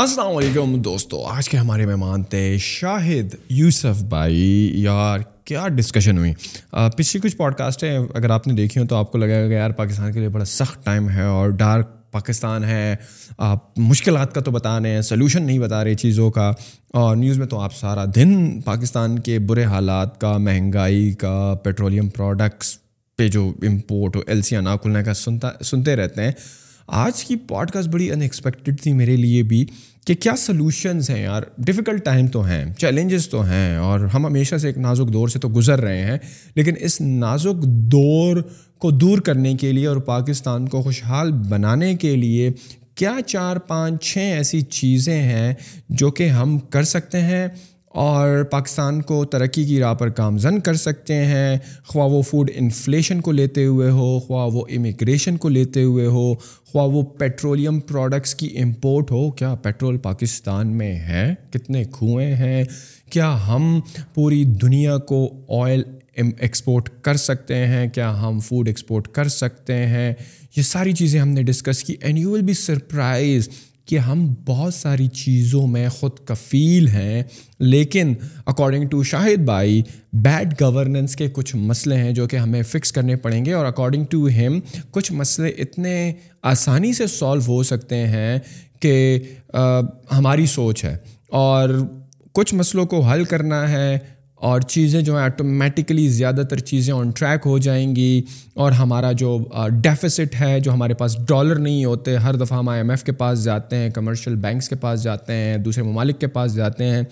السلام علیکم دوستو آج کے ہمارے مہمان تھے شاہد یوسف بھائی یار کیا ڈسکشن ہوئی پچھلی کچھ پوڈ کاسٹیں اگر آپ نے دیکھی ہوں تو آپ کو لگے گا کہ یار پاکستان کے لیے بڑا سخت ٹائم ہے اور ڈارک پاکستان ہے آپ مشکلات کا تو بتا رہے ہیں سلیوشن نہیں بتا رہے چیزوں کا اور نیوز میں تو آپ سارا دن پاکستان کے برے حالات کا مہنگائی کا پیٹرولیم پروڈکٹس پہ جو امپورٹ ہو ایل سی نا کھلنے کا سنتا سنتے رہتے ہیں آج کی پوڈ کاسٹ بڑی ان ایکسپیکٹیڈ تھی میرے لیے بھی کہ کیا سلوشنز ہیں یار ڈفیکلٹ ٹائم تو ہیں چیلنجز تو ہیں اور ہم ہمیشہ سے ایک نازک دور سے تو گزر رہے ہیں لیکن اس نازک دور کو دور کرنے کے لیے اور پاکستان کو خوشحال بنانے کے لیے کیا چار پانچ چھ ایسی چیزیں ہیں جو کہ ہم کر سکتے ہیں اور پاکستان کو ترقی کی راہ پر کامزن کر سکتے ہیں خواہ وہ فوڈ انفلیشن کو لیتے ہوئے ہو خواہ وہ امیگریشن کو لیتے ہوئے ہو خواہ وہ پیٹرولیم پروڈکٹس کی امپورٹ ہو کیا پیٹرول پاکستان میں ہے کتنے کھوئیں ہیں کیا ہم پوری دنیا کو آئل ایکسپورٹ کر سکتے ہیں کیا ہم فوڈ ایکسپورٹ کر سکتے ہیں یہ ساری چیزیں ہم نے ڈسکس کی and you will be surprised کہ ہم بہت ساری چیزوں میں خود کفیل ہیں لیکن اکارڈنگ ٹو شاہد بھائی بیڈ گورننس کے کچھ مسئلے ہیں جو کہ ہمیں فکس کرنے پڑیں گے اور اکارڈنگ ٹو ہم کچھ مسئلے اتنے آسانی سے سولو ہو سکتے ہیں کہ ہماری سوچ ہے اور کچھ مسئلوں کو حل کرنا ہے اور چیزیں جو ہیں آٹومیٹکلی زیادہ تر چیزیں آن ٹریک ہو جائیں گی اور ہمارا جو ڈیفیسٹ ہے جو ہمارے پاس ڈالر نہیں ہوتے ہر دفعہ ہم آئی ایم ایف کے پاس جاتے ہیں کمرشل بینکس کے پاس جاتے ہیں دوسرے ممالک کے پاس جاتے ہیں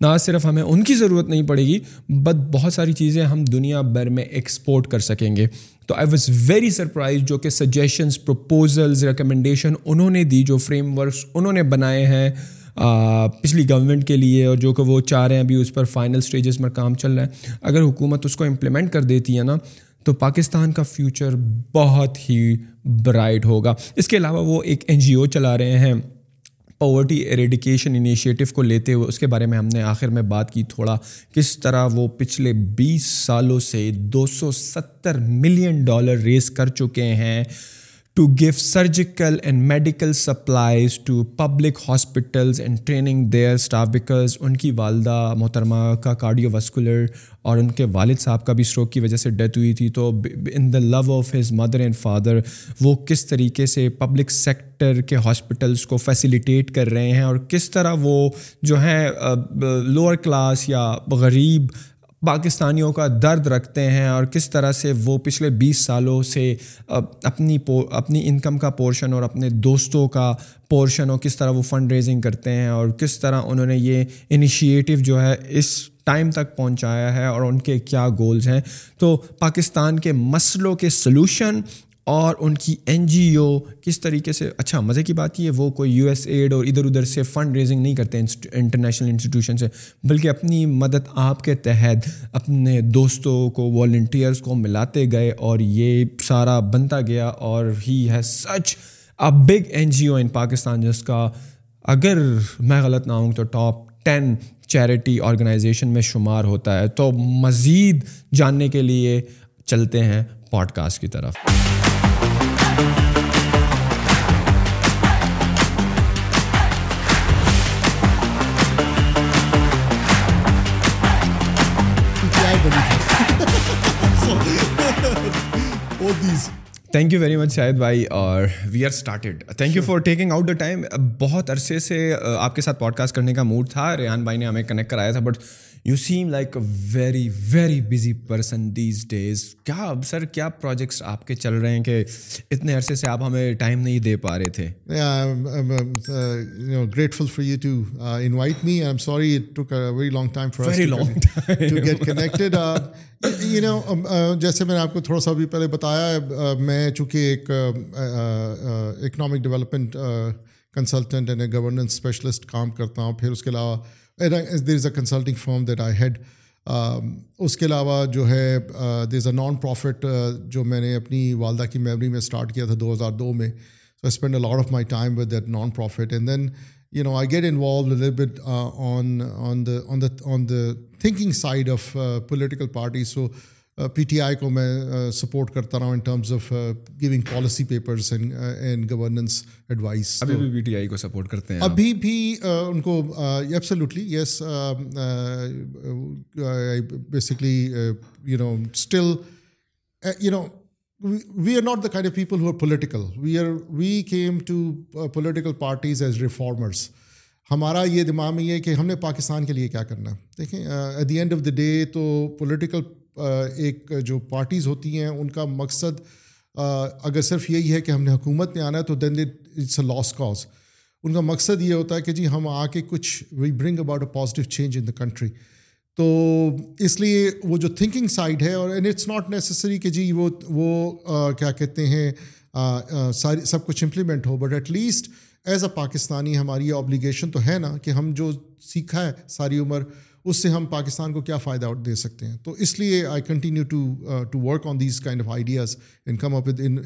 نہ صرف ہمیں ان کی ضرورت نہیں پڑے گی بٹ بہت ساری چیزیں ہم دنیا بھر میں ایکسپورٹ کر سکیں گے تو آئی واز ویری سرپرائز جو کہ سجیشنس پرپوزلز ریکمنڈیشن انہوں نے دی جو فریم ورکس انہوں نے بنائے ہیں پچھلی گورنمنٹ کے لیے اور جو کہ وہ چاہ رہے ہیں ابھی اس پر فائنل سٹیجز میں کام چل رہا ہے اگر حکومت اس کو امپلیمنٹ کر دیتی ہے نا تو پاکستان کا فیوچر بہت ہی برائٹ ہوگا اس کے علاوہ وہ ایک این جی او چلا رہے ہیں پاورٹی ایریڈیکیشن انیشیٹو کو لیتے ہوئے اس کے بارے میں ہم نے آخر میں بات کی تھوڑا کس طرح وہ پچھلے بیس سالوں سے دو سو ستر ملین ڈالر ریز کر چکے ہیں to give surgical and medical supplies to public hospitals and training their staff because ان کی والدہ محترمہ کا کارڈیو ویسکولر اور ان کے والد صاحب کا بھی اسٹروک کی وجہ سے ڈیتھ ہوئی تھی تو in the love of his mother and father وہ کس طریقے سے پبلک سیکٹر کے ہاسپٹلس کو فیسیلیٹیٹ کر رہے ہیں اور کس طرح وہ جو ہیں لوور کلاس یا غریب پاکستانیوں کا درد رکھتے ہیں اور کس طرح سے وہ پچھلے بیس سالوں سے اپنی اپنی انکم کا پورشن اور اپنے دوستوں کا پورشن اور کس طرح وہ فنڈ ریزنگ کرتے ہیں اور کس طرح انہوں نے یہ انیشیٹو جو ہے اس ٹائم تک پہنچایا ہے اور ان کے کیا گولز ہیں تو پاکستان کے مسئلوں کے سلوشن اور ان کی این جی او کس طریقے سے اچھا مزے کی بات یہ وہ کوئی یو ایس ایڈ اور ادھر ادھر سے فنڈ ریزنگ نہیں کرتے انٹرنیشنل انسٹیٹیوشن سے بلکہ اپنی مدد آپ کے تحت اپنے دوستوں کو والنٹیئرس کو ملاتے گئے اور یہ سارا بنتا گیا اور ہی ہے such a big N G O in Pakistan جس کا اگر میں غلط نہ ہوں تو ٹاپ ٹین چیریٹی آرگنائزیشن میں شمار ہوتا ہے تو مزید جاننے کے لیے چلتے ہیں پوڈ کاسٹ کی طرف thank you very much Shahid بھائی اور we are started thank you for taking out the time بہت عرصے سے آپ کے ساتھ پوڈ کاسٹ کرنے کا موڈ تھا ریحان بھائی نے ہمیں کنیکٹ کرایا تھا but you seem like a very very busy person these days کیا اب سر کیا پروجیکٹس آپ کے چل رہے ہیں کہ اتنے عرصے سے آپ ہمیں ٹائم نہیں دے پا رہے تھے grateful for you to invite me I am sorry very long time connected you know جیسے میں نے آپ کو تھوڑا سا ابھی پہلے بتایا میں چونکہ ایک economic development consultant a governance specialist کام کرتا ہوں پھر اس کے علاوہ there is a consulting firm that I head اس کے علاوہ جو ہے there is a non profit جو میں نے اپنی والدہ کی میموری میں اسٹارٹ کیا تھا دو ہزار دو میں so I spend a lot of my time with that non profit and then you know I get involve on the on the thinking side of political party so PTI کو میں support uh, کرتا رہا ہوں in terms of giving policy papers and governance advice ابھی بھی P T I کو support کرتے ہیں ابھی بھی ان کو absolutely yes basically you you know know still we are not the kind of who are political we are we came to political parties as reformers ہمارا یہ دماغ میں ہے کہ ہم نے پاکستان کے لیے کیا کرنا ہے دیکھیں at the end of the day تو پولیٹیکل ایک جو پارٹیز ہوتی ہیں ان کا مقصد اگر صرف یہی ہے کہ ہم نے حکومت میں آنا ہے تو then it's a lost cause ان کا مقصد یہ ہوتا ہے کہ جی ہم آ کے کچھ we bring about a positive change in the country تو اس لیے وہ جو تھنکنگ سائڈ ہے اور اینڈ اٹس ناٹ نیسسری کہ جی وہ وہ کیا کہتے ہیں ساری سب کچھ implement who but at least as a Pakistani ہماری یہ آبلیگیشن تو ہے نا کہ ہم جو سیکھا ہے ساری عمر اس سے ہم پاکستان کو کیا فائدہ دے سکتے ہیں تو اس لیے I continue to to work on these kind of ideas in come up in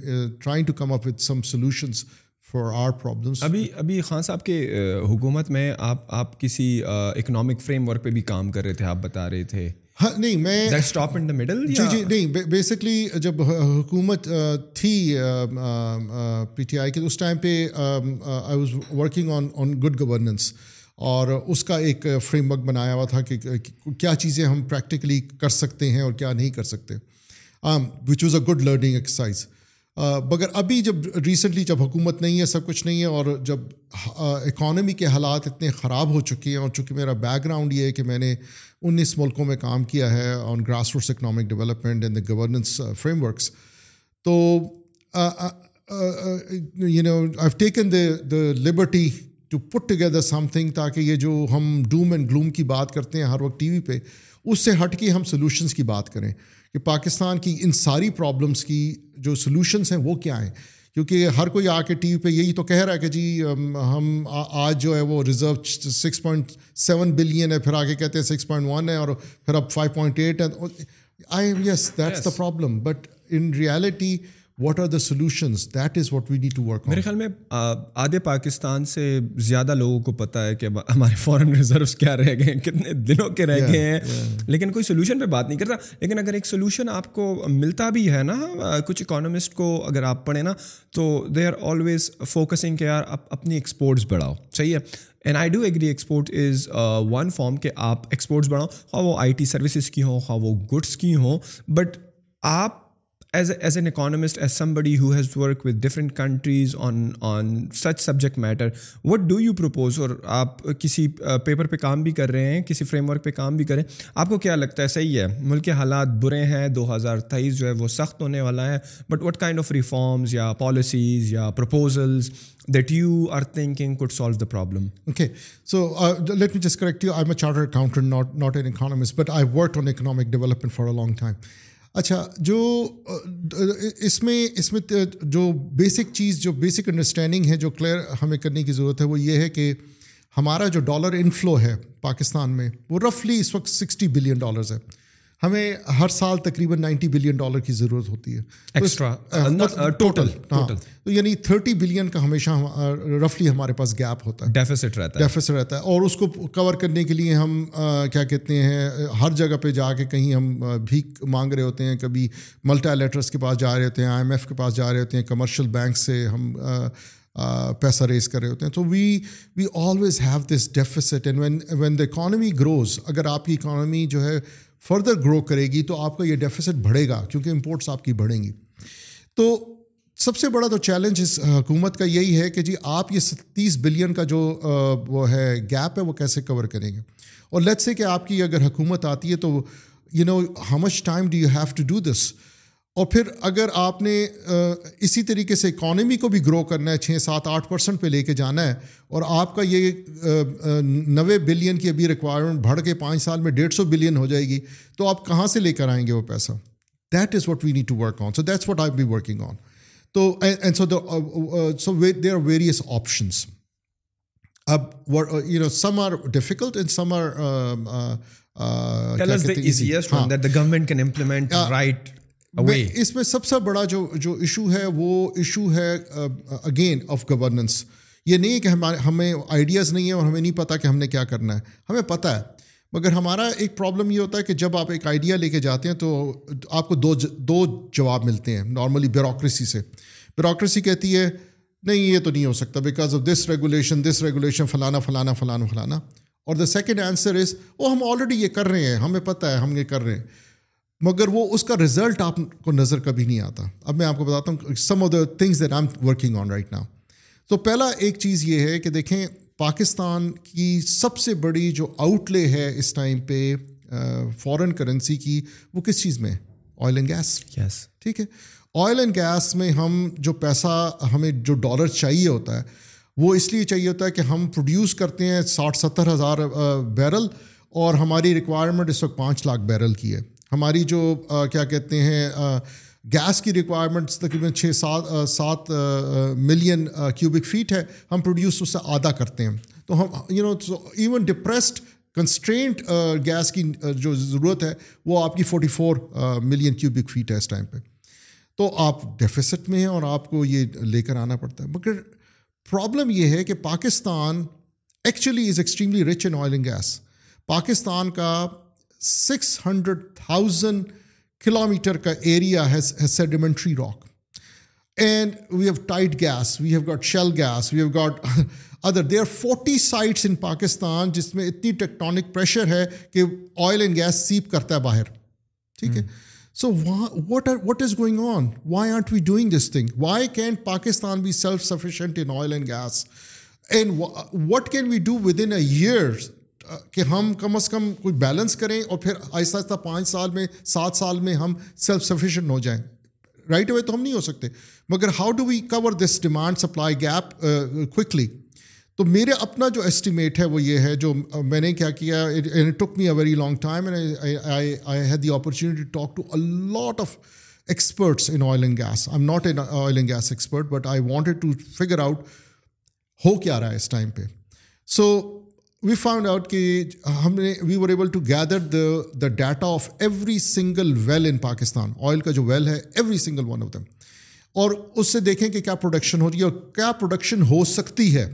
trying to come up with some solutions for our problems ابھی ابھی خان صاحب کے uh, حکومت میں آپ آپ کسی اکنامک فریم ورک پہ بھی کام کر رہے تھے آپ بتا رہے تھے ہاں، نہیں میں اسٹاپ ان دا مڈل جی جی نہیں بیسکلی جب حکومت uh, تھی پی ٹی آئی کی اس ٹائم پہ I was working on on good governance اور اس کا ایک فریم ورک بنایا ہوا تھا کہ کیا چیزیں ہم پریکٹیکلی کر سکتے ہیں اور کیا نہیں کر سکتے which was a good learning exercise مگر ابھی جب ریسنٹلی جب حکومت نہیں ہے سب کچھ نہیں ہے اور جب اکانومی کے حالات اتنے خراب ہو چکے ہیں اور چونکہ میرا بیک گراؤنڈ یہ ہے کہ میں نے انیس ملکوں میں کام کیا ہے on grass roots economic development and the governance frameworks تو you know I taken the the liberty to put together something تاکہ یہ جو ہم ڈوم اینڈ گلوم کی بات کرتے ہیں ہر وقت ٹی وی پہ اس سے ہٹ کے ہم سلوشنس کی بات کریں کہ پاکستان کی ان ساری پرابلمس کی جو سلوشنس ہیں وہ کیا ہیں کیونکہ ہر کوئی آ کے ٹی وی پہ یہی تو کہہ رہا ہے کہ جی ہم آج جو ہے وہ reserve six point seven billion ہے پھر آگے کہتے ہیں سکس پوائنٹ ون ہے اور پھر اب فائیو پوائنٹ ایٹ ہے I am yes that's the problem but in reality what are the that is what we need to work میرے خیال میں آدھے پاکستان سے زیادہ لوگوں کو پتا ہے کہ ہمارے فارن ریزروس کیا رہ گئے ہیں کتنے دنوں کے رہ گئے ہیں لیکن کوئی سولوشن پہ بات نہیں کرتا لیکن اگر ایک سولوشن آپ کو ملتا بھی ہے نا کچھ اکانومسٹ کو اگر آپ پڑھیں نا تو دے آر آلویز فوکسنگ کے آپ اپنی ایکسپورٹس بڑھاؤ صحیح ہے and I do agree export is one کہ آپ ایکسپورٹس بڑھاؤ خواہ وہ آئی ٹی سروسز کی ہوں خواہ وہ گڈس کی ہوں بٹ آپ as as an economist as some بڑی ہو has work with different countries on on such subject matter what do you propose اور آپ کسی پیپر پہ کام بھی کر رہے ہیں کسی فریم ورک پہ کام بھی کریں آپ کو کیا لگتا ہے صحیح ہے ملک کے حالات برے ہیں دو ہزار تیئیس جو ہے وہ سخت ہونے والا ہے but what kind of reforms یا پالیسیز یا proposals that you are thinking could solve the problem okay so let me just correct you I am a charter accountant not not an economist but I work on economic development for a long time اچھا جو اس میں اس میں جو basic چیز جو basic understanding ہے جو clear ہمیں کرنے کی ضرورت ہے وہ یہ ہے کہ ہمارا جو ڈالر انفلو ہے پاکستان میں وہ رفلی اس وقت سکسٹی بلین ڈالرز ہے ہمیں ہر سال تقریباً نائنٹی بلین ڈالر کی ضرورت ہوتی ہے ٹوٹل uh, مطلب uh, ہاں۔ تو یعنی تھرٹی بلین کا ہمیشہ رفلی ہمارے پاس گیپ ہوتا ہے ڈیفیسٹ رہتا ہے ڈیفیسٹ رہتا ہے اور اس کو کور کرنے کے لیے ہم کیا کہتے ہیں ہر جگہ پہ جا کے کہیں ہم بھیک مانگ رہے ہوتے ہیں کبھی ملٹا لیٹرس کے پاس جا رہے ہوتے ہیں آئی ایم ایف کے پاس جا رہے ہوتے ہیں کمرشل بینک سے ہم پیسہ ریز کر رہے ہوتے ہیں تو we we always have this deficit and when when the economy grows اگر آپ کی اکانومی جو ہے فردر گرو کرے گی تو آپ کا یہ ڈیفیسٹ بڑھے گا کیونکہ امپورٹس آپ کی بڑھیں گی تو سب سے بڑا تو چیلنج اس حکومت کا یہی ہے کہ جی آپ یہ ستیس بلین کا جو وہ ہے گیپ ہے وہ کیسے کور کریں گے اور لیٹس سے کہ آپ کی اگر حکومت آتی ہے تو you know how much time do you have to do this اور پھر اگر آپ نے اسی طریقے سے اکانومی کو بھی گرو کرنا ہے چھ سات آٹھ پرسینٹ پہ لے کے جانا ہے اور آپ کا یہ نوے بلین کی ابھی ریکوائرمنٹ بڑھ کے پانچ سال میں ڈیڑھ سو بلین ہو جائے گی تو آپ کہاں سے لے کر آئیں گے وہ پیسہ that is what we need to work on so that's what I be working on تو سو دیر ویریس آپشنس اب you know some are difficult and some are government اس میں سب سے بڑا جو جو ایشو ہے وہ ایشو ہے اگین آف گورننس یہ نہیں کہ ہمارے ہمیں آئیڈیاز نہیں ہیں اور ہمیں نہیں پتہ کہ ہم نے کیا کرنا ہے ہمیں پتہ ہے مگر ہمارا ایک پرابلم یہ ہوتا ہے کہ جب آپ ایک آئیڈیا لے کے جاتے ہیں تو آپ کو دو دو جواب ملتے ہیں نارملی بیوروکریسی سے بیوروکریسی کہتی ہے نہیں یہ تو نہیں ہو سکتا because of this regulation this regulation فلانا فلانا فلانا فلانا اور دا سیکنڈ آنسر از وہ ہم آلریڈی یہ کر رہے ہیں ہمیں پتہ ہے ہم یہ کر رہے ہیں مگر وہ اس کا رزلٹ آپ کو نظر کبھی نہیں آتا اب میں آپ کو بتاتا ہوں some of the things I am working on right now تو پہلا ایک چیز یہ ہے کہ دیکھیں پاکستان کی سب سے بڑی جو آؤٹ لے ہے اس ٹائم پہ فارن کرنسی کی وہ کس چیز میں آئل اینڈ گیس گیس ٹھیک ہے آئل اینڈ گیس میں ہم جو پیسہ ہمیں جو ڈالر چاہیے ہوتا ہے وہ اس لیے چاہیے ہوتا ہے کہ ہم پروڈیوس کرتے ہیں ساٹھ ستر ہزار بیرل اور ہماری ریکوائرمنٹ اس وقت پانچ لاکھ بیرل کی ہے ہماری جو کیا کہتے ہیں گیس کی ریکوائرمنٹس تقریباً چھ سات سات ملین کیوبک فیٹ ہے ہم پروڈیوس اس سے آدھا کرتے ہیں تو ہم you know even depressed constraint gas کی جو ضرورت ہے وہ آپ کی forty four million cubic feet ہے اس ٹائم پہ تو آپ ڈیفیسٹ میں ہیں اور آپ کو یہ لے کر آنا پڑتا ہے مگر پرابلم یہ ہے کہ Pakistan actually is extremely rich in oil and gas Pakistan کا six hundred thousand kilometre کا ایریا ہے sedimentary rock and we have tight gas we have got shale gas we have got other they are forty sites in Pakistan جس میں اتنی tectonic pressure ہے کہ oil and gas seep کرتا ہے باہر ٹھیک ہے so what are what is going on why aren't we doing this thing why can Pakistan be self sufficient in oil and gas and what can we do within years کہ ہم کم از کم کوئی balance کریں اور پھر آہستہ آہستہ پانچ سال میں سات سال میں ہم سیلف سفیشینٹ ہو جائیں رائٹ وے تو ہم نہیں ہو سکتے مگر how do we cover this demand supply gap تو میرے اپنا جو اسٹیمیٹ ہے وہ یہ ہے جو میں نے کیا کیا took me a very long time had the to talk to a lot of experts in oil and gas I am not an oil and gas expert but I wanted to figure out ہو کیا رہا ہے اس time پہ so we found out کہ ہم نے we were able to gather the the data of every single well in Pakistan oil کا جو ویل ہے every single one of them اور اس سے دیکھیں کہ کیا پروڈکشن ہو رہی ہے اور کیا پروڈکشن ہو سکتی ہے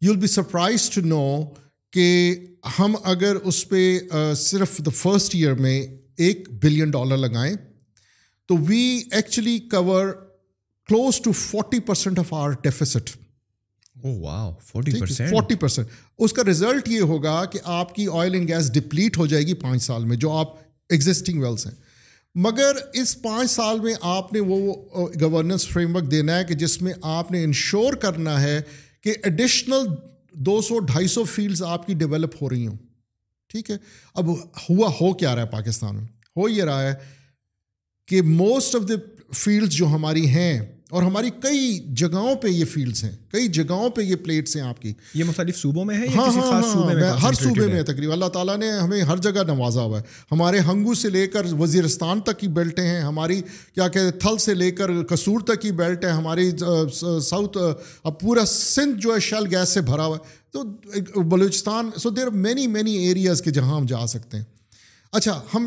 you will be surprise to know کہ ہم اگر اس پہ صرف دا فرسٹ ایئر میں ایک بلین ڈالر لگائیں تو we actually cover close to forty percent of our deficit forty oh, percent اس کا ریزلٹ یہ ہوگا کہ آپ کی آئل اینڈ گیس ڈپلیٹ ہو جائے گی پانچ سال میں جو آپ ایگزٹنگ ویلس ہیں مگر اس پانچ سال میں آپ نے وہ گورننس فریم ورک دینا ہے کہ جس میں آپ نے انشور کرنا ہے کہ ایڈیشنل دو سو ڈھائی سو فیلڈس آپ کی ڈیولپ ہو رہی ہوں ٹھیک ہے اب ہوا ہو کیا رہا ہے پاکستان میں ہو یہ رہا ہے کہ موسٹ آف دا فیلڈس جو ہماری ہیں اور ہماری کئی جگہوں پہ یہ فیلڈس ہیں کئی جگہوں پہ یہ پلیٹس ہیں آپ کی یہ مختلف صوبوں میں ہے ہر ہاں، ہاں، ہاں، صوبے میں تقریباً اللہ تعالیٰ نے ہمیں ہر جگہ نوازا ہوا ہے ہمارے ہنگو سے لے کر وزیرستان تک کی بیلٹیں ہیں ہماری کیا کہتے تھل سے لے کر قصور تک کی بیلٹ ہے ہماری ساؤتھ اب پورا سندھ جو ہے شیل گیس سے بھرا ہوا ہے تو Balochistan so there many many areas کے جہاں ہم جا سکتے ہیں اچھا ہم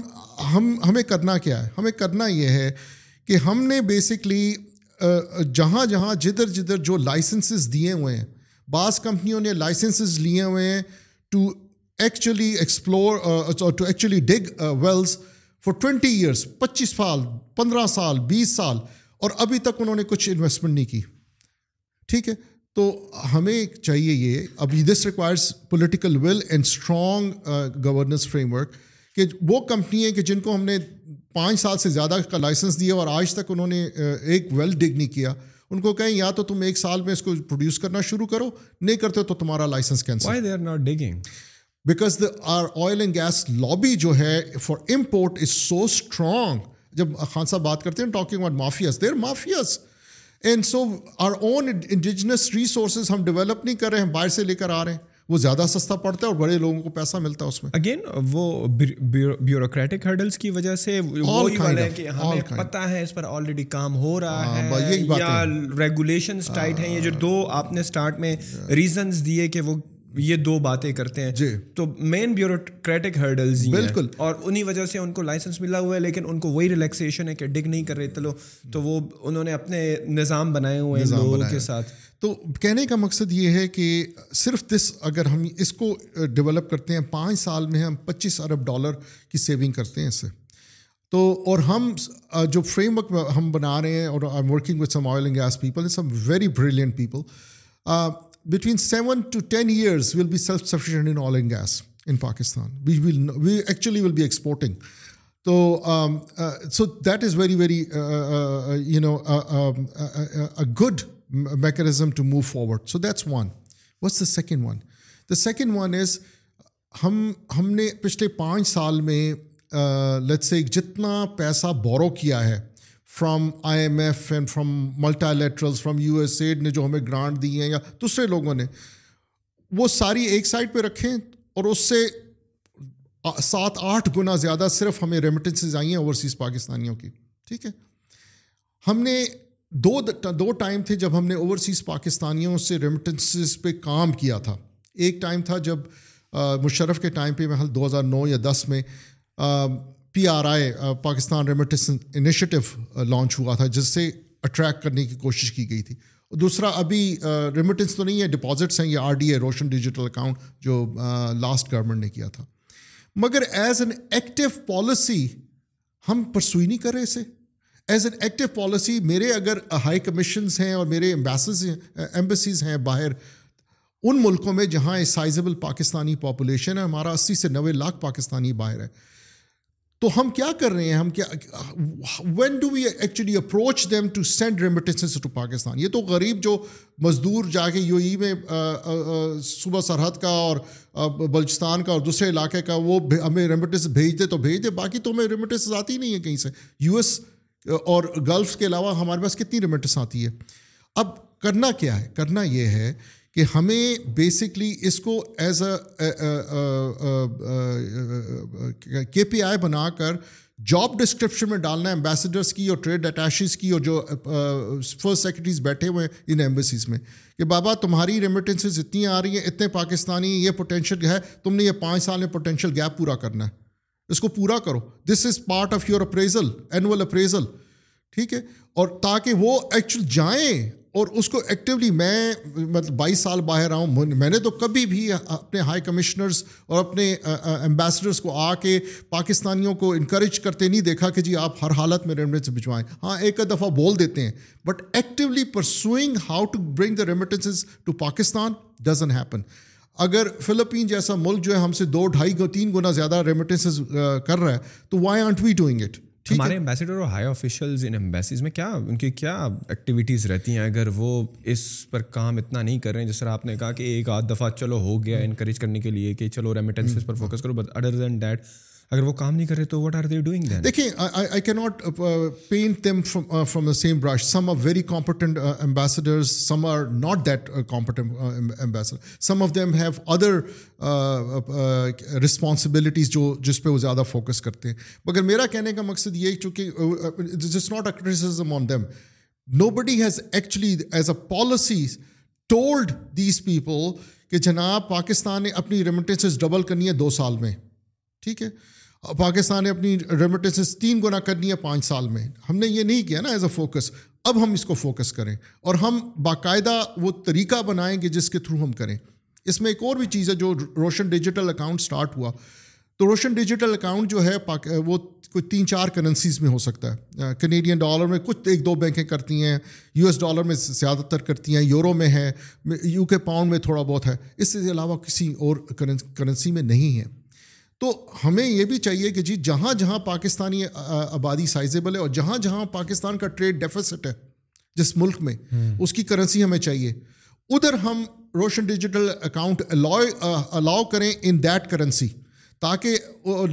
ہم ہمیں کرنا کیا ہے ہمیں کرنا یہ ہے کہ ہم نے بیسکلی جہاں جہاں جدھر جدھر جو لائسنسز دیے ہوئے ہیں بعض کمپنیوں نے لائسنسز لیے ہوئے ہیں to actually explore to actually dig wells for twenty years پچیس سال پندرہ سال بیس سال اور ابھی تک انہوں نے کچھ انویسٹمنٹ نہیں کی ٹھیک ہے تو ہمیں چاہیے یہ ابھی this requires political will and strong governance framework کہ وہ کمپنی ہیں کہ جن کو ہم نے پانچ سال سے زیادہ کا لائسنس دیا اور آج تک انہوں نے ایک ویل ڈگ نہیں کیا ان کو کہیں یا تو تم ایک سال میں اس کو پروڈیوس کرنا شروع کرو نہیں کرتے تو تمہارا licence cancel because the are oil and gas lobby جو ہے for import is so strong جب خان صاحب بات کرتے ہیں talking about mafias they mafias and so our own indigenous resources ہم ڈیولپ نہیں کر رہے ہیں باہر سے لے کر آ رہے ہیں وہ زیادہ سستا پڑتا ہے اور بڑے لوگوں کو پیسہ ملتا ہے اس میں اگین وہ بیوروکریٹک ہرڈلس کی وجہ سے پتا ہے اس پر آلریڈی کام ہو رہا ہاں، ہے ٹائٹ ہیں یہ جو ہاں۔ دو آپ نے میں ریزنس دیے کہ وہ یہ دو باتیں کرتے ہیں جی تو مین بیوروکریٹک ہرڈلز بالکل اور انہیں وجہ سے ان کو لائسنس ملا ہوا ہے لیکن ان کو وہی ریلیکسیشن ہے کہ ڈگ نہیں کر رہے چلو لوگ تو وہ انہوں نے اپنے نظام بنائے ہوئے ہیں لوگوں کے ساتھ تو کہنے کا مقصد یہ ہے کہ صرف دس اگر ہم اس کو ڈیولپ کرتے ہیں پانچ سال میں ہم پچیس ارب ڈالر کی سیونگ کرتے ہیں اس سے تو اور ہم جو فریم ورک ہم بنا رہے ہیں اور I am working with some some oil and gas people very brilliant people between seven to ten years we'll be self sufficient in and gas in Pakistan we will we actually will be exporting تو so that is very very you know good mechanism to move forward so that's one what's the second one the second one is ہم ہم نے پچھلے پانچ سال میں سے جتنا پیسہ بورو کیا ہے from I M F and from multilaterals from U S aid نے جو ہمیں گرانٹ دیے ہیں یا دوسرے لوگوں نے وہ ساری ایک سائڈ پہ رکھیں اور اس سے سات آٹھ گنا زیادہ صرف ہمیں ریمیٹنسز آئی ہیں اوورسیز پاکستانیوں کی ٹھیک ہے ہم نے دو دو ٹائم تھے جب ہم نے اوورسیز پاکستانیوں سے ریمیٹنسز پہ کام کیا تھا ایک ٹائم تھا جب مشرف کے ٹائم پہ محل دو ہزار نو یا دس میں P R I Pakistan remits initiative launch ہوا تھا جس سے اٹریکٹ کرنے کی کوشش کی گئی تھی دوسرا ابھی ریمیٹنس uh, تو نہیں ہے ڈپازٹس ہیں یہ R D A Roshan digital account جو لاسٹ uh, گورنمنٹ نے کیا تھا مگر ایز این ایکٹیو پالیسی ہم پرسوئی نہیں کر رہے اسے ایز این ایکٹیو پالیسی میرے اگر ہائی کمیشنز ہیں اور میرے امبیسز ایمبیسیز uh, ہیں باہر ان ملکوں میں جہاں سائزبل پاکستانی پاپولیشن ہے ہمارا اسی سے نوے لاکھ پاکستانی باہر ہے تو ہم کیا کر رہے ہیں ہم کیا when do we actually approach them to send remittances to Pakistan یہ تو غریب جو مزدور جا کے یو ای میں صوبہ سرحد کا اور بلوچستان کا اور دوسرے علاقے کا وہ ہمیں ریمیٹنس بھیج دے تو بھیج دے باقی تو ہمیں ریمیٹنس آتی نہیں ہے کہیں سے یو ایس اور گلف کے علاوہ ہمارے پاس کتنی ریمیٹنس آتی ہے اب کرنا کیا ہے کرنا یہ ہے کہ ہمیں بیسکلی اس کو as a K P I بنا کر جاب ڈسکرپشن میں ڈالنا ہے امبیسڈرس کی اور ٹریڈ اٹیشیز کی اور جو فرسٹ uh, سیکرٹریز بیٹھے ہوئے ہیں ان ایمبسیز میں کہ بابا تمہاری ریمیٹنسز اتنی آ رہی ہیں اتنے پاکستانی یہ پوٹینشیل ہے تم نے یہ پانچ سال میں پوٹینشیل گیپ پورا کرنا ہے اس کو پورا کرو this is part of your appraisal annual appraisal ٹھیک ہے اور تاکہ وہ ایکچوئل جائیں اور اس کو ایکٹیولی میں مطلب بائیس سال باہر آؤں میں نے تو کبھی بھی اپنے ہائی کمشنرز اور اپنے امبیسڈرس کو آ کے پاکستانیوں کو انکریج کرتے نہیں دیکھا کہ جی آپ ہر حالت میں ریمیٹنس بھجوائیں ہاں ایک دفعہ بول دیتے ہیں but actually pursuing how to bring the remittances to Pakistan doesn't happen اگر فلپین جیسا ملک جو ہے ہم سے دو ڈھائی گو تین گنا زیادہ ریمیٹنسز کر رہا ہے تو why aren't we doing it ہمارے امبیسڈر اور ہائی آفیشیلز ان امبیسیز میں کیا ان کی کیا ایکٹیویٹیز رہتی ہیں اگر وہ اس پر کام اتنا نہیں کر رہے ہیں جس طرح آپ نے کہا کہ ایک آدھ دفعہ چلو ہو گیا انکریج کرنے کے لیے کہ چلو ریمیٹنسز پر فوکس کرو بٹ ادر دین دیٹ اگر وہ کام نہیں کرے تو واٹ آر دے ڈوئنگ دیکھیں آئی کی not paint them from the same brush some are very competent ambassadors some are not that competent ambassador some of them have other responsibilities جو جس پہ وہ زیادہ فوکس کرتے ہیں مگر میرا کہنے کا مقصد یہ چونکہ this is not a on them nobody has actually as a policy told these people کہ جناب پاکستان نے اپنی ریمیٹنسز ڈبل کرنی ہے دو سال میں ٹھیک ہے پاکستان نے اپنی ریمیٹنس تین گنا کرنی ہے پانچ سال میں ہم نے یہ نہیں کیا نا ایز اے فوکس اب ہم اس کو فوکس کریں اور ہم باقاعدہ وہ طریقہ بنائیں گے جس کے تھرو ہم کریں اس میں ایک اور بھی چیز ہے جو روشن ڈیجیٹل اکاؤنٹ اسٹارٹ ہوا تو روشن ڈیجیٹل اکاؤنٹ جو ہے وہ کوئی تین چار کرنسیز میں ہو سکتا ہے کینیڈین ڈالر میں کچھ ایک دو بینکیں کرتی ہیں یو ایس ڈالر میں زیادہ تر کرتی ہیں یورو میں ہے یو کے پاؤنڈ میں تھوڑا بہت ہے اس کے علاوہ کسی اور کرنسی میں نہیں ہے تو ہمیں یہ بھی چاہیے کہ جی جہاں جہاں پاکستانی آبادی سائزیبل ہے اور جہاں جہاں پاکستان کا ٹریڈ ڈیفیسٹ ہے جس ملک میں اس کی کرنسی ہمیں چاہیے ادھر ہم روشن ڈیجیٹل اکاؤنٹ الاؤ کریں ان دیٹ کرنسی تاکہ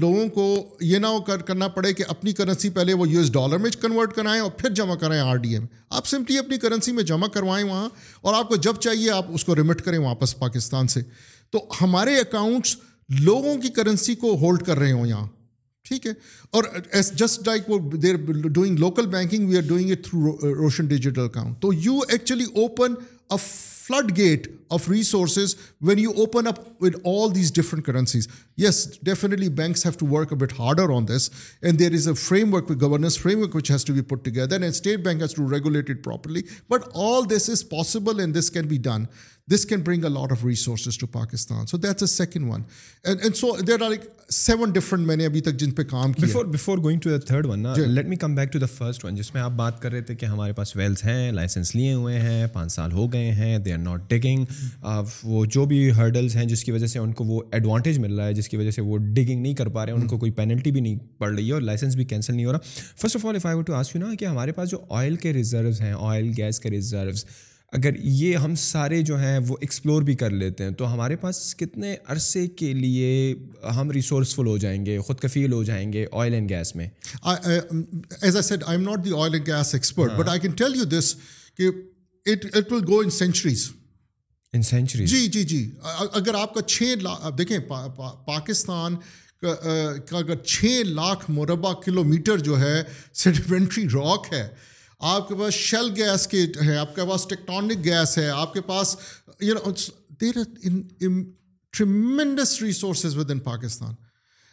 لوگوں کو یہ نہ کر کرنا پڑے کہ اپنی کرنسی پہلے وہ یو ایس ڈالر میں کنورٹ کرائیں اور پھر جمع کرائیں آر ڈی اے میں آپ سمپلی اپنی کرنسی میں جمع کروائیں وہاں اور آپ کو جب چاہیے آپ اس کو ریمٹ کریں واپس پاکستان سے تو ہمارے اکاؤنٹس لوگوں کی کرنسی کو ہولڈ کر رہے ہوں یہاں ٹھیک ہے اور ایس جسٹ لائک وہ they're doing local banking we are doing it through Roshan digital account تو you actually open a floodgate of resources when you open up with all these different currencies yes definitely banks have to work up harder on this and there is a framework governance framework which has to be put together and State Bank has to regulate it properly but all this is possible and this can be done This can bring a lot of resources to Pakistan. So that's this can bring a lot of resources to Pakistan so that's میں نے let me come back to the first one جس میں آپ بات کر رہے تھے کہ ہمارے پاس ویلس ہیں لائسنس لیے ہوئے ہیں پانچ سال ہو گئے ہیں دے آر ناٹ ڈگنگ وہ جو بھی ہرڈلس ہیں جس کی وجہ سے ان کو وہ ایڈوانٹیج مل رہا ہے جس کی وجہ سے وہ ڈگنگ نہیں کر پا رہے ہیں ان کو کوئی پینلٹی بھی نہیں پڑ رہی ہے اور لائسنس بھی کینسل نہیں ہو رہا first of all I want to ask you نا کہ ہمارے پاس جو آئل کے ریزروز ہیں آئل گیس کے ریزروس اگر یہ ہم سارے جو ہیں وہ ایکسپلور بھی کر لیتے ہیں تو ہمارے پاس کتنے عرصے کے لیے ہم ریسورسفل ہو جائیں گے خود کفیل ہو جائیں گے آئل اینڈ گیس میں as I am not the oil and gas expert but I can tell you this کہ go in centuries in century جی جی جی اگر آپ کا چھ لاکھ دیکھیں پاکستان کا اگر چھ لاکھ مربع کلو میٹر جو ہے سیڈیمنٹری راک ہے آپ کے پاس شیل گیس کے ہے آپ کے پاس ٹیکٹونک گیس ہے آپ کے پاس you know there tremendous resources within Pakistan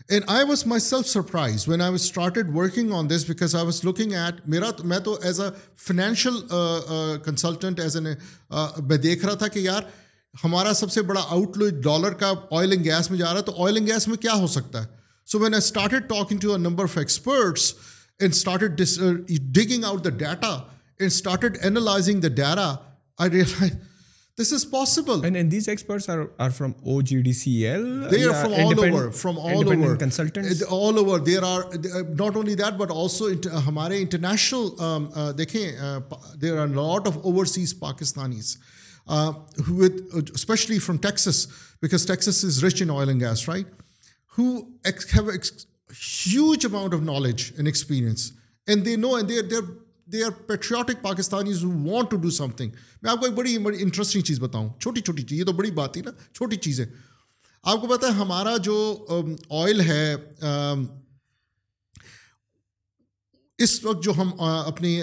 and I I was was myself surprise when started working on this because I was looking at میرا میں تو as a financial consultant as an میں دیکھ رہا تھا کہ یار ہمارا سب سے بڑا آؤٹ لو ڈالر کا آئل اینڈ گیس میں جا رہا ہے تو آئل اینڈ گیس میں کیا ہو سکتا ہے so when I started talking to a number of experts ہمارے international from Texas because guys right huge amount of knowledge and experience and patriotic want to do something میں آپ کو ایک بڑی بڑی انٹرسٹنگ چیز بتاؤں چھوٹی چھوٹی چیز یہ تو بڑی بات ہی نا چھوٹی چیز ہے آپ کو پتا ہے ہمارا جو آئل ہے اس وقت جو ہم اپنی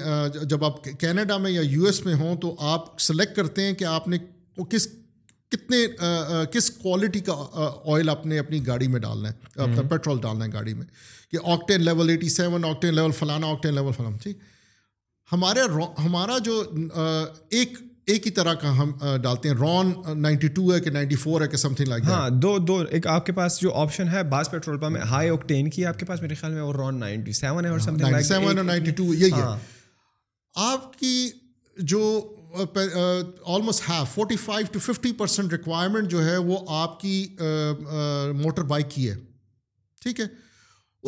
جب آپ کینیڈا میں یا یو ایس میں ہوں تو آپ سلیکٹ کرتے ہیں کہ آپ نے کس کتنے کس کوالٹی کا آئل آپ نے اپنی گاڑی میں ڈالنا ہے اپنا پیٹرول ڈالنا ہے گاڑی میں کہ octane level eighty seven octane level فلانا آکٹین لیول فلانا ٹھیک ہمارے ہمارا جو ایک ایک ہی طرح کا ہم ڈالتے ہیں رون نائنٹی ٹو ہے کہ نائنٹی فور ہے کہ سم تھنگ لائک ہاں دو دو ایک آپ کے پاس جو آپشن ہے بعض پیٹرول پمپ میں ہائی اوکٹین کی آپ کے پاس میرے خیال میں رون نائنٹی سیون ہے اور ہاں۔ آپ کی جو almost have forty five to fifty percent requirement جو ہے وہ آپ کی موٹر بائک کی ہے ٹھیک ہے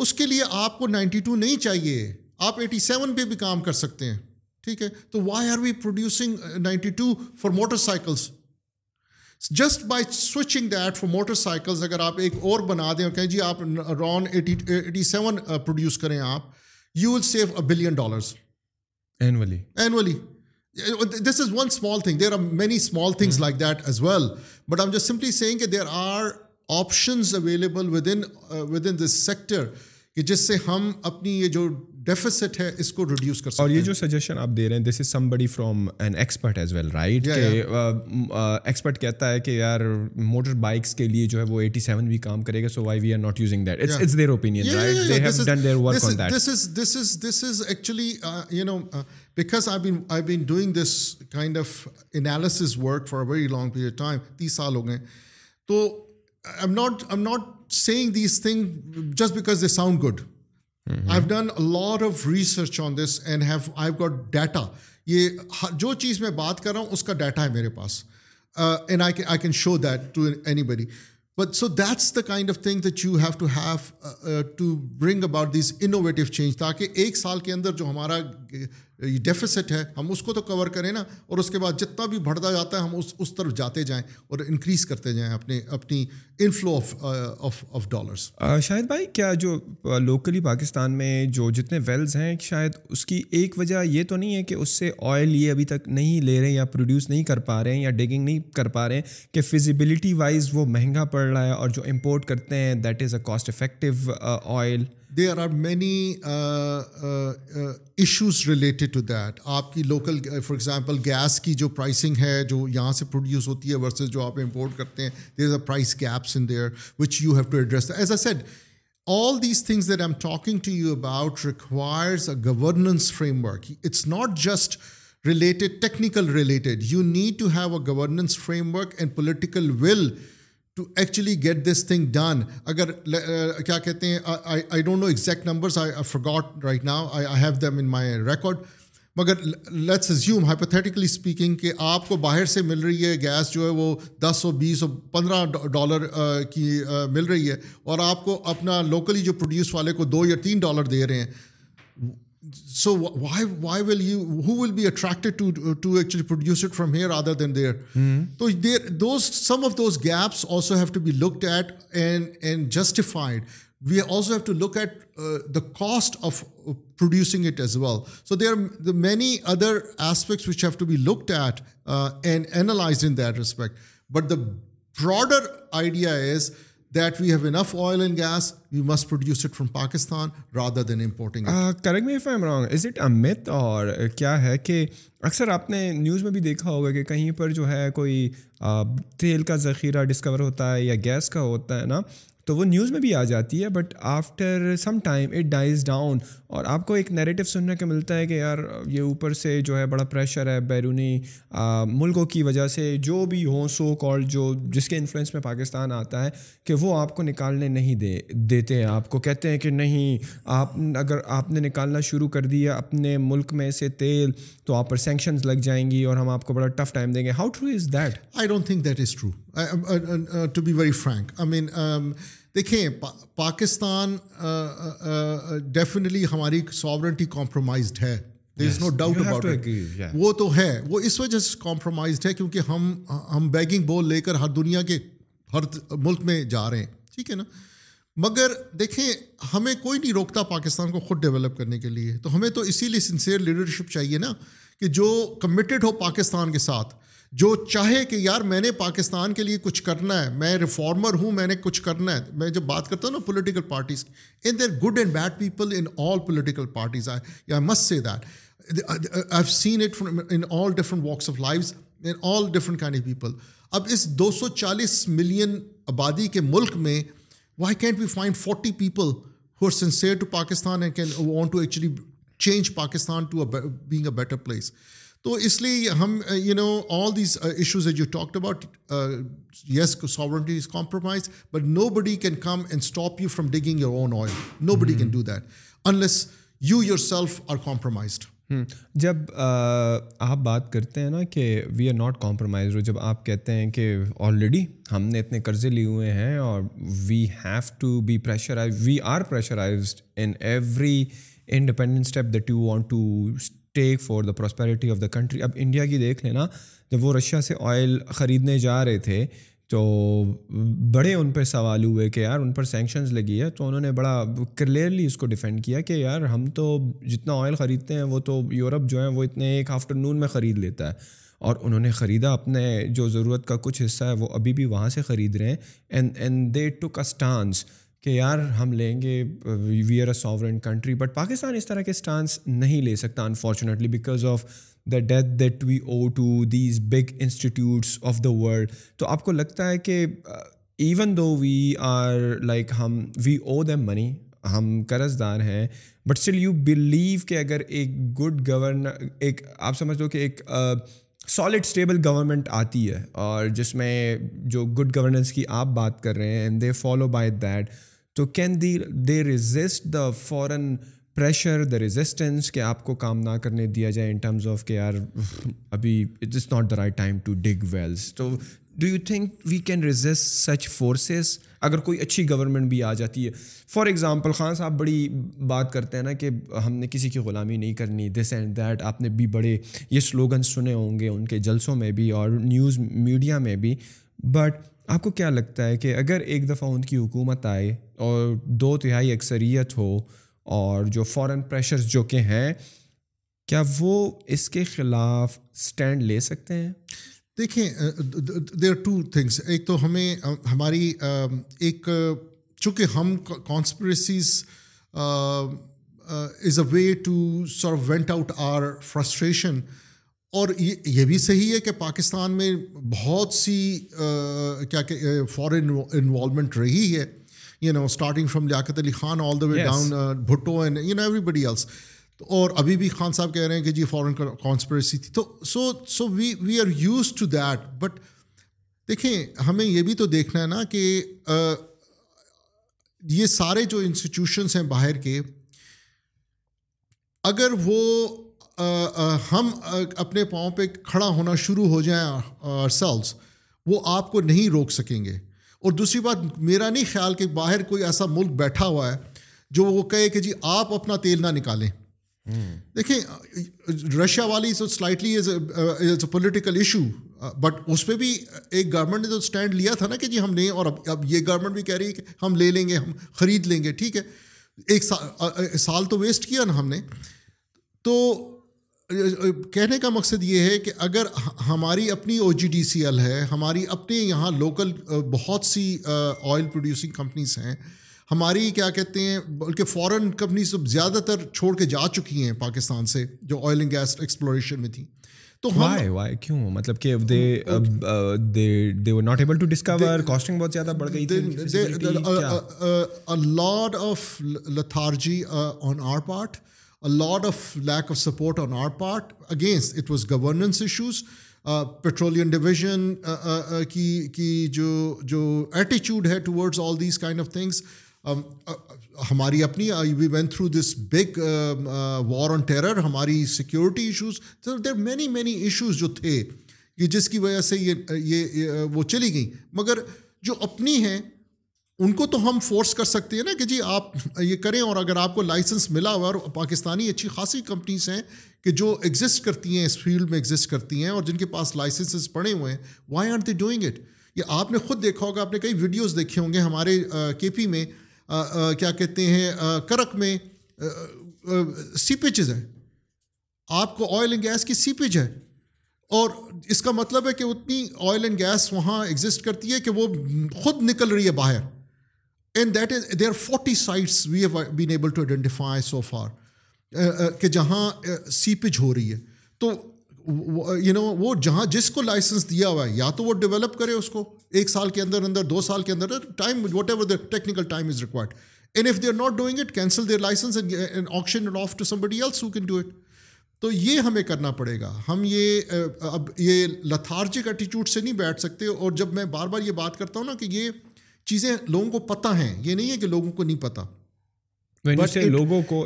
اس کے لیے آپ کو نائنٹی ٹو نہیں چاہیے آپ ایٹی سیون پہ بھی کام کر سکتے ہیں ٹھیک ہے تو why are we producing ninety two for motor cycles just by switching that for motor cycles اگر آپ ایک اور بنا دیں کہیں جی آپ RON eighty eighty seven produce کریں آپ you will save a billion dollars annually annually this is one small thing there are many small things like that as well but I am just simply seeing کہ there are options available in with in this sector کہ جس سے ہم اپنی یہ جو deficits ہے اس کو ریڈیوس کر سکتے ہیں اور یہ جو سجیشن آپ دے رہے ہیں this is somebody from an expert as well right expert کہتا ہے کہ یار موٹر بائکس کے لیے جو ہے وہ ایٹی سیون بھی کام کرے گا so why we are not using that it's their opinion right they have done their work on that this is this is this is actually you know because I been I been doing this kind of analysis work for very long period time تیس سال ہو گئے تو am not am not seeing these thing just because they sound good I have done lot of research on this and have I got data یہ جو چیز میں بات کر رہا ہوں اس کا ڈیٹا ہے میرے پاس and I I can show that to anybody but so that's the kind of thing that you have have to to bring about these innovative change تاکہ ایک سال کے اندر جو ہمارا ڈیفیسٹ ہے ہم اس کو تو کور کریں نا اور اس کے بعد جتنا بھی بڑھتا جاتا ہے ہم اس اس طرف جاتے جائیں اور انکریز کرتے جائیں اپنے اپنی inflow of of of dollars شاید بھائی کیا جو لوکلی پاکستان میں جو جتنے ویلز ہیں شاید اس کی ایک وجہ یہ تو نہیں ہے کہ اس سے آئل یہ ابھی تک نہیں لے رہے ہیں یا پروڈیوس نہیں کر پا رہے ہیں یا ڈیگنگ نہیں کر پا رہے ہیں کہ فزیبلٹی وائز وہ مہنگا پڑ رہا ہے اور جو امپورٹ کرتے ہیں that is a cost effective oil there are many issues related that آپ کی لوکل فار ایگزامپل گیس کی جو پرائسنگ ہے جو یہاں سے پروڈیوس ہوتی ہے ورسز جو آپ امپورٹ کرتے ہیں there is a price gaps in there which you have to address as a set all these things I am talking to you about requires a governance framework it's not just related technical related you need to have a governance framework and political will to actually get this thing done اگر کیا کہتے ہیں I I I don't know exact numbers right now have in my record مگر let's assume hypothetically speaking کہ آپ کو باہر سے مل رہی ہے گیس جو ہے وہ دس سو بیس سو پندرہ ڈالر کی مل رہی ہے اور آپ کو اپنا لوکلی جو پروڈیوس والے کو دو یا تین ڈالر دے رہے ہیں So why will you? Who will be attracted to actually produce it from here other than there? Mm-hmm. So some of those gaps also have to be looked at and justified. We also have to look at uh, the cost of uh, producing it as well. So there are the many other aspects which have to be looked at uh, and analyzed in that respect. But the broader idea is that we have enough oil and gas we must produce it from Pakistan rather than importing correct me if I am wrong is it امت اور کیا ہے کہ اکثر آپ نے news میں بھی دیکھا ہوگا کہ کہیں پر جو ہے کوئی تیل کا ذخیرہ ڈسکور ہوتا ہے یا گیس کا ہوتا ہے نا تو وہ نیوز میں بھی آ جاتی ہے but after some time it dies down اور آپ کو ایک نیریٹو سننے کو ملتا ہے کہ یار یہ اوپر سے جو ہے بڑا پریشر ہے بیرونی ملکوں کی وجہ سے جو بھی ہو سو کال جو جس کے انفلوئنس میں پاکستان آتا ہے کہ وہ آپ کو نکالنے نہیں دے دیتے ہیں آپ کو کہتے ہیں کہ نہیں آپ اگر آپ نے نکالنا شروع کر دیا اپنے ملک میں سے تیل تو آپ پر سینکشنز لگ جائیں گی اور ہم آپ کو بڑا ٹف ٹائم دیں گے how true is that I don't think that is true to be very frank I mean دیکھیں پاکستان ڈیفینیٹلی ہماری ساورنٹی کمپرومائزڈ ہے there is no doubt about وہ تو ہے وہ اس وجہ سے کمپرومائزڈ ہے کیونکہ ہم ہم بیگنگ بول لے کر ہر دنیا کے ہر ملک میں جا رہے ہیں ٹھیک ہے نا مگر دیکھیں ہمیں کوئی نہیں روکتا پاکستان کو خود ڈیولپ کرنے کے لیے تو ہمیں تو اسی لیے سنسیئر لیڈرشپ چاہیے نا کہ جو کمیٹیڈ ہو پاکستان کے ساتھ جو چاہے کہ یار میں نے پاکستان کے لیے کچھ کرنا ہے میں ریفارمر ہوں میں نے کچھ کرنا ہے میں جب بات کرتا ہوں نا پولیٹیکل پارٹیز کی in there good and bad people in all political parties I must say people اب اس دو سو چالیس ملین آبادی کے ملک میں why can't we find forty people who are sincere to Pakistan and can want to actually change Pakistan to being a better place تو اس لیے ہم you know all these issues as you talk about yes sovereignty is compromise but nobody can come and stop you from digging your own oil nobody can do that unless you yourself are compromised جب uh, آپ بات کرتے ہیں نا کہ we are not compromise جب آپ کہتے ہیں کہ آلریڈی ہم نے اتنے قرضے لیے ہوئے ہیں اور we have to be pressurize we are pressurized in every independent step that you want to take for the prosperity of the country اب انڈیا کی دیکھ لینا جب وہ رشیا سے آئل خریدنے جا رہے تھے تو بڑے ان پہ سوال ہوئے کہ یار ان پر سینکشنز لگی ہے تو انہوں نے بڑا کلیئرلی اس کو ڈیفینڈ کیا کہ یار ہم تو جتنا آئل خریدتے ہیں وہ تو یورپ جو ہیں وہ اتنے ایک آفٹر نون میں خرید لیتا ہے اور انہوں نے خریدا اپنے جو ضرورت کا کچھ حصہ ہے وہ ابھی بھی وہاں سے خرید رہے ہیں and and they took stance کہ یار ہم لیں گے we are a sovereign country but Pakistan اس طرح کے اسٹانس نہیں لے سکتا unfortunately because of the debt that we owe to these big institutes of the world تو آپ کو لگتا ہے کہ even though we are like ہم وی او دیم منی ہم قرض دار ہیں بٹ اسٹل یو بلیو کہ اگر ایک گڈ گورن ایک آپ سمجھ لو کہ ایک سالڈ اسٹیبل گورنمنٹ آتی ہے اور جس میں جو گڈ گورننس کی آپ بات کر رہے ہیں and they follow by that تو can the they resist the foreign pressure the resistance کہ آپ کو کام نہ کرنے دیا جائے ان ٹرمز آف کہ آر ابھی it is not the right time to dig wells تو do you think we can resist such forces اگر کوئی اچھی گورنمنٹ بھی آ جاتی ہے فار ایگزامپل خان صاحب بڑی بات کرتے ہیں نا کہ ہم نے کسی کی غلامی نہیں کرنی دس اینڈ دیٹ آپ نے بھی بڑے یہ سلوگن سنے ہوں گے ان کے جلسوں میں بھی اور نیوز میڈیا میں بھی بٹ آپ کو کیا لگتا ہے کہ اگر ایک دفعہ ان کی حکومت آئے اور دو تہائی اکثریت ہو اور جو فورن پریشرز جو کہ ہیں کیا وہ اس کے خلاف اسٹینڈ لے سکتے ہیں دیکھیں دیر آر ٹو تھنگس ایک تو ہمیں ہماری ایک چونکہ ہم conspiracies is a way to solve vent out our frustration اور یہ بھی صحیح ہے کہ پاکستان میں بہت سی کیا کہ فارن انوالومنٹ رہی ہے you know starting from Liaquat Ali Khan all the way down Bhutto and you know everybody else اور ابھی بھی خان صاحب کہہ رہے ہیں کہ جی فارن کانسپریسی تھی تو so so we we are used to that but دیکھیں ہمیں یہ بھی تو دیکھنا ہے نا کہ یہ سارے جو انسٹیٹیوشنس ہیں باہر کے اگر وہ ہم اپنے پاؤں پہ کھڑا ہونا شروع ہو جائیں سیلس وہ آپ کو نہیں روک سکیں گے اور دوسری بات میرا نہیں خیال کہ باہر کوئی ایسا ملک بیٹھا ہوا ہے جو وہ کہے کہ جی آپ اپنا تیل نہ نکالیں دیکھیں رشیا والی slightly is a political issue but اس پہ بھی ایک گورنمنٹ نے تو اسٹینڈ لیا تھا نا کہ جی ہم لیں اور اب اب یہ گورنمنٹ بھی کہہ رہی ہے کہ ہم لے لیں گے ہم خرید لیں گے ٹھیک ہے ایک سال تو ویسٹ کیا نا ہم نے تو کہنے کا مقصد یہ ہے کہ اگر ہماری اپنی O G D C L ہے ہماری اپنے یہاں لوکل بہت سی آئل پروڈیوسنگ کمپنیز ہیں ہماری کیا کہتے ہیں بلکہ فورن کمپنیز زیادہ تر چھوڑ کے جا چکی ہیں پاکستان سے جو آئل اینڈ گیس ایکسپلوریشن میں تھیں تو کیوں مطلب کہ بہت زیادہ بڑھ lot of lethargy on our part lot of lack of support on our part against it was governance issues petroleum division کی کی جو جو ایٹیچیوڈ ہے towards all these kind of things ہماری اپنی we went through this big war on terror ہماری security issues there many many issues جو تھے کہ جس کی وجہ سے یہ یہ وہ چلی گئیں مگر جو اپنی ہیں ان کو تو ہم فورس کر سکتے ہیں نا کہ جی آپ یہ کریں اور اگر آپ کو لائسنس ملا ہوا اور پاکستانی اچھی خاصی کمپنیز ہیں کہ جو ایگزسٹ کرتی ہیں اس فیلڈ میں ایگزسٹ کرتی ہیں اور جن کے پاس لائسنسز پڑے ہوئے ہیں why are they doing it یہ آپ نے خود دیکھا ہوگا آپ نے کئی ویڈیوز دیکھے ہوں گے ہمارے کے پی میں کیا کہتے ہیں کرک میں سیپیجز ہیں آپ کو آئل اینڈ گیس کی سیپیج ہے اور اس کا مطلب ہے کہ اتنی آئل اینڈ گیس وہاں ایگزسٹ کرتی ہے کہ وہ خود نکل رہی ہے باہر and that is there forty sites we have been able to identify so far کہ جہاں سیپج uh, ہو رہی ہے تو یو نو uh, وہ جہاں جس کو لائسنس دیا ہوا ہے یا تو وہ ڈیولپ کرے اس کو ایک سال کے اندر اندر دو سال کے اندر time whatever the technical time is required and if they are not doing it cancel their licence auction off to somebody do it تو یہ ہمیں کرنا پڑے گا ہم یہ uh, اب یہ لتھارجک ایٹیچیوڈ سے نہیں بیٹھ سکتے اور جب میں بار بار یہ بات کرتا ہوں نا کہ یہ چیزیں لوگوں کو پتہ ہیں یہ نہیں ہے کہ لوگوں کو نہیں پتہ لوگوں کو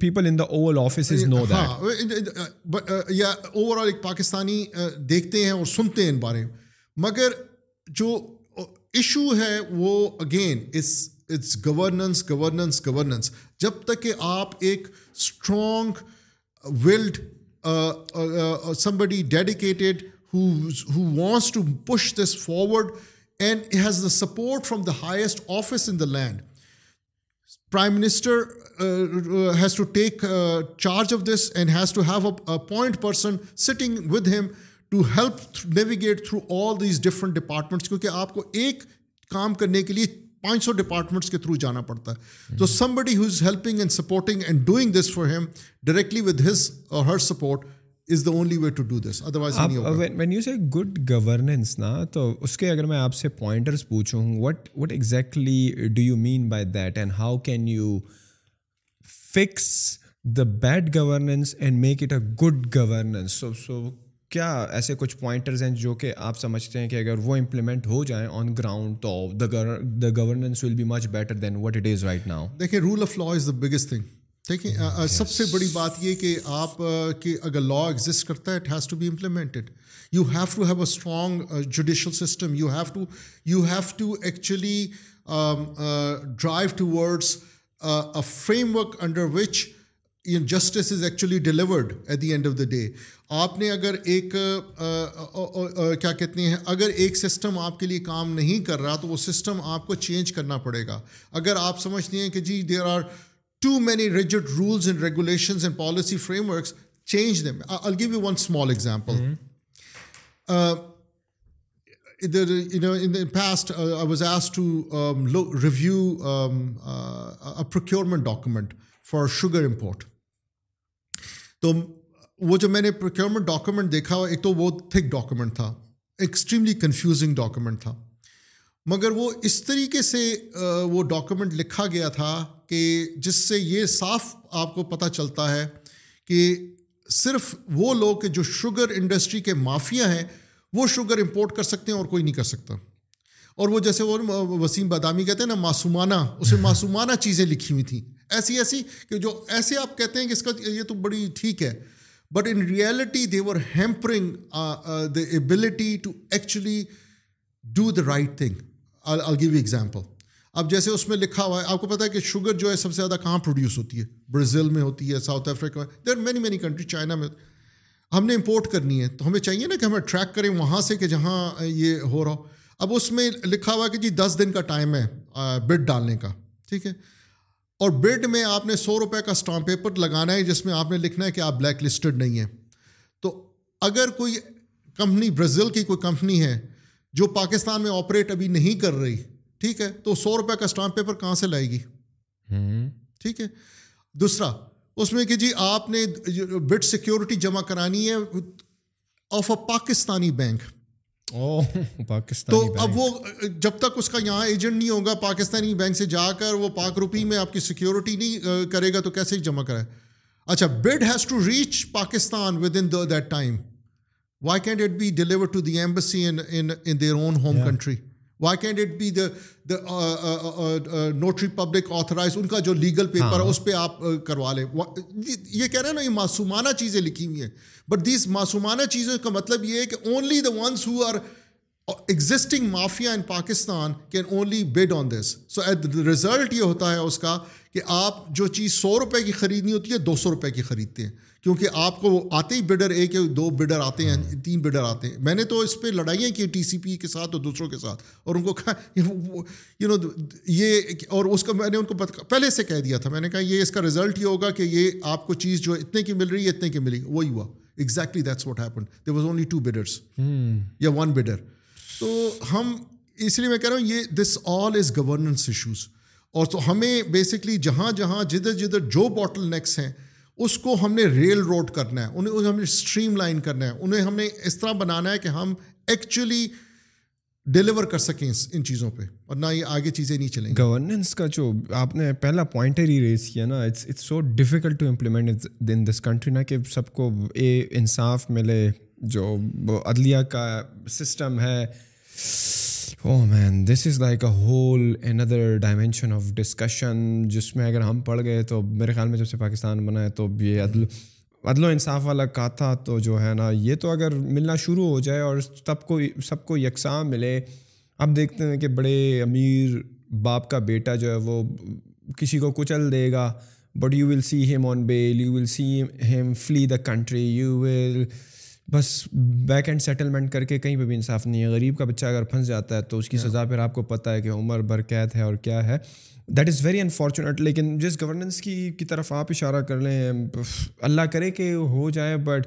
پیپل ہاں، ان نو uh, یا اوور آل ایک پاکستانی uh, دیکھتے ہیں اور سنتے ہیں ان بارے میں مگر جو ایشو ہے وہ again it's governance governance governance جب تک کہ آپ ایک strong willed somebody dedicated dedicated who wants to push this forward and has the support from the highest office in the land prime minister has to take charge of this and has to have a point person sitting with him to help navigate through all these different departments کیونکہ آپ کو ایک کام کرنے کے لیے پانچ سو ڈپارٹمنٹس کے تھرو جانا پڑتا ہے تو somebody who is helping and supporting and doing this for him directly with his or her support is the only way to do this when you see good governance نا تو اس کے اگر میں آپ سے پوائنٹرس پوچھوں what what exactly do you mean by that and how can you fix the bad governance and make it a good governance so so کیا ایسے کچھ پوائنٹرز ہیں جو کہ آپ سمجھتے ہیں کہ اگر وہ امپلیمنٹ ہو جائیں آن گراؤنڈ تو the governance will be much better than what it is right now دیکھیے rule of law is the biggest thing دیکھیں سب سے بڑی بات یہ کہ آپ کہ اگر لا ایگزٹ کرتا ہے it has to be implemented you have to have a strong judicial system you have to you have to actually drive towards framework under which justice is actually delivered at the end of the day آپ نے اگر ایک کیا کہتے ہیں اگر ایک system آپ کے لیے کام نہیں کر رہا تو وہ سسٹم آپ کو چینج کرنا پڑے گا اگر آپ سمجھتے ہیں کہ جی there are too many rigid rules and regulations and policy frameworks change them I I give you one small example past was as to review procurement document for sugar import تو وہ جو میں نے پروکیورمنٹ ڈاکومنٹ دیکھا ایک تو وہ تھک ڈاکومنٹ تھا ایکسٹریملی کنفیوزنگ ڈاکومنٹ تھا مگر وہ اس طریقے سے وہ ڈاکیومنٹ لکھا گیا تھا کہ جس سے یہ صاف آپ کو پتہ چلتا ہے کہ صرف وہ لوگ جو شوگر انڈسٹری کے مافیا ہیں وہ شوگر امپورٹ کر سکتے ہیں اور کوئی نہیں کر سکتا اور وہ جیسے وہ وسیم بادامی کہتے ہیں نا معصومانہ اس میں معصومانہ چیزیں لکھی ہوئی تھیں ایسی ایسی کہ جو ایسے آپ کہتے ہیں کہ اس کا یہ تو بڑی ٹھیک ہے but in reality they're hampering the ability to actually do the right thing give example اب جیسے اس میں لکھا ہوا ہے آپ کو پتا ہے کہ شوگر جو ہے سب سے زیادہ کہاں پروڈیوس ہوتی ہے برازیل میں ہوتی ہے ساؤتھ افریقہ میں there many many country China میں ہم نے امپورٹ کرنی ہے تو ہمیں چاہیے نا کہ ہمیں ٹریک کریں وہاں سے کہ جہاں یہ ہو رہا ہو اب اس میں لکھا ہوا کہ جی دس دن کا ٹائم ہے بڈ ڈالنے کا ٹھیک ہے اور بڈ میں آپ نے سو روپئے کا اسٹامپ پیپر لگانا ہے جس میں آپ نے لکھنا ہے کہ آپ بلیک لسٹڈ نہیں ہیں تو اگر کوئی کمپنی برازیل کی کوئی کمپنی ہے جو پاکستان میں آپریٹ ابھی نہیں کر رہی ٹھیک ہے تو سو روپئے کا اسٹامپ پیپر کہاں سے لائے گی ٹھیک ہے دوسرا اس میں کہ جی آپ نے بٹ جمع کرانی ہے آف اے پاکستانی بینک تو اب وہ جب تک اس کا یہاں ایجنٹ نہیں ہوگا پاکستانی بینک سے جا کر وہ پاک روپی میں آپ کی سیکورٹی نہیں کرے گا تو کیسے جمع کرائے اچھا bid has to reach Pakistan within that time why can't it be deliver to the embassy in their own home country why can't it be notary public authorize ان کا جو لیگل پیپر ہے اس پہ آپ کروا لیں یہ کہہ رہے ہیں نا یہ معصومانہ چیزیں لکھی ہوئی ہیں بٹ دیز معصومانہ چیزوں کا مطلب یہ ہے کہ only the ones who are existing mafia in Pakistan can only bid on this so at result یہ ہوتا ہے اس کا کہ آپ جو چیز سو روپئے کی خریدنی ہوتی ہے دو سو روپئے کی خریدتے ہیں کیونکہ آپ کو وہ آتے ہی بڈر ایک دو بڈر آتے ہیں تین بڈر آتے ہیں میں نے تو اس پہ لڑائیاں کی ٹی سی پی کے ساتھ اور دوسروں کے ساتھ اور ان کو کہا یو نو یہ اور اس کا میں نے ان کو پہلے سے کہہ دیا تھا میں نے کہا یہ اس کا رزلٹ یہ ہوگا کہ یہ آپ کو چیز جو اتنے کی مل رہی ہے اتنے کی ملی وہی ہوا exactly that's what happen there was only two bidders یا ون بڈر تو ہم اس لیے میں کہہ رہا ہوں یہ this all is governance issues اور تو ہمیں بیسکلی جہاں جہاں جدھر جدھر جو باٹل نیکس ہیں اس کو ہم نے ریل روڈ کرنا ہے انہیں ہم نے اسٹریم لائن کرنا ہے انہیں ہم نے اس طرح بنانا ہے کہ ہم ایکچولی ڈیلیور کر سکیں ان چیزوں پہ اور نہ یہ آگے چیزیں نہیں چلیں گورننس کا جو آپ نے پہلا پوائنٹ ہی ریز کیا نا it's it's so difficult to implement in this country نا کہ سب کو اے انصاف ملے جو عدلیہ کا سسٹم ہے اوہ man this is like a whole another dimension of discussion جس میں اگر ہم پڑھ گئے تو میرے خیال میں جب سے پاکستان بنا ہے تو یہ عدل عدل و انصاف والا کاتا تو جو ہے نا یہ تو اگر ملنا شروع ہو جائے اور سب کو سب کو یکساں ملے اب دیکھتے ہیں کہ بڑے امیر باپ کا بیٹا جو ہے وہ کسی کو کچل دے گا but you will see him on bail you will see him flee the country you will bus back and settlement کر کے کہیں پہ بھی انصاف نہیں ہے غریب کا بچہ اگر پھنس جاتا ہے تو اس کی ہاں۔ سزا پھر آپ کو پتہ ہے کہ عمر بر قید ہے اور کیا ہے دیٹ از ویری انفارچونیٹ لیکن جس گورننس کی کی طرف آپ اشارہ کر لیں اللہ کرے کہ ہو جائے but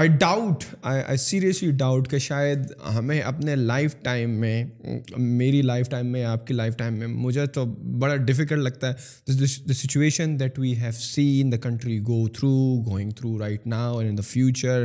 I doubt I seriously doubt کہ شاید ہمیں اپنے لائف ٹائم میں میری لائف ٹائم میں آپ کی لائف ٹائم میں مجھے تو بڑا ڈفیکلٹ لگتا ہے the situation that we have seen the country go through going through right now in the future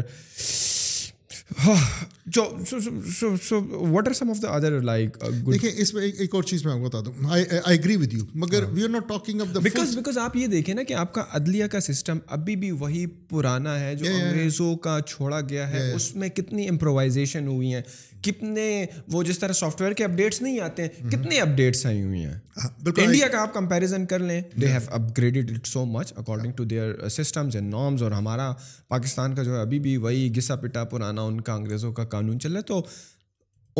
what are some of the other like دیکھیں اس میں ایک اور چیز میں آپ کو بتا دوں آئی اگری ود یو مگر we are not talking up because because آپ یہ دیکھیں نا کہ آپ کا عدلیہ کا سسٹم ابھی بھی وہی پرانا ہے جو انگریزوں کا چھوڑا گیا ہے اس میں کتنی امپرووائزیشن ہوئی ہیں کتنے وہ جس طرح سافٹ ویئر کے اپڈیٹس نہیں آتے ہیں کتنے اپڈیٹس آئی ہوئی ہیں انڈیا ہاں، کا آپ کمپیریزن کر لیں they have upgraded it so much according to their systems and norms اور ہمارا پاکستان کا جو ہے ابھی بھی وہی گسا پٹا پرانا ان کا انگریزوں کا قانون چل رہا ہے تو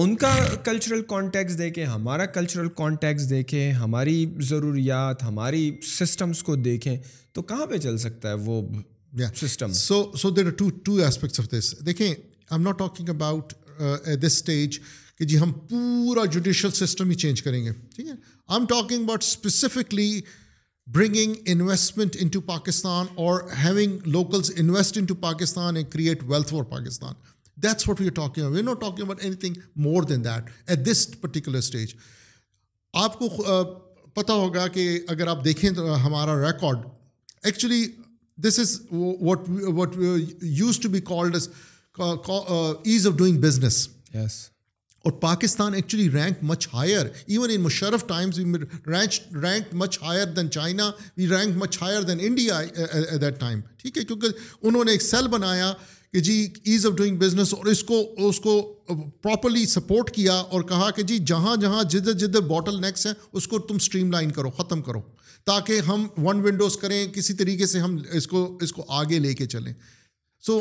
ان کا کلچرل کانٹیکس دیکھیں ہمارا کلچرل کانٹیکس دیکھیں ہماری ضروریات ہماری سسٹمس کو دیکھیں تو کہاں پہ چل سکتا ہے وہ system so so there two two aspects of this دیکھیں I'm not talking about at this stage کہ جی ہم پورا جوڈیشل سسٹم ہی چینج کریں گے ٹھیک ہے I am talking about specifically bringing investment into Pakistan اور having locals invest into Pakistan and create wealth for Pakistan that's what you talking we no about anything more than that at this particular stage آپ کو پتا ہوگا کہ اگر آپ دیکھیں تو ہمارا record actually this is what what use to be called ease of doing business yes اور Pakistan actually rank much higher even in Musharraf times rank much higher than China we rank much higher than India at that time ٹھیک ہے کیونکہ انہوں نے ایک cell بنایا کہ جی ایز آف ڈوئنگ بزنس اور اس کو اس کو پراپرلی سپورٹ کیا اور کہا کہ جی جہاں جہاں جدھر جدھر باٹل نیکس ہیں اس کو تم اسٹریم لائن کرو ختم کرو تاکہ ہم ون ونڈوز کریں کسی طریقے سے ہم اس کو اس کو آگے لے کے چلیں so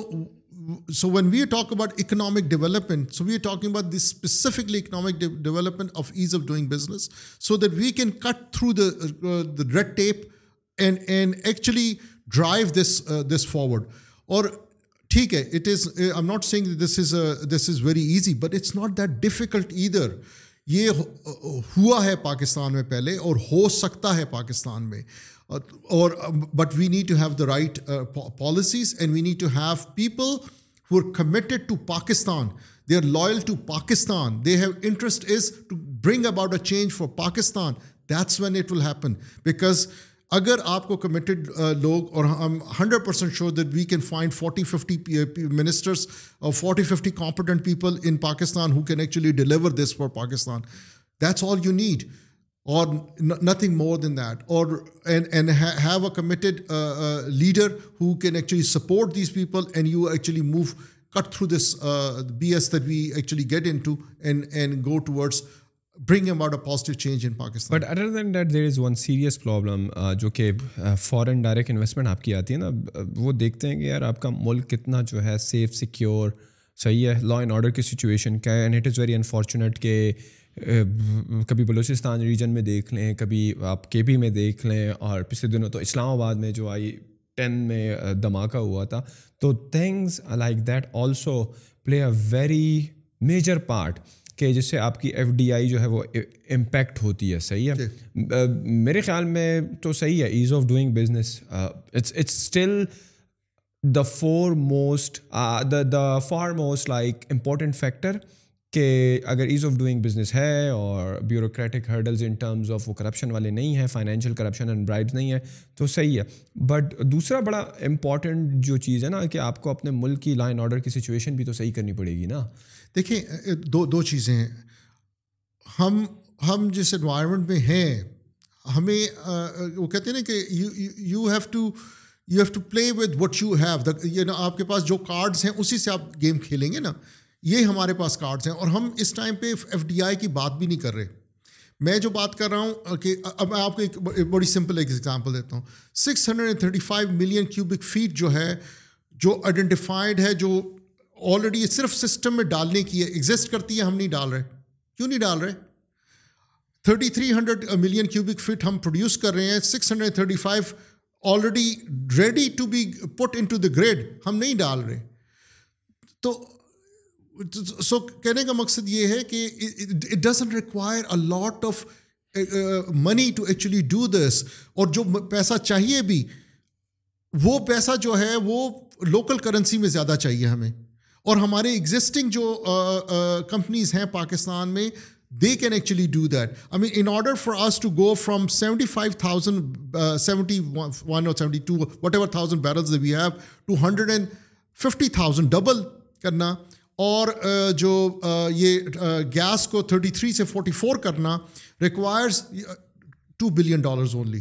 so when we talk about economic development so we talking about this specifically economic development of ease of doing business so that we can cut through the red tape and and actually drive this this forward اور ٹھیک ہے it is I am not saying this is this is very easy but it's not that difficult ادھر یہ uh, ہوا ہے پاکستان میں پہلے اور ہو سکتا ہے پاکستان میں uh, اور but we need to have the right policies and we need to have people who are committed to Pakistan they are loyal to Pakistan they have interest is to bring about a change for Pakistan that's when it will happen because اگر آپ کو committed لوگ اور ہم hundred percent show that we can find forty fifty ministers اور forty fifty competent people in Pakistan who can actually deliver this for Pakistan that's all you need اور nothing more than that اور have a committed leader who can actually support these people and you actually move cut through this B S that we actually get into and go towards bring positive change in Pakistan but other than that there is one serious problem جو کہ foreign direct investment آپ کی آتی ہے نا وہ دیکھتے ہیں کہ یار آپ کا ملک کتنا جو ہے سیف سیکیور صحیح ہے لا اینڈ آرڈر کی سچویشن کیا and it is very unfortunate کہ uh, کبھی بلوچستان ریجن میں دیکھ لیں کبھی آپ کے پی میں دیکھ لیں اور پچھلے دنوں تو اسلام آباد میں جو آئی ٹین میں uh, دھماکہ ہوا تھا تو things like that also play a very major part کہ جس سے آپ کی ایف ڈی آئی جو ہے وہ امپیکٹ ہوتی ہے صحیح ہے جی۔ میرے خیال میں تو صحیح ہے ease of doing business it's still the foremost the foremost like important factor کہ اگر ایز آف ڈوئنگ بزنس ہے اور bureaucratic hurdles in terms of وہ کرپشن والے نہیں ہیں فائنینشیل کرپشن اینڈ برائڈ نہیں ہیں تو صحیح ہے بٹ دوسرا بڑا امپورٹنٹ جو چیز ہے نا کہ آپ کو اپنے ملک کی لا اینڈ آرڈر کی سچویشن بھی تو صحیح کرنی پڑے گی نا دیکھیں دو دو چیزیں ہیں ہم ہم جس انوائرمنٹ میں ہیں ہمیں وہ کہتے ہیں نا کہ you have to you have to play with what you have the یہ آپ کے پاس جو کارڈس ہیں اسی سے آپ گیم کھیلیں گے نا یہ ہمارے پاس کارڈس ہیں اور ہم اس ٹائم پہ ایف ڈی آئی کی بات بھی نہیں کر رہے میں جو بات کر رہا ہوں کہ اب میں آپ کو ایک بڑی سمپل ایک ایگزامپل دیتا ہوں six hundred and thirty five million cubic feet جو ہے جو آئیڈینٹیفائڈ ہے جو آلریڈی یہ صرف سسٹم میں ڈالنے کی ہے ایگزٹ کرتی ہے ہم نہیں ڈال رہے کیوں نہیں ڈال رہے thirty three hundred million cubic feet ہم پروڈیوس کر رہے ہیں six hundred thirty five already ready to be put into the grid ہم نہیں ڈال رہے تو سو کہنے کا مقصد یہ ہے کہ it doesn't require a lot of money to actually do this اور جو پیسہ چاہیے بھی وہ پیسہ جو ہے وہ لوکل کرنسی میں زیادہ چاہیے ہمیں اور ہمارے ایگزسٹنگ جو کمپنیز ہیں پاکستان میں they can actually do that I mean in order for us to go from seventy five thousand seventy one or seventy two whatever thousand barrels we have to hundred and fifty thousand double کرنا اور جو یہ gas کو thirty three سے forty four کرنا requires two billion dollars only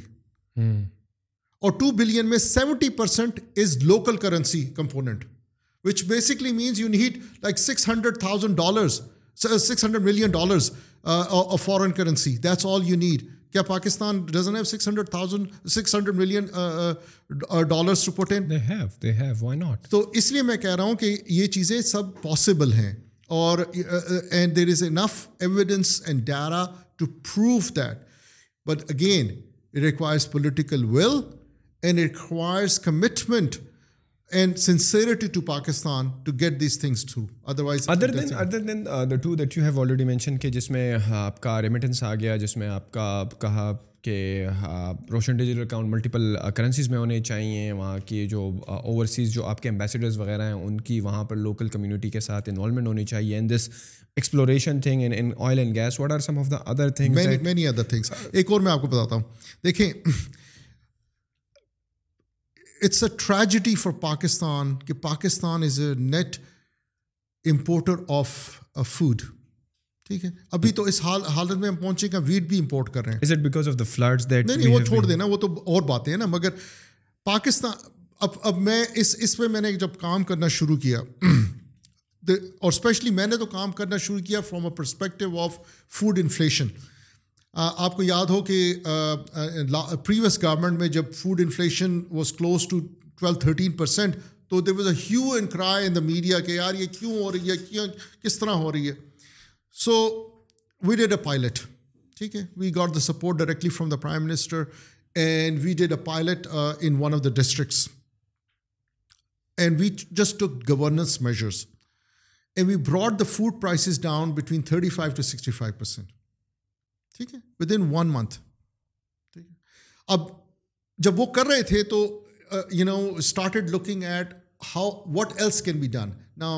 اور two billion میں seventy percent is local currency component which basically means you need like six hundred thousand dollars six hundred million dollars foreign currency that's all you need کیا پاکستان تو اس لیے میں کہہ رہا ہوں کہ یہ چیزیں سب پاسبل ہیں اور and there is enough evidence and data to prove that but again it requires political will and requires commitment کہ جس میں آپ کا ریمیٹنس آ گیا جس میں آپ کا کہا کہ Roshan digital account multiple currencies میں ہونے چاہئیں وہاں کی جو اوورسیز جو آپ کے امبیسیڈرز وغیرہ ہیں ان کی وہاں پر لوکل کمیونٹی کے ساتھ انوالومنٹ ہونی چاہیے in this exploration thing and gas what are some of the other thing other things ایک اور میں آپ کو بتاتا ہوں دیکھیں it's a tragedy for Pakistan کہ Pakistan is a net importer of food ٹھیک ہے ابھی تو اس حال حالت میں ہم پہنچے ویٹ بھی امپورٹ کر رہے ہیں وہ چھوڑ دینا وہ تو اور باتیں ہیں نا مگر پاکستان اب اب میں اس اس پہ میں نے جب کام کرنا شروع کیا اور اسپیشلی میں نے تو کام کرنا شروع کیا from a perspective of food inflation آپ کو یاد ہو کہ پریویس گورنمنٹ میں جب food inflation was close to twelve thirteen percent تو there was a hue cry in the media کہ یار یہ کیوں ہو رہی ہے کیوں کس طرح ہو رہی ہے so we did a pilot ٹھیک ہے we got the support directly from the prime minister and we did a pilot in one of the districts and we just governance measures and we brought the food prices down between thirty five to sixty five percent ٹھیک ہے within one month ٹھیک ہے اب جب وہ کر رہے تھے تو you know started looking at how what else can be done نا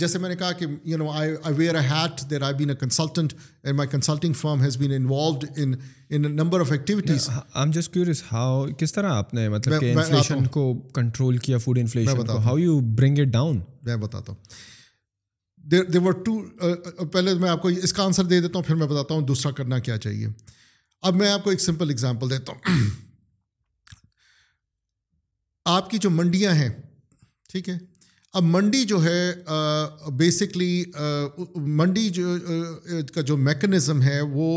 جیسے میں نے کہا کہ you know I I wear a hat there I been a consultant and my consulting firm has been involved in in number of activities I'm just curious how کس طرح آپ نے مطلب کہ انفلیشن کو کنٹرول کیا فوڈ انفلیشن کو how you bring it down میں بتاتا ہوں دیر ور ٹو پہلے میں آپ کو اس کا آنسر دے دیتا ہوں پھر میں بتاتا ہوں دوسرا کرنا کیا چاہیے اب میں آپ کو ایک سمپل اگزامپل دیتا ہوں آپ کی جو منڈیاں ہیں ٹھیک ہے اب منڈی جو ہے بیسکلی منڈی جو کا جو میکنزم ہے وہ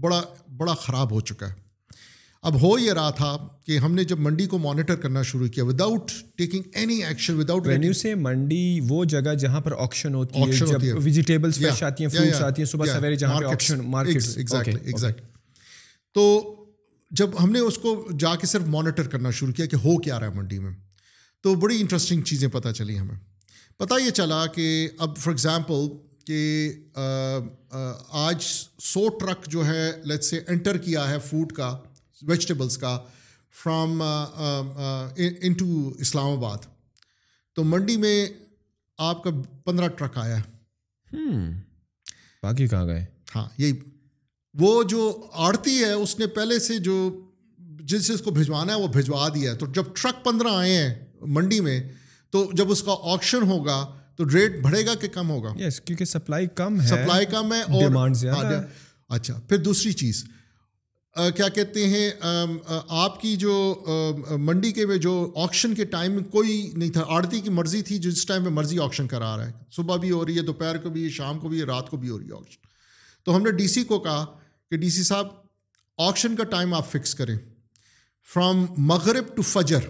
بڑا بڑا خراب ہو چکا ہے اب ہو یہ رہا تھا کہ ہم نے جب منڈی کو مانیٹر کرنا شروع کیا without taking any action without venue سے منڈی وہ جگہ جہاں پر آکشن آکشن ہوتی ہے فریش آتی آتی ہیں ہیں فروٹس صبح سویرے جہاں ایگزیکٹلی تو جب ہم نے اس کو جا کے صرف مانیٹر کرنا شروع کیا کہ ہو کیا رہا ہے منڈی میں تو بڑی انٹرسٹنگ چیزیں پتہ چلی ہمیں پتہ یہ چلا کہ اب فار ایگزامپل کہ آج سو ٹرک جو ہے لیٹ سے انٹر کیا ہے فوڈ کا ویجیٹیبلس کا from into Islamabad تو منڈی میں آپ کا پندرہ ٹرک آیا باقی کہاں گئے ہاں یہی وہ جو آڑتی ہے اس نے پہلے سے جو جس سے اس کو بھجوانا ہے وہ بھجوا دیا ہے تو جب ٹرک پندرہ آئے ہیں منڈی میں تو جب اس کا آپشن ہوگا تو ریٹ بڑھے گا کہ کم ہوگا کیونکہ سپلائی کم ہے سپلائی کم ہے اور ہاں، اچھا پھر دوسری چیز کیا کہتے ہیں آپ کی جو منڈی کے جو آکشن کے ٹائم میں کوئی نہیں تھا آڑتی کی مرضی تھی جو جس ٹائم میں مرضی آکشن کرا رہا ہے صبح بھی ہو رہی ہے دوپہر کو بھی شام کو بھی رات کو بھی ہو رہی ہے آکشن تو ہم نے ڈی سی کو کہا کہ ڈی سی صاحب آکشن کا ٹائم آپ فکس کریں فرام مغرب ٹو فجر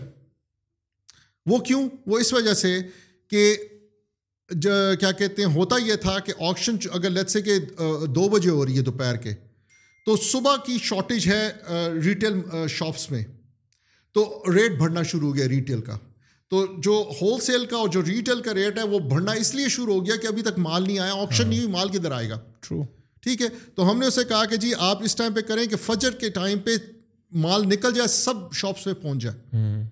وہ کیوں وہ اس وجہ سے کہ کیا کہتے ہیں ہوتا یہ تھا کہ آکشن اگر لیٹ سے کہ دو بجے ہو رہی ہے دوپہر کے تو صبح کی شارٹیج ہے ریٹیل شاپس میں تو ریٹ بڑھنا شروع ہو گیا ریٹیل کا تو جو ہول سیل کا اور جو ریٹیل کا ریٹ ہے وہ بڑھنا اس لیے شروع ہو گیا کہ ابھی تک مال نہیں آیا آپشن ہاں۔ نہیں ہوئی مال کدھر در آئے گا ٹرو ٹھیک ہے تو ہم نے اسے کہا کہ جی آپ اس ٹائم پہ کریں کہ فجر کے ٹائم پہ مال نکل جائے سب شاپس پہ پہنچ جائے ہاں۔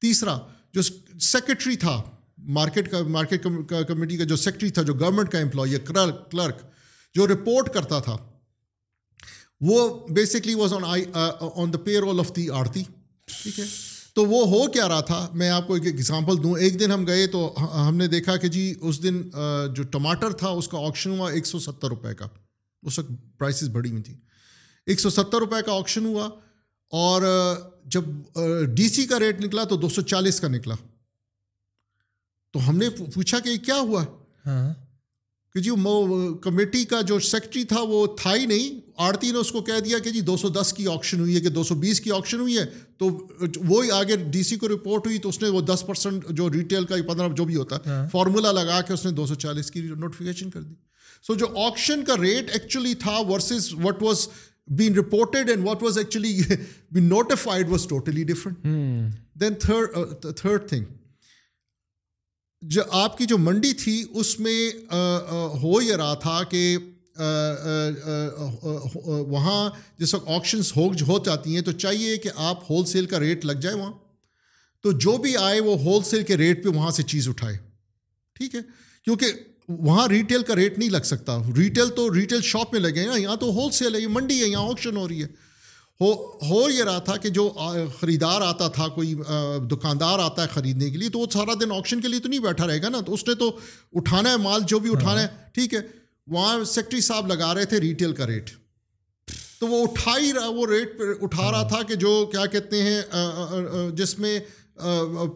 تیسرا جو سیکرٹری تھا مارکیٹ کا مارکیٹ کمیٹی کا جو سیکرٹری تھا جو گورنمنٹ کا امپلائی کلرک جو رپورٹ کرتا تھا وہ basically was on on the payroll of the آرتی ٹھیک ہے تو وہ ہو کیا رہا تھا میں آپ کو ایک ایگزامپل دوں ایک دن ہم گئے تو ہم نے دیکھا کہ جی اس دن جو ٹماٹر تھا اس کا آپشن ہوا ایک سو ستر روپئے کا اس وقت پرائسز بڑی ہوئی تھیں ایک سو ستر روپئے کا آپشن ہوا اور جب ڈی سی کا ریٹ نکلا تو دو سو چالیس کا نکلا تو ہم نے پوچھا کہ کیا ہوا ہاں۔ کہ جی کمیٹی کا جو سیکٹری تھا وہ تھا ہی نہیں آڑتی نے اس کو کہہ دیا کہ جی دو سو دس کی آپشن ہوئی ہے کہ دو سو بیس کی آپشن ہوئی ہے تو وہی آگے ڈی سی کو رپورٹ ہوئی تو اس نے وہ دس پرسینٹ جو ریٹیل کا پندرہ جو بھی ہوتا ہے فارمولا ہاں۔ لگا کے اس نے دو سو چالیس کی نوٹیفیکیشن کر دی سو جو آپشن کا ریٹ ایکچولی تھا versus what was been reported and what was actually been notified was totally different then third third thing جو آپ کی جو منڈی تھی اس میں ہو یہ رہا تھا کہ وہاں جس وقت آپشنس ہو جاتی ہیں تو چاہیے کہ آپ ہول سیل کا ریٹ لگ جائے وہاں تو جو بھی آئے وہ ہول سیل کے ریٹ پہ وہاں سے چیز اٹھائے ٹھیک ہے کیونکہ وہاں ریٹیل کا ریٹ نہیں لگ سکتا ریٹیل تو ریٹیل شاپ میں لگے ہیں یہاں تو ہول سیل ہے یہ منڈی ہے یہاں آپشن ہو رہی ہے ہو ہو یہ رہا تھا کہ جو خریدار آتا تھا کوئی دکاندار آتا ہے خریدنے کے لیے تو وہ سارا دن آپشن کے لیے تو نہیں بیٹھا رہے گا نا تو اس نے تو اٹھانا ہے مال جو بھی ہاں۔ اٹھانا ہے ٹھیک ہے وہاں سیکٹری صاحب لگا رہے تھے ریٹیل کا ریٹ تو وہ اٹھا ہی رہا وہ ریٹ پہ اٹھا رہا ہاں۔ تھا کہ جو کیا کہتے ہیں جس میں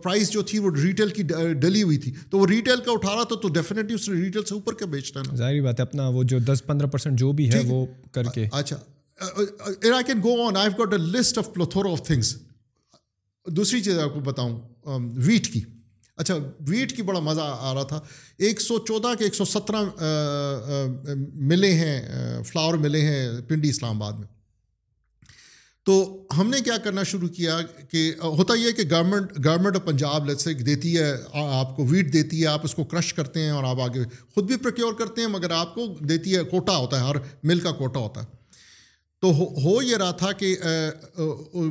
پرائز جو تھی وہ ریٹیل کی ڈلی ہوئی تھی تو وہ ریٹیل کا اٹھا رہا تھا تو ڈیفینیٹلی اس نے ریٹیل سے اوپر کے بیچنا ظاہری بات ہے اپنا وہ جو دس پندرہ پرسینٹ جو بھی ہے وہ کر کے اچھا can go on I a list of plethora of things دوسری چیز آپ کو بتاؤں ویٹ um, کی اچھا ویٹ کی بڑا مزہ آ رہا تھا ایک سو چودہ کے ایک سو سترہ uh, uh, ملے ہیں فلاور uh, ملے ہیں پنڈی اسلام آباد میں تو ہم نے کیا کرنا شروع کیا کہ ہوتا یہ کہ گورنمنٹ گورنمنٹ آف پنجاب سے دیتی ہے آپ کو ویٹ دیتی ہے آپ اس کو کرش کرتے ہیں اور آپ آگے خود بھی پروکیور کرتے ہیں مگر آپ کو دیتی ہے کوٹا ہوتا ہے ہر مل کا کوٹا ہوتا ہے تو ہو یہ رہا تھا کہ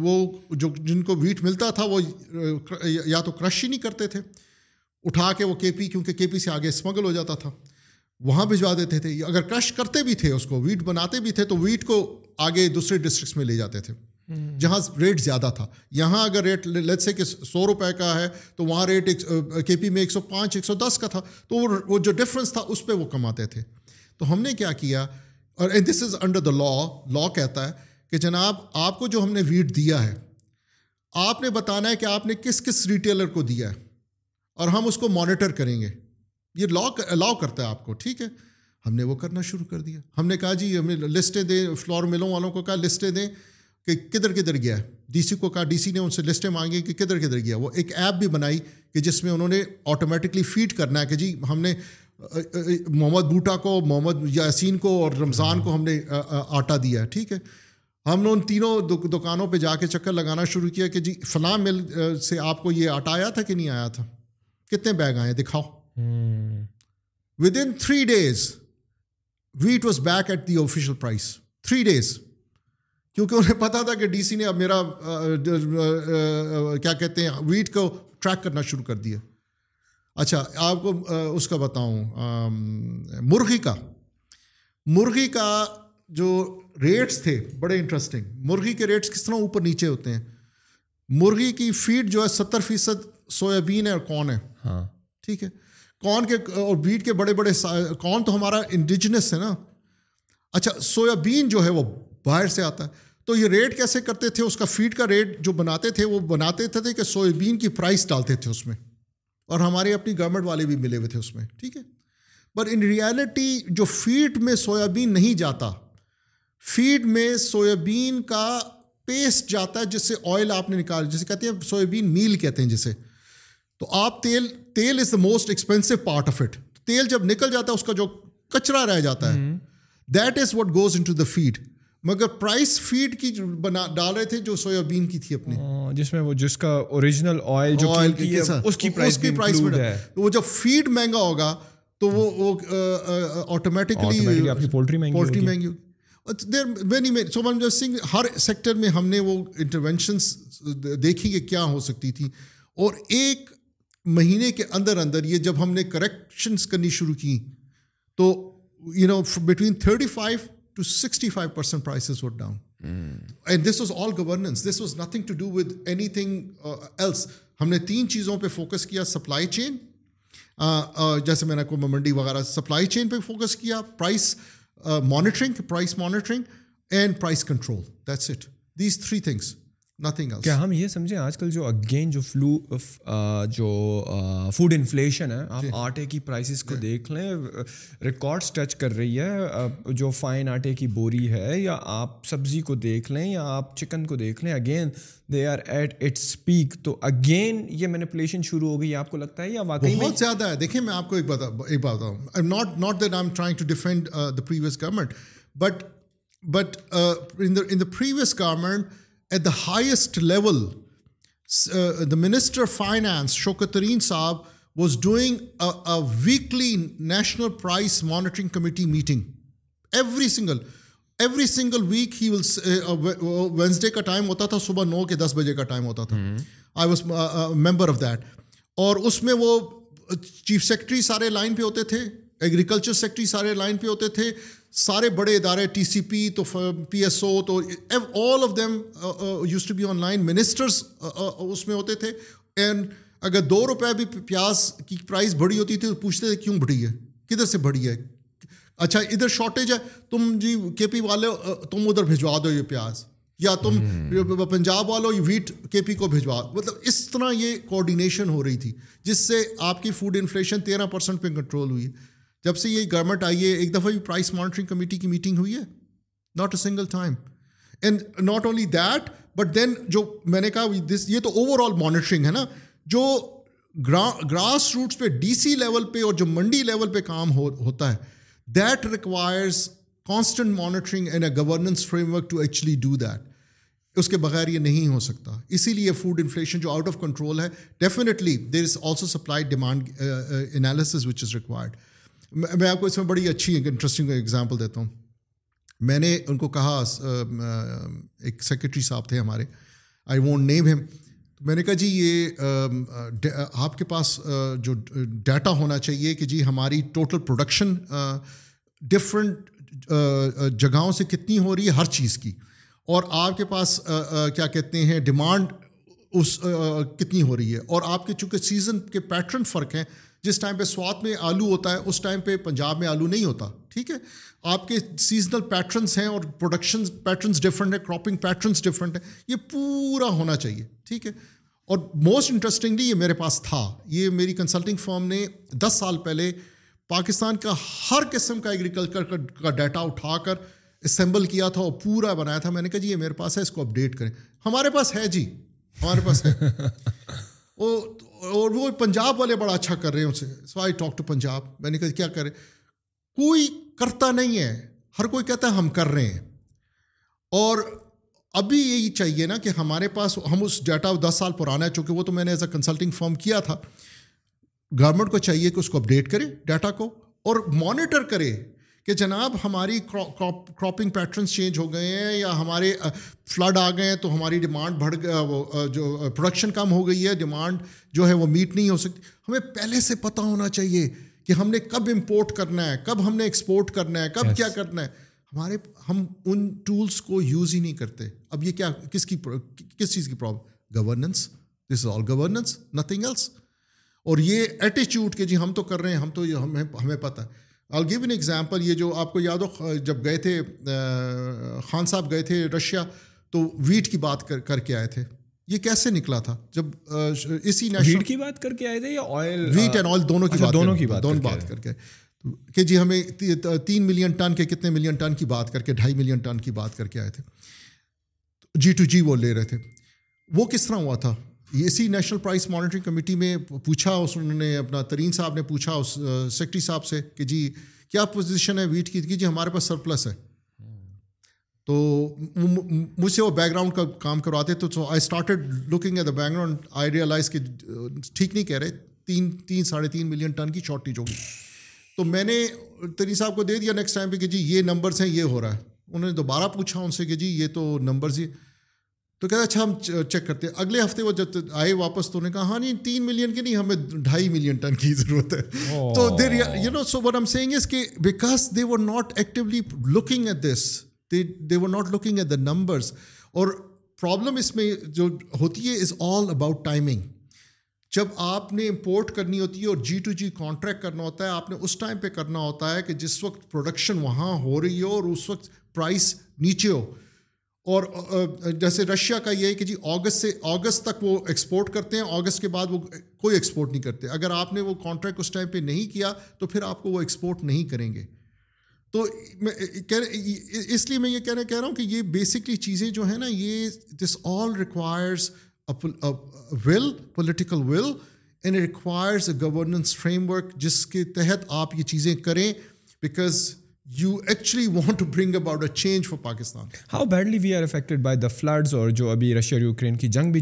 وہ جو جن کو ویٹ ملتا تھا وہ یا تو کرش ہی نہیں کرتے تھے اٹھا کے وہ کے پی کیونکہ کے پی سے آگے اسمگل ہو جاتا تھا وہاں بھجوا دیتے تھے اگر کرش کرتے بھی تھے اس کو ویٹ بناتے بھی تھے تو ویٹ کو آگے دوسرے ڈسٹرکس میں لے جاتے تھے جہاں ریٹ زیادہ تھا یہاں اگر ریٹ سے کہ سو روپے کا ہے تو وہاں ریٹ ایک کے پی میں ایک سو پانچ ایک سو دس کا تھا تو وہ جو ڈفرینس تھا اس پہ وہ کماتے تھے تو ہم نے کیا کیا اور دس از انڈر دا لا لا کہتا ہے کہ جناب آپ کو جو ہم نے ویٹ دیا ہے آپ نے بتانا ہے کہ آپ نے کس کس ریٹیلر کو دیا ہے اور ہم اس کو مانیٹر کریں گے یہ لا الاؤ کرتا ہے آپ کو ٹھیک ہے ہم نے وہ کرنا شروع کر دیا ہم نے کہا جی ہمیں لسٹیں دیں فلور ملوں والوں کو کہا لسٹیں دیں کہ کدھر کدھر گیا ہے ڈی سی کو کہا ڈی سی نے ان سے لسٹیں مانگی کہ کدھر کدھر گیا وہ ایک ایپ بھی بنائی کہ جس میں انہوں نے آٹومیٹکلی فیڈ کرنا ہے کہ جی ہم نے محمد بوٹا کو محمد یاسین کو اور رمضان کو ہم نے آٹا دیا ہے ٹھیک ہے ہم نے ان تینوں دکانوں پہ جا کے چکر لگانا شروع کیا کہ جی فلاں مل سے آپ کو یہ آٹا آیا تھا کہ نہیں آیا تھا کتنے بیگ آئے دکھاؤ with in three days wheat was back at the official price three days کیونکہ انہیں پتا تھا کہ ڈی سی نے اب میرا کیا کہتے ہیں ویٹ کو ٹریک کرنا شروع کر دیا اچھا آپ کو اس کا بتاؤں مرغی کا مرغی کا جو ریٹس تھے بڑے انٹرسٹنگ مرغی کے ریٹس کس طرح اوپر نیچے ہوتے ہیں مرغی کی فیڈ جو ہے ستر فیصد سویابین ہے اور کون ہے ہاں ٹھیک ہے کون کے اور بیٹ کے بڑے بڑے کون تو ہمارا انڈیجنس ہے نا اچھا سویابین جو ہے وہ باہر سے آتا ہے تو یہ ریٹ کیسے کرتے تھے اس کا فیڈ کا ریٹ جو بناتے تھے وہ بناتے تھے کہ سویابین کی پرائس ڈالتے تھے اس میں اور ہمارے اپنی گورنمنٹ والے بھی ملے ہوئے تھے اس میں ٹھیک ہے بٹ ان ریالٹی جو فیڈ میں سویابین نہیں جاتا فیڈ میں سویابین کا پیسٹ جاتا ہے جس سے آئل آپ نے نکال جسے کہتے ہیں سویابین میل کہتے ہیں جسے تو آپ تیل تیل is the most expensive part of it تیل جب نکل جاتا ہے اس کا جو کچرا رہ جاتا ہے that is what goes into the feed مگر فیڈ کی بنا ڈال رہے تھے جو سویابین کی تھی اپنے ہاں، جس میں وہ جس کا اوریجنل آئل آئل جو کی کی اس وہ جب فیڈ مہنگا ہوگا تو وہ آٹومیٹکلی آپ کی پولٹری مہنگی پولٹری مہنگی ہوگی سوجو سنگھ ہر سیکٹر میں ہم نے وہ انٹرونشنس دیکھی کہ کیا ہو سکتی تھی اور ایک مہینے کے اندر اندر یہ جب ہم نے کریکشنس کرنی شروع کی تو you know between thirty five to sixty five percent prices went down and this was all governance this was nothing to do with anything else ہم نے تین چیزوں پہ فوکس کیا سپلائی چین جیسے میں نے کو منڈی وغیرہ سپلائی چین پہ فوکس کیا price monitoring price monitoring and price control that's it these three things کیا ہم یہ سمجھیں آج کل جو اگین جو فلو جو فوڈ انفلیشن ہے آپ جی۔ آٹے کی پرائسز کو جی۔ دیکھ لیں ریکارڈس ٹچ کر رہی ہے جو فائن آٹے کی بوری ہے یا آپ سبزی کو دیکھ لیں یا آپ چکن کو دیکھ لیں again they are at its peak تو اگین یہ مینپولیشن شروع ہو گئی آپ کو لگتا ہے یا واقعی بہت زیادہ ہے دیکھیں میں آپ کو ایک بات not not that I am trying but but in the previous government at the highest level the minister finance شوکترین صاحب was doing weekly national price monitoring committee meeting every single every single week he will Wednesday کا time ہوتا تھا صبح نو کے دس بجے کا time ہوتا تھا I was member of that اور اس میں وہ چیف سیکرٹری سارے لائن پہ ہوتے تھے ایگریکلچر سیکرٹری سارے لائن پہ ہوتے تھے سارے بڑے ادارے ٹی سی پی تو پی ایس او تو all of them used to be on line ministers اس میں ہوتے تھے اینڈ اگر دو روپے بھی پیاز کی پرائز بڑی ہوتی تھی تو پوچھتے تھے کیوں بڑی ہے کدھر سے بڑی ہے اچھا ادھر شارٹیج ہے تم جی کے پی والے uh, تم ادھر بھجوا دو یہ پیاز یا تم پنجاب والو یہ ویٹ کے پی کو بھجوا مطلب اس طرح یہ کوآڈینیشن ہو رہی تھی جس سے آپ کی فوڈ انفلیشن تیرہ پرسینٹ پہ کنٹرول ہوئی جب سے یہ گورنمنٹ آئی ہے ایک دفعہ بھی پرائس مانیٹرنگ کمیٹی کی میٹنگ ہوئی ہے not a single time and not only that but then جو میں نے کہا دس یہ تو اوور آل مانیٹرنگ ہے نا جو گراس روٹس پہ ڈی سی لیول پہ اور جو منڈی لیول پہ کام ہو, ہوتا ہے that requires constant monitoring and a governance framework to actually do that اس کے بغیر یہ نہیں ہو سکتا اسی لیے فوڈ انفلیشن جو آؤٹ آف کنٹرول ہے definitely there is also supply demand analysis which is required میں آپ کو اس میں بڑی اچھی انٹرسٹنگ اگزامپل دیتا ہوں میں نے ان کو کہا ایک سیکرٹری صاحب تھے ہمارے آئی وونٹ نیم ہم میں نے کہا جی یہ آپ کے پاس جو ڈیٹا ہونا چاہیے کہ جی ہماری ٹوٹل پروڈکشن ڈفرینٹ جگہوں سے کتنی ہو رہی ہے ہر چیز کی اور آپ کے پاس کیا کہتے ہیں ڈیمانڈ اس کتنی ہو رہی ہے اور آپ کے چونکہ سیزن کے پیٹرن فرق ہیں جس ٹائم پہ سوات میں آلو ہوتا ہے اس ٹائم پہ پنجاب میں آلو نہیں ہوتا ٹھیک ہے آپ کے سیزنل پیٹرنس ہیں اور پروڈکشن پیٹرنس ڈفرنٹ ہیں کراپنگ پیٹرنس ڈفرنٹ ہیں یہ پورا ہونا چاہیے ٹھیک ہے اور موسٹ انٹرسٹنگلی یہ میرے پاس تھا یہ میری کنسلٹنگ فام نے دس سال پہلے پاکستان کا ہر قسم کا ایگریکلچر کا ڈیٹا اٹھا کر اسمبل کیا تھا اور پورا بنایا تھا میں نے کہا جی یہ میرے پاس ہے اس کو اپڈیٹ کریں ہمارے پاس ہے جی ہمارے پاس ہے وہ اور وہ پنجاب والے بڑا اچھا کر رہے ہیں اسے so I talk to Punjab میں نے کہا کیا کرے کوئی کرتا نہیں ہے ہر کوئی کہتا ہے ہم کر رہے ہیں اور ابھی یہی چاہیے نا کہ ہمارے پاس ہم اس ڈیٹا دس سال پرانا ہے چونکہ وہ تو میں نے ایز اے کنسلٹنگ فارم کیا تھا گورنمنٹ کو چاہیے کہ اس کو اپڈیٹ کرے ڈیٹا کو اور مانیٹر کرے کہ جناب ہماری کراپنگ پیٹرنس چینج ہو گئے ہیں یا ہمارے فلڈ آ گئے ہیں تو ہماری ڈیمانڈ بڑھ گیا جو پروڈکشن کم ہو گئی ہے ڈیمانڈ جو ہے وہ میٹ نہیں ہو سکتی ہمیں پہلے سے پتہ ہونا چاہیے کہ ہم نے کب امپورٹ کرنا ہے کب ہم نے ایکسپورٹ کرنا ہے کب کیا کرنا ہے ہمارے ہم ان ٹولس کو یوز ہی نہیں کرتے اب یہ کیا کس کی کس چیز کی problem governance this is all governance nothing else اور یہ ایٹیچیوڈ کہ جی ہم تو کر رہے ہیں ہم تو ہمیں ہمیں پتہ ہے گیو این ایگزامپل یہ جو آپ کو یاد ہو جب گئے تھے خان صاحب گئے تھے رشیا تو ویٹ کی بات کر کے آئے تھے یہ کیسے نکلا تھا جب اسی نیشنل کی بات کر کے آئے تھے یا آئل ویٹ اینڈ آئل دونوں کی اچھا، بات دونوں کی بات دونوں بات کر کے کہ جی ہمیں تین ملین ٹن کے کتنے ملین ٹن کی بات کر کے ڈھائی ملین ٹن کی بات کر کے آئے تھے جی ٹو جی وہ لے رہے تھے وہ کس طرح ہوا تھا اسی نیشنل پرائز مانیٹرنگ کمیٹی میں پوچھا اس انہوں نے اپنا ترین صاحب نے پوچھا اس سیکٹری صاحب سے کہ جی کیا پوزیشن ہے ویٹ کی کہ جی ہمارے پاس سرپلس ہے تو مجھ سے وہ بیک گراؤنڈ کا کام کرواتے تو I started looking at the background I realize کہ ٹھیک نہیں کہہ رہے تین تین ساڑھے تین ملین ٹن کی شارٹیج ہوگی تو میں نے ترین صاحب کو دے دیا نیکسٹ ٹائم پہ کہ جی یہ نمبرس ہیں یہ ہو رہا ہے انہوں نے دوبارہ پوچھا ان سے کہ جی یہ تو نمبرز ہی تو کہہ رہے اچھا ہم چیک کرتے ہیں اگلے ہفتے وہ جب آئے واپس تو انہوں نے کہا ہاں نہیں تین ملین کے نہیں ہمیں ڈھائی ملین ٹن کی ضرورت ہے oh. تو there you know so what I'm seeing کہ because they were not actually looking at this they were not looking at the numbers اور پرابلم اس میں جو ہوتی ہے از آل اباؤٹ ٹائمنگ جب آپ نے امپورٹ کرنی ہوتی ہے اور جی ٹو جی کانٹریکٹ کرنا ہوتا ہے آپ نے اس ٹائم پہ کرنا ہوتا ہے کہ جس وقت پروڈکشن وہاں ہو رہی ہو اور اس وقت پرائس نیچے ہو اور جیسے رشیا کا یہ ہے کہ جی اگست سے اگست تک وہ ایکسپورٹ کرتے ہیں اگست کے بعد وہ کوئی ایکسپورٹ نہیں کرتے اگر آپ نے وہ کانٹریکٹ اس ٹائم پہ نہیں کیا تو پھر آپ کو وہ ایکسپورٹ نہیں کریں گے تو اس لیے میں یہ کہنا کہہ رہا ہوں کہ یہ بیسکلی چیزیں جو ہیں نا یہ this all requires will political will and requires a governance framework جس کے تحت آپ یہ چیزیں کریں because you actually want to bring about a change for Pakistan how badly we are affected by the floods اور جو ابھی رشیا یوکرین کی جنگ بھی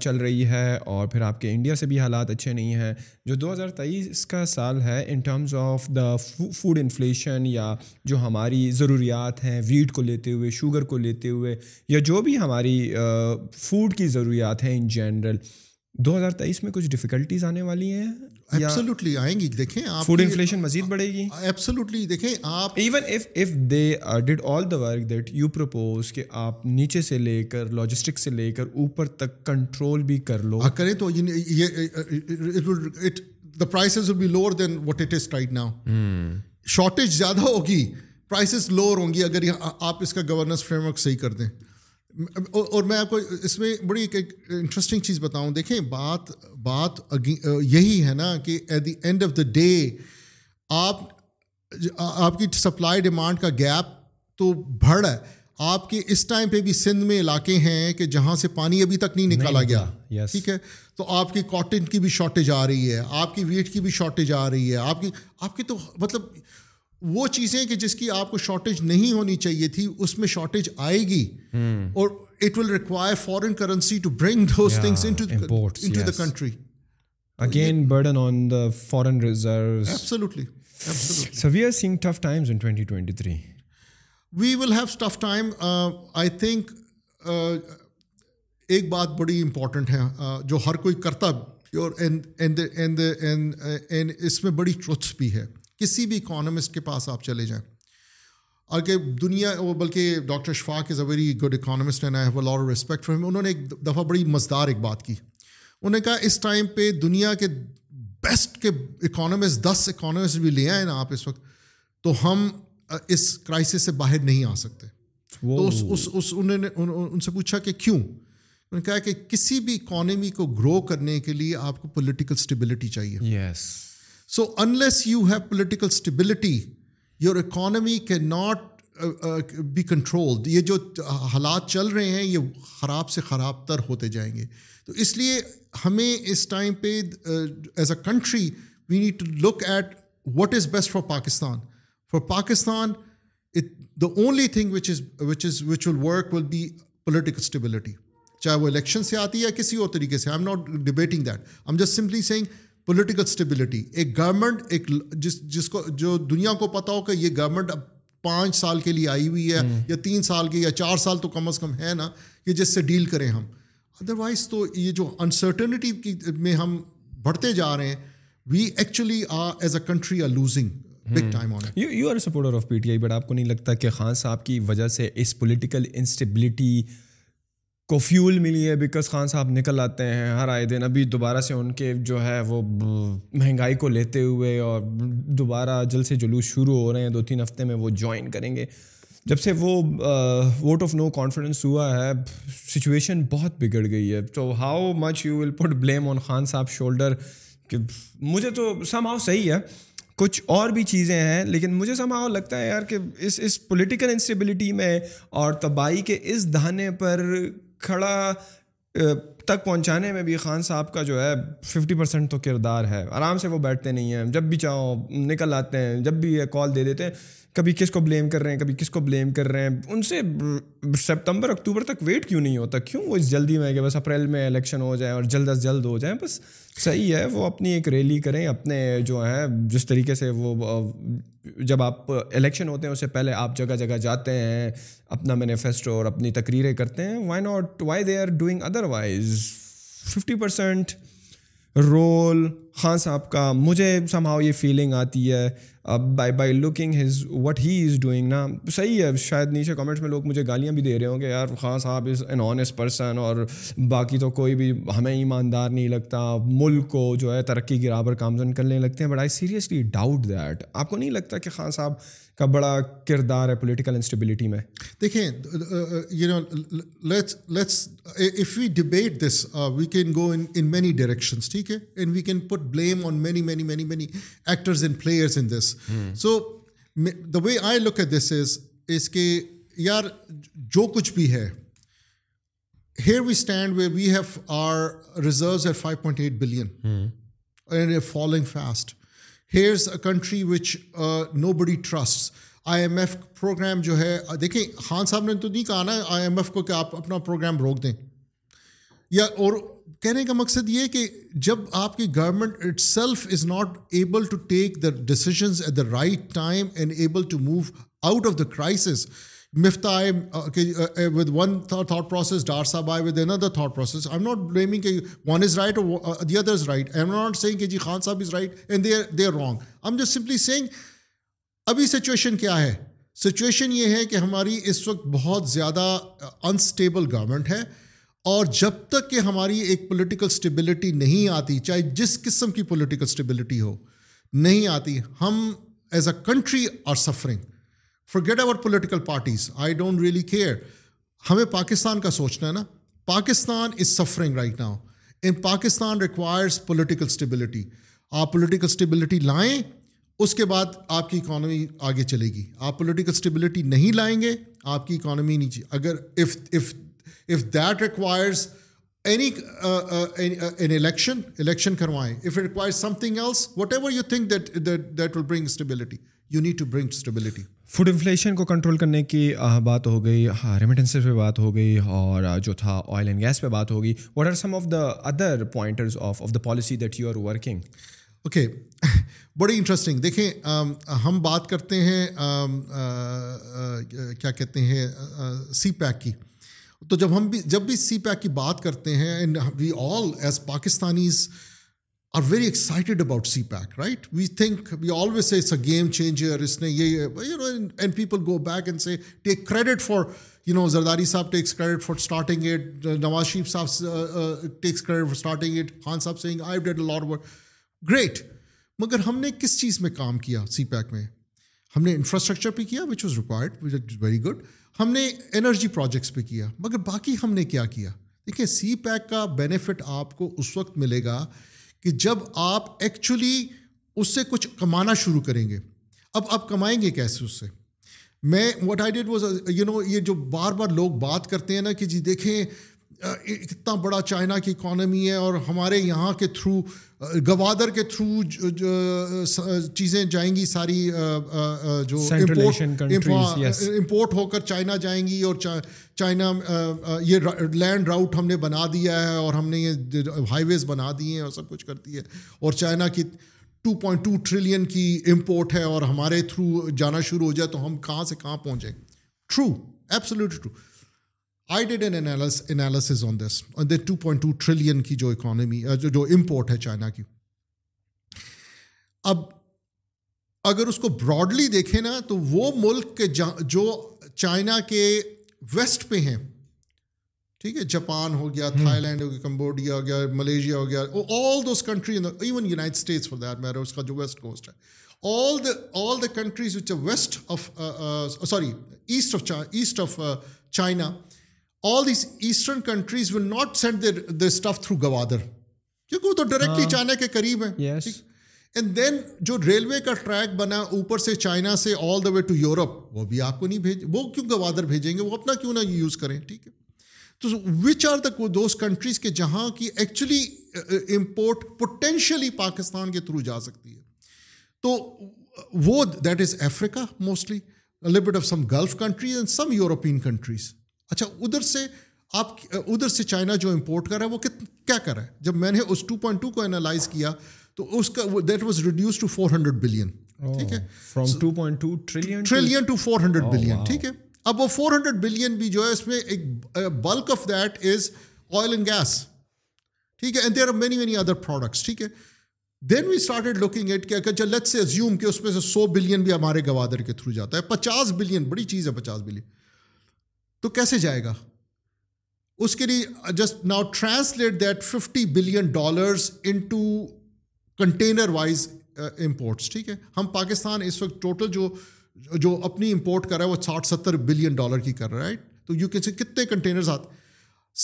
چل رہی ہے اور پھر آپ کے انڈیا سے بھی حالات اچھے نہیں ہیں جو دو ہزار تیئیس کا سال ہے in terms of the food inflation یا جو ہماری ضروریات ہیں ویٹ کو لیتے ہوئے شوگر کو لیتے ہوئے یا جو بھی ہماری فوڈ کی ضروریات ہیں ان جنرل دو ہزار تیئیس میں کچھ ڈیفیکلٹیز آنے والی ہیں ایبسلیوٹلی آئیں گی دیکھیں آپ فوڈ انفلیشن مزید بڑھے گی ایبسلیوٹلی دیکھیں آپ even if if they did all the work that you propose کہ آپ نیچے سے لے کر لاجسٹک سے لے کر اوپر تک کنٹرول بھی کر لو کریں تو یہ prices will be lower than what it is tight now shortage زیادہ ہوگی پرائسز لوور ہوں گی اگر آپ اس کا گورننس فریم ورک صحیح کر دیں اور میں آپ کو اس میں بڑی ایک انٹرسٹنگ چیز بتاؤں دیکھیں بات بات یہی ہے نا کہ at the end of the day آپ آپ کی سپلائی ڈیمانڈ کا گیپ تو بڑھ آپ کے اس ٹائم پہ بھی سندھ میں علاقے ہیں کہ جہاں سے پانی ابھی تک نہیں نکالا گیا ٹھیک ہے تو آپ کی کاٹن کی بھی شارٹیج آ رہی ہے آپ کی ویٹ کی بھی شارٹیج آ رہی ہے آپ کی آپ کی تو مطلب وہ چیزیں کہ جس کی آپ کو شارٹیج نہیں ہونی چاہیے تھی اس میں شارٹیج آئے گی hmm. اور it will require foreign currency to bring those things into the country again burden on the foreign reserve absolutely so we are saying tough times in twenty we will have tough time I think ایک بات بڑی important ہے جو ہر کوئی کرتا اور اس میں بڑی ٹروتھس بھی ہے کسی بھی اکانومسٹ کے پاس آپ چلے جائیں اور کہ دنیا بلکہ doctor Shafaq is a very good economist and I have economistic انہوں نے ایک دفعہ بڑی مزدار ایک بات کی انہوں نے کہا اس ٹائم پہ دنیا کے بیسٹ کے اکانومسٹ دس اکانومسٹ بھی لے آئے نا آپ اس وقت تو ہم اس کرائسس سے باہر نہیں آ سکتے اس اس اس انہوں نے ان سے پوچھا کہ کیوں انہوں نے کہا کہ کسی بھی اکانومی کو گرو کرنے کے لیے آپ کو پولیٹیکل اسٹیبلٹی چاہیے yes so unless you have political stability your economy کی ناٹ بی کنٹرول یہ جو حالات چل رہے ہیں یہ خراب سے خراب تر ہوتے جائیں گے تو اس لیے ہمیں اس ٹائم پہ as a country we need to look at what is best for Pakistan for Pakistan the only thing which is which is which will work will be political stability چاہے وہ الیکشن سے آتی ہے یا کسی اور طریقے سے I am not debating that I am just simply saying political stability ایک گورنمنٹ ایک جس جس کو جو دنیا کو پتا ہو کہ یہ گورنمنٹ اب پانچ سال کے لیے آئی ہوئی ہے یا تین سال کے یا چار سال تو کم از کم ہے نا کہ جس سے ڈیل کریں ہم ادروائز تو یہ جو انسرٹنٹی کی میں ہم بڑھتے جا رہے ہیں we actually are as a country are losing but آپ کو نہیں لگتا کہ خان صاحب کی وجہ سے اس پولیٹیکل انسٹیبلٹی کو فیول ملی ہے بیکاز خان صاحب نکل آتے ہیں ہر آئے دن ابھی دوبارہ سے ان کے جو ہے وہ مہنگائی کو لیتے ہوئے اور دوبارہ سے جلوس شروع ہو رہے ہیں دو تین ہفتے میں وہ جوائن کریں گے جب سے وہ ووٹ آف نو کانفیڈنس ہوا ہے سچویشن بہت بگڑ گئی ہے تو how much you will put blame on Khan sahib shoulder کہ مجھے تو سم ہاؤ صحیح ہے کچھ اور بھی چیزیں ہیں لیکن مجھے سماؤ لگتا ہے یار کہ اس اس پولیٹیکل انسٹیبلٹی میں اور تباہی کے اس دہانے پر کھڑا تک پہنچانے میں بھی خان صاحب کا جو ہے ففٹی پرسینٹ تو کردار ہے آرام سے وہ بیٹھتے نہیں ہیں جب بھی چاہو نکل آتے ہیں جب بھی یہ کال دے دیتے ہیں کبھی کس کو بلیم کر رہے ہیں کبھی کس کو بلیم کر رہے ہیں ان سے سپتمبر اکتوبر تک ویٹ کیوں نہیں ہوتا کیوں وہ جلدی میں کہ بس اپریل میں الیکشن ہو جائیں اور جلد از جلد ہو جائیں بس صحیح ہے وہ اپنی ایک ریلی کریں اپنے جو ہیں جس طریقے سے وہ جب آپ الیکشن ہوتے ہیں اس سے پہلے آپ جگہ جگہ جاتے ہیں اپنا مینیفیسٹو اور اپنی تقریریں کرتے ہیں why not why they are doing otherwise fifty percent role Khan sahib کا مجھے سم ہاؤ یہ فیلنگ آتی ہے by by looking his what he is doing نا صحیح ہے شاید نیچے کامنٹس میں لوگ مجھے گالیاں بھی دے رہے ہوں کہ یار خان صاحب از این آنیسٹ پرسن اور باقی تو کوئی بھی ہمیں ایماندار نہیں لگتا ملک کو جو ہے ترقی راہ پر کامزن کرنے لگتے ہیں but I seriously doubt that آپ کو نہیں لگتا کہ خان صاحب کا بڑا کردار ہے پولیٹیکل انسٹیبلٹی میں دیکھیں you know let's let's we debate this we can go in many directions ٹھیک ہے and we can put blame on many many many many کچھ بھی ہے here we we stand have our reserves at at five point billion and a a following fast country which no بڑی trust I am F programme جو ہے دیکھیں خان صاحب نے تو نہیں کہا نا آئی ایم ایف کو کہ آپ اپنا پروگرام روک دیں یا اور کہنے کا مقصد یہ کہ جب آپ کی government itself is not able to take the decisions at the right time and able to move out of the crisis Miftah آئے one thought process Dar sahib آئے with another thought process I'm not blaming کہ one is right اور جی Khan sahib is right and they are wrong I'm just simply saying ابھی situation کیا ہے situation یہ ہے کہ ہماری اس وقت بہت زیادہ انسٹیبل uh, گورنمنٹ ہے اور جب تک کہ ہماری ایک پولیٹیکل اسٹیبلٹی نہیں آتی چاہے جس قسم کی پولیٹیکل اسٹیبلٹی ہو نہیں آتی ہم as a country are suffering for get over political parties I don't really care ہمیں پاکستان کا سوچنا ہے نا Pakistan is suffering right now and Pakistan requires political stability آپ پولیٹیکل اسٹیبلٹی لائیں اس کے بعد آپ کی اکانومی آگے چلے گی آپ پولیٹیکل اسٹیبلٹی نہیں لائیں گے آپ کی اکانومی نیچے اگر اگر if if that requires any an election election کروائیں if require something else whatever you think that that will bring stability you need to bring stability food inflation کو کنٹرول کرنے کی بات ہو گئی ریمیٹنسز پہ بات ہو گئی اور جو تھا آئل اینڈ گیس پہ بات ہوگی what are some of the other pointers of of the policy that you are working okay بڑی انٹرسٹنگ دیکھیں ہم بات کرتے ہیں کیا کہتے ہیں سی پیک کی تو جب ہم بھی جب بھی سی پیک کی بات کرتے ہیں we all as Pakistanis are very excited about CPEC right we think we always a game changer اس نے and people go back and say take credit for you know Zardari sahib takes credit for starting it Nawaz Sharif sahib takes credit for starting it Khan sahib Singh I did لار work great مگر ہم نے کس چیز میں کام کیا سی pack میں ہم نے انفراسٹرکچر پہ کیا which was required which is very good ہم نے انرجی پروجیکٹس پہ کیا مگر باقی ہم نے کیا کیا دیکھیں سی پیک کا بینیفٹ آپ کو اس وقت ملے گا کہ جب آپ ایکچولی اس سے کچھ کمانا شروع کریں گے اب آپ کمائیں گے کیسے اس سے میں what I did was you know یہ جو بار بار لوگ بات کرتے ہیں نا کہ جی دیکھیں اتنا بڑا چائنا کی اکانومی ہے اور ہمارے یہاں کے تھرو گوادر کے تھرو چیزیں جائیں گی ساری جو امپورٹ ہو کر چائنا جائیں گی اور چائنا یہ لینڈ راؤٹ ہم نے بنا دیا ہے اور ہم نے یہ ہائی ویز بنا دی ہیں اور سب کچھ کرتی ہے اور چائنا کی ٹو پوائنٹ ٹو ٹریلین کی امپورٹ ہے اور ہمارے تھرو جانا شروع ہو جائے تو ہم کہاں سے کہاں پہنچیں true absolute true I did an analysis on this اور there two point two trillion کی جو اکانومی جو جو امپورٹ ہے چائنا کی اب اگر اس کو براڈلی دیکھیں نا تو وہ ملک کے جو چائنا کے ویسٹ پہ ہیں ٹھیک ہے جاپان ہو گیا تھائی لینڈ ہو گیا کمبوڈیا ہو گیا ملیشیا ہو گیا all those country even United States for that میرا اس کا جو ویسٹ کوسٹ ہے all the all the countries which west of sorry east of east of China all these eastern countries will not send stuff through Gwadar کیونکہ وہ تو directly China کے قریب ہے اینڈ دین جو ریلوے کا track بنا اوپر سے چائنا سے all the way to Europe وہ بھی آپ کو نہیں بھیج وہ کیوں گوادر بھیجیں گے وہ اپنا کیوں نہ یوز کریں ٹھیک ہے تو which are the those countries کے جہاں کی ایکچولی امپورٹ پوٹینشلی پاکستان کے تھرو جا سکتی ہے تو وہ that is Africa mostly لبٹ of some Gulf countries and some European countries اچھا ادھر سے آپ ادھر سے چائنا جو امپورٹ کر رہا ہے وہ کیا کر رہا ہے جب میں نے اس ٹو پوائنٹ ٹو کو انالائز کیا تو اس کا that was reduce to four hundred billion ٹھیک ہے from two two point trillion trillion to four hundred billion ٹھیک ہے اب وہ فور ہنڈریڈ بلین بھی جو ہے اس میں ایک bulk of that is oil and gas ٹھیک ہے and there are many many other products ٹھیک ہے then we started looking at کیا کہ اچھا، کہ اس میں سے سو بلین بھی ہمارے گوادر کے تھرو جاتا ہے پچاس بلین بڑی چیز ہے پچاس بلین تو کیسے جائے گا اس کے لیے just now translate that fifty billion dollars into container wise imports ٹھیک ہے ہم پاکستان اس وقت ٹوٹل جو جو اپنی امپورٹ کر رہا ہے وہ ساٹھ ستر بلین ڈالر کی کر رہا ہے رائٹ تو یو کین سے کتنے کنٹینرز آتے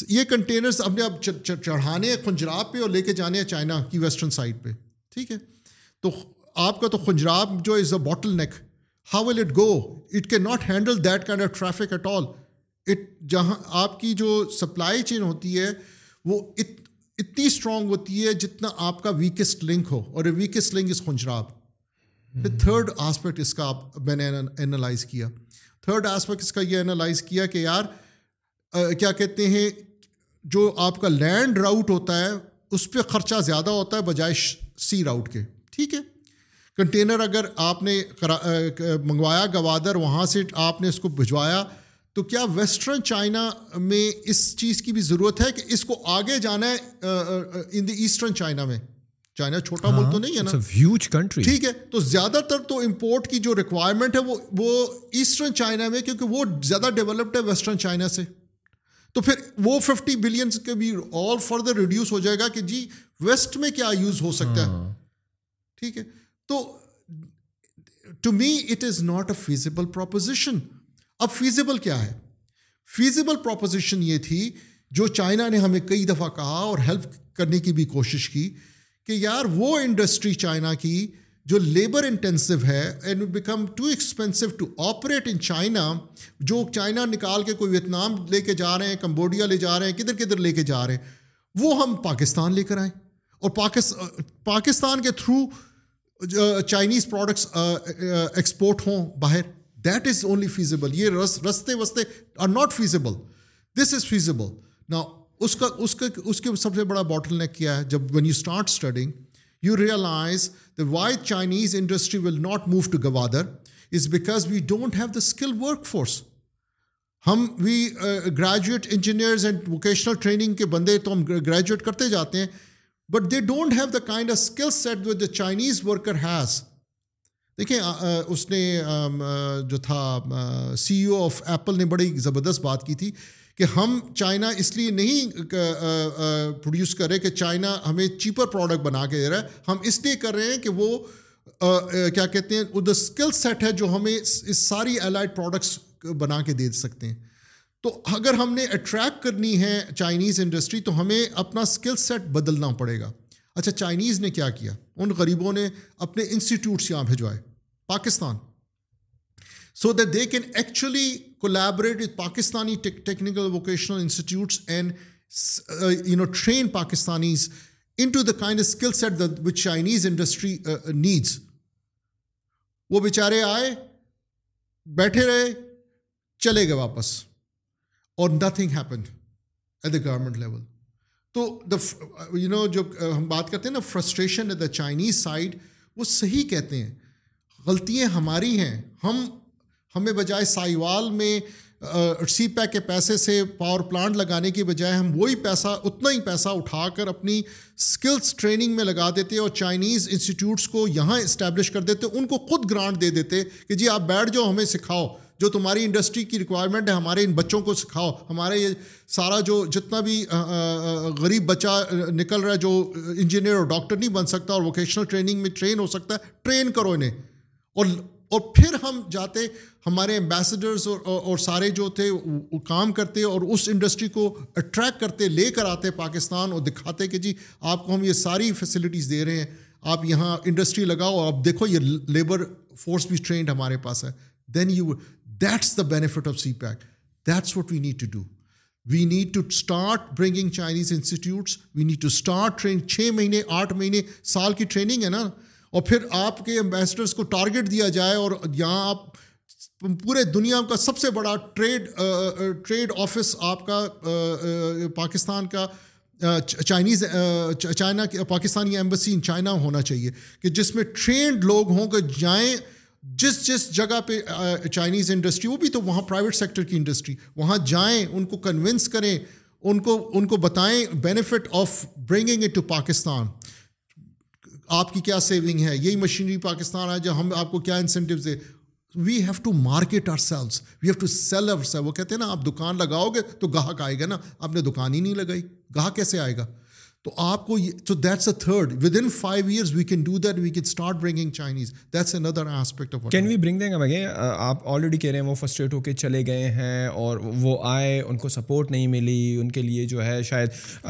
یہ کنٹینرز ہم نے اب چڑھانے ہیں خنجراب پہ اور لے کے جانے ہیں چائنا کی ویسٹرن سائڈ پہ ٹھیک ہے تو آپ کا تو خنجراب جو is a bottleneck how will it go it can not handle that kind of traffic at all it جہاں آپ کی جو سپلائی چین ہوتی ہے وہ ات اتنی اسٹرانگ ہوتی ہے جتنا آپ کا ویکسٹ لنک ہو اور ویکسٹ لنک از خنجراب پھر تھرڈ آسپیکٹ اس کا آپ میں نے انالائز کیا تھرڈ آسپیکٹ اس کا یہ انالائز کیا کہ یار کیا کہتے ہیں جو آپ کا لینڈ راؤٹ ہوتا ہے اس پہ خرچہ زیادہ ہوتا ہے بجائے سی راؤٹ کے ٹھیک ہے کنٹینر اگر آپ نے منگوایا گوادر وہاں سے آپ نے اس کو بھجوایا تو کیا ویسٹرن چائنا میں اس چیز کی بھی ضرورت ہے کہ اس کو آگے جانا ہے ان دی ایسٹرن چائنا میں چائنا چھوٹا ملک تو ہاں، نہیں ہے نا ٹھیک ہے تو زیادہ تر تو امپورٹ کی جو ریکوائرمنٹ ہے وہ ایسٹرن چائنا میں کیونکہ وہ زیادہ ڈیولپڈ ہے ویسٹرن چائنا سے تو پھر وہ ففٹی بلینس کے بھی آل فردر ریڈیوس ہو جائے گا کہ جی ویسٹ میں کیا یوز ہو سکتا ہے ہاں۔ ٹھیک ہے تو to me it is not a feasible proposition اب فیزیبل کیا ہے فیزیبل پروپوزیشن یہ تھی جو چائنا نے ہمیں کئی دفعہ کہا اور ہیلپ کرنے کی بھی کوشش کی کہ یار وہ انڈسٹری چائنا کی جو لیبر انٹینسو ہے and become too expensive to operate in China جو چائنا نکال کے کوئی ویتنام لے کے جا رہے ہیں کمبوڈیا لے جا رہے ہیں کدھر کدھر لے کے جا رہے ہیں وہ ہم پاکستان لے کر آئیں اور پاکستان کے تھرو چائنیز پروڈکٹس ایکسپورٹ ہوں باہر دیٹ از اونلی فیزیبل یہ رستے وستے are not feasible this is feasible نا اس کا اس کے سب سے بڑا باٹل نے کیا ہے جب when you start studying you realize the why Chinese industry will not move to Gwadar is because we don't have the skill work force ہم we graduate engineers and vocational training کے بندے تو ہم گریجویٹ کرتے جاتے ہیں but they don't have the kind of skill set with the Chinese worker has دیکھیں اس نے جو تھا سی ای او آف ایپل نے بڑی زبردست بات کی تھی کہ ہم چائنا اس لیے نہیں پروڈیوس کر رہے کہ چائنا ہمیں چیپر پروڈکٹ بنا کے دے رہا ہے ہم اس لیے کر رہے ہیں کہ وہ کیا کہتے ہیں دا اسکل سیٹ ہے جو ہمیں اس ساری الائڈ پروڈکٹس بنا کے دے سکتے ہیں تو اگر ہم نے اٹریکٹ کرنی ہے چائنیز انڈسٹری تو ہمیں اپنا اسکل سیٹ بدلنا پڑے گا اچھا چائنیز نے کیا کیا ان غریبوں نے اپنے انسٹیٹیوٹس یہاں بھجوائے Pakistan so that they can actually collaborate with Pakistani technical vocational institutes and you know train Pakistanis into the kind skill set Chinese industry needs وہ بیچارے آئے بیٹھے رہے چلے گئے واپس اور nothing happen at the government level تو دا یو نو جو uh, ہم بات کرتے ہیں نا فرسٹریشن دا چائنیز سائڈ وہ صحیح کہتے ہیں غلطیاں ہماری ہیں ہم ہمیں بجائے سائیوال میں uh, سی پیک کے پیسے سے پاور پلانٹ لگانے کے بجائے ہم وہی پیسہ اتنا ہی پیسہ اٹھا کر اپنی اسکلس ٹریننگ میں لگا دیتے اور چائنیز انسٹیٹیوٹس کو یہاں اسٹیبلش کر دیتے ان کو خود گرانٹ دے دیتے کہ جی آپ بیٹھ جاؤ ہمیں سکھاؤ جو تمہاری انڈسٹری کی ریکوائرمنٹ ہے ہمارے ان بچوں کو سکھاؤ ہمارے یہ سارا جو جتنا بھی غریب بچہ نکل رہا ہے جو انجینئر اور ڈاکٹر نہیں بن سکتا اور ووکیشنل ٹریننگ میں ٹرین ہو سکتا ہے ٹرین کرو انہیں اور اور پھر ہم جاتے ہمارے امبیسڈرز اور اور سارے جو تھے وہ کام کرتے اور اس انڈسٹری کو اٹریکٹ کرتے لے کر آتے پاکستان اور دکھاتے کہ جی آپ کو ہم یہ ساری فیسلٹیز دے رہے ہیں آپ یہاں انڈسٹری لگاؤ اور آپ دیکھو یہ لیبر فورس بھی ٹرینڈ ہمارے پاس ہے then you that's the benefit of CPEC that's what we need to do we need to start bringing Chinese institutes we need to start training چھ مہینے آٹھ مہینے سال کی ٹریننگ ہے نا اور پھر آپ کے امبیسڈرس کو ٹارگیٹ دیا جائے اور یہاں آپ پورے دنیا کا سب سے بڑا ٹریڈ ٹریڈ آفس آپ کا پاکستان کا Chinese China Pakistani embassy in China ہونا چاہیے کہ جس میں ٹرینڈ لوگ ہوں کہ جائیں جس جس جگہ پہ چائنیز انڈسٹری وہ بھی تو وہاں پرائیویٹ سیکٹر کی انڈسٹری وہاں جائیں ان کو کنونس کریں ان کو ان کو بتائیں benefit of bringing it to Pakistan آپ کی کیا سیونگ ہے یہی مشینری پاکستان آئے جب ہم آپ کو کیا incentives they we have to market our sales we have to sell over sell وہ کہتے ہیں نا آپ دکان لگاؤ گے تو گاہک آئے گا نا آپ نے دکان ہی نہیں لگائی گاہک کیسے آئے گا تو آپ کو that's that's a third with in five we we we can can can do that start bringing Chinese aspect of bring دیں گے آپ آلریڈی کہہ رہے ہیں وہ فرسٹریٹ ایڈ ہو کے چلے گئے ہیں اور وہ آئے ان کو سپورٹ نہیں ملی ان کے لیے جو ہے شاید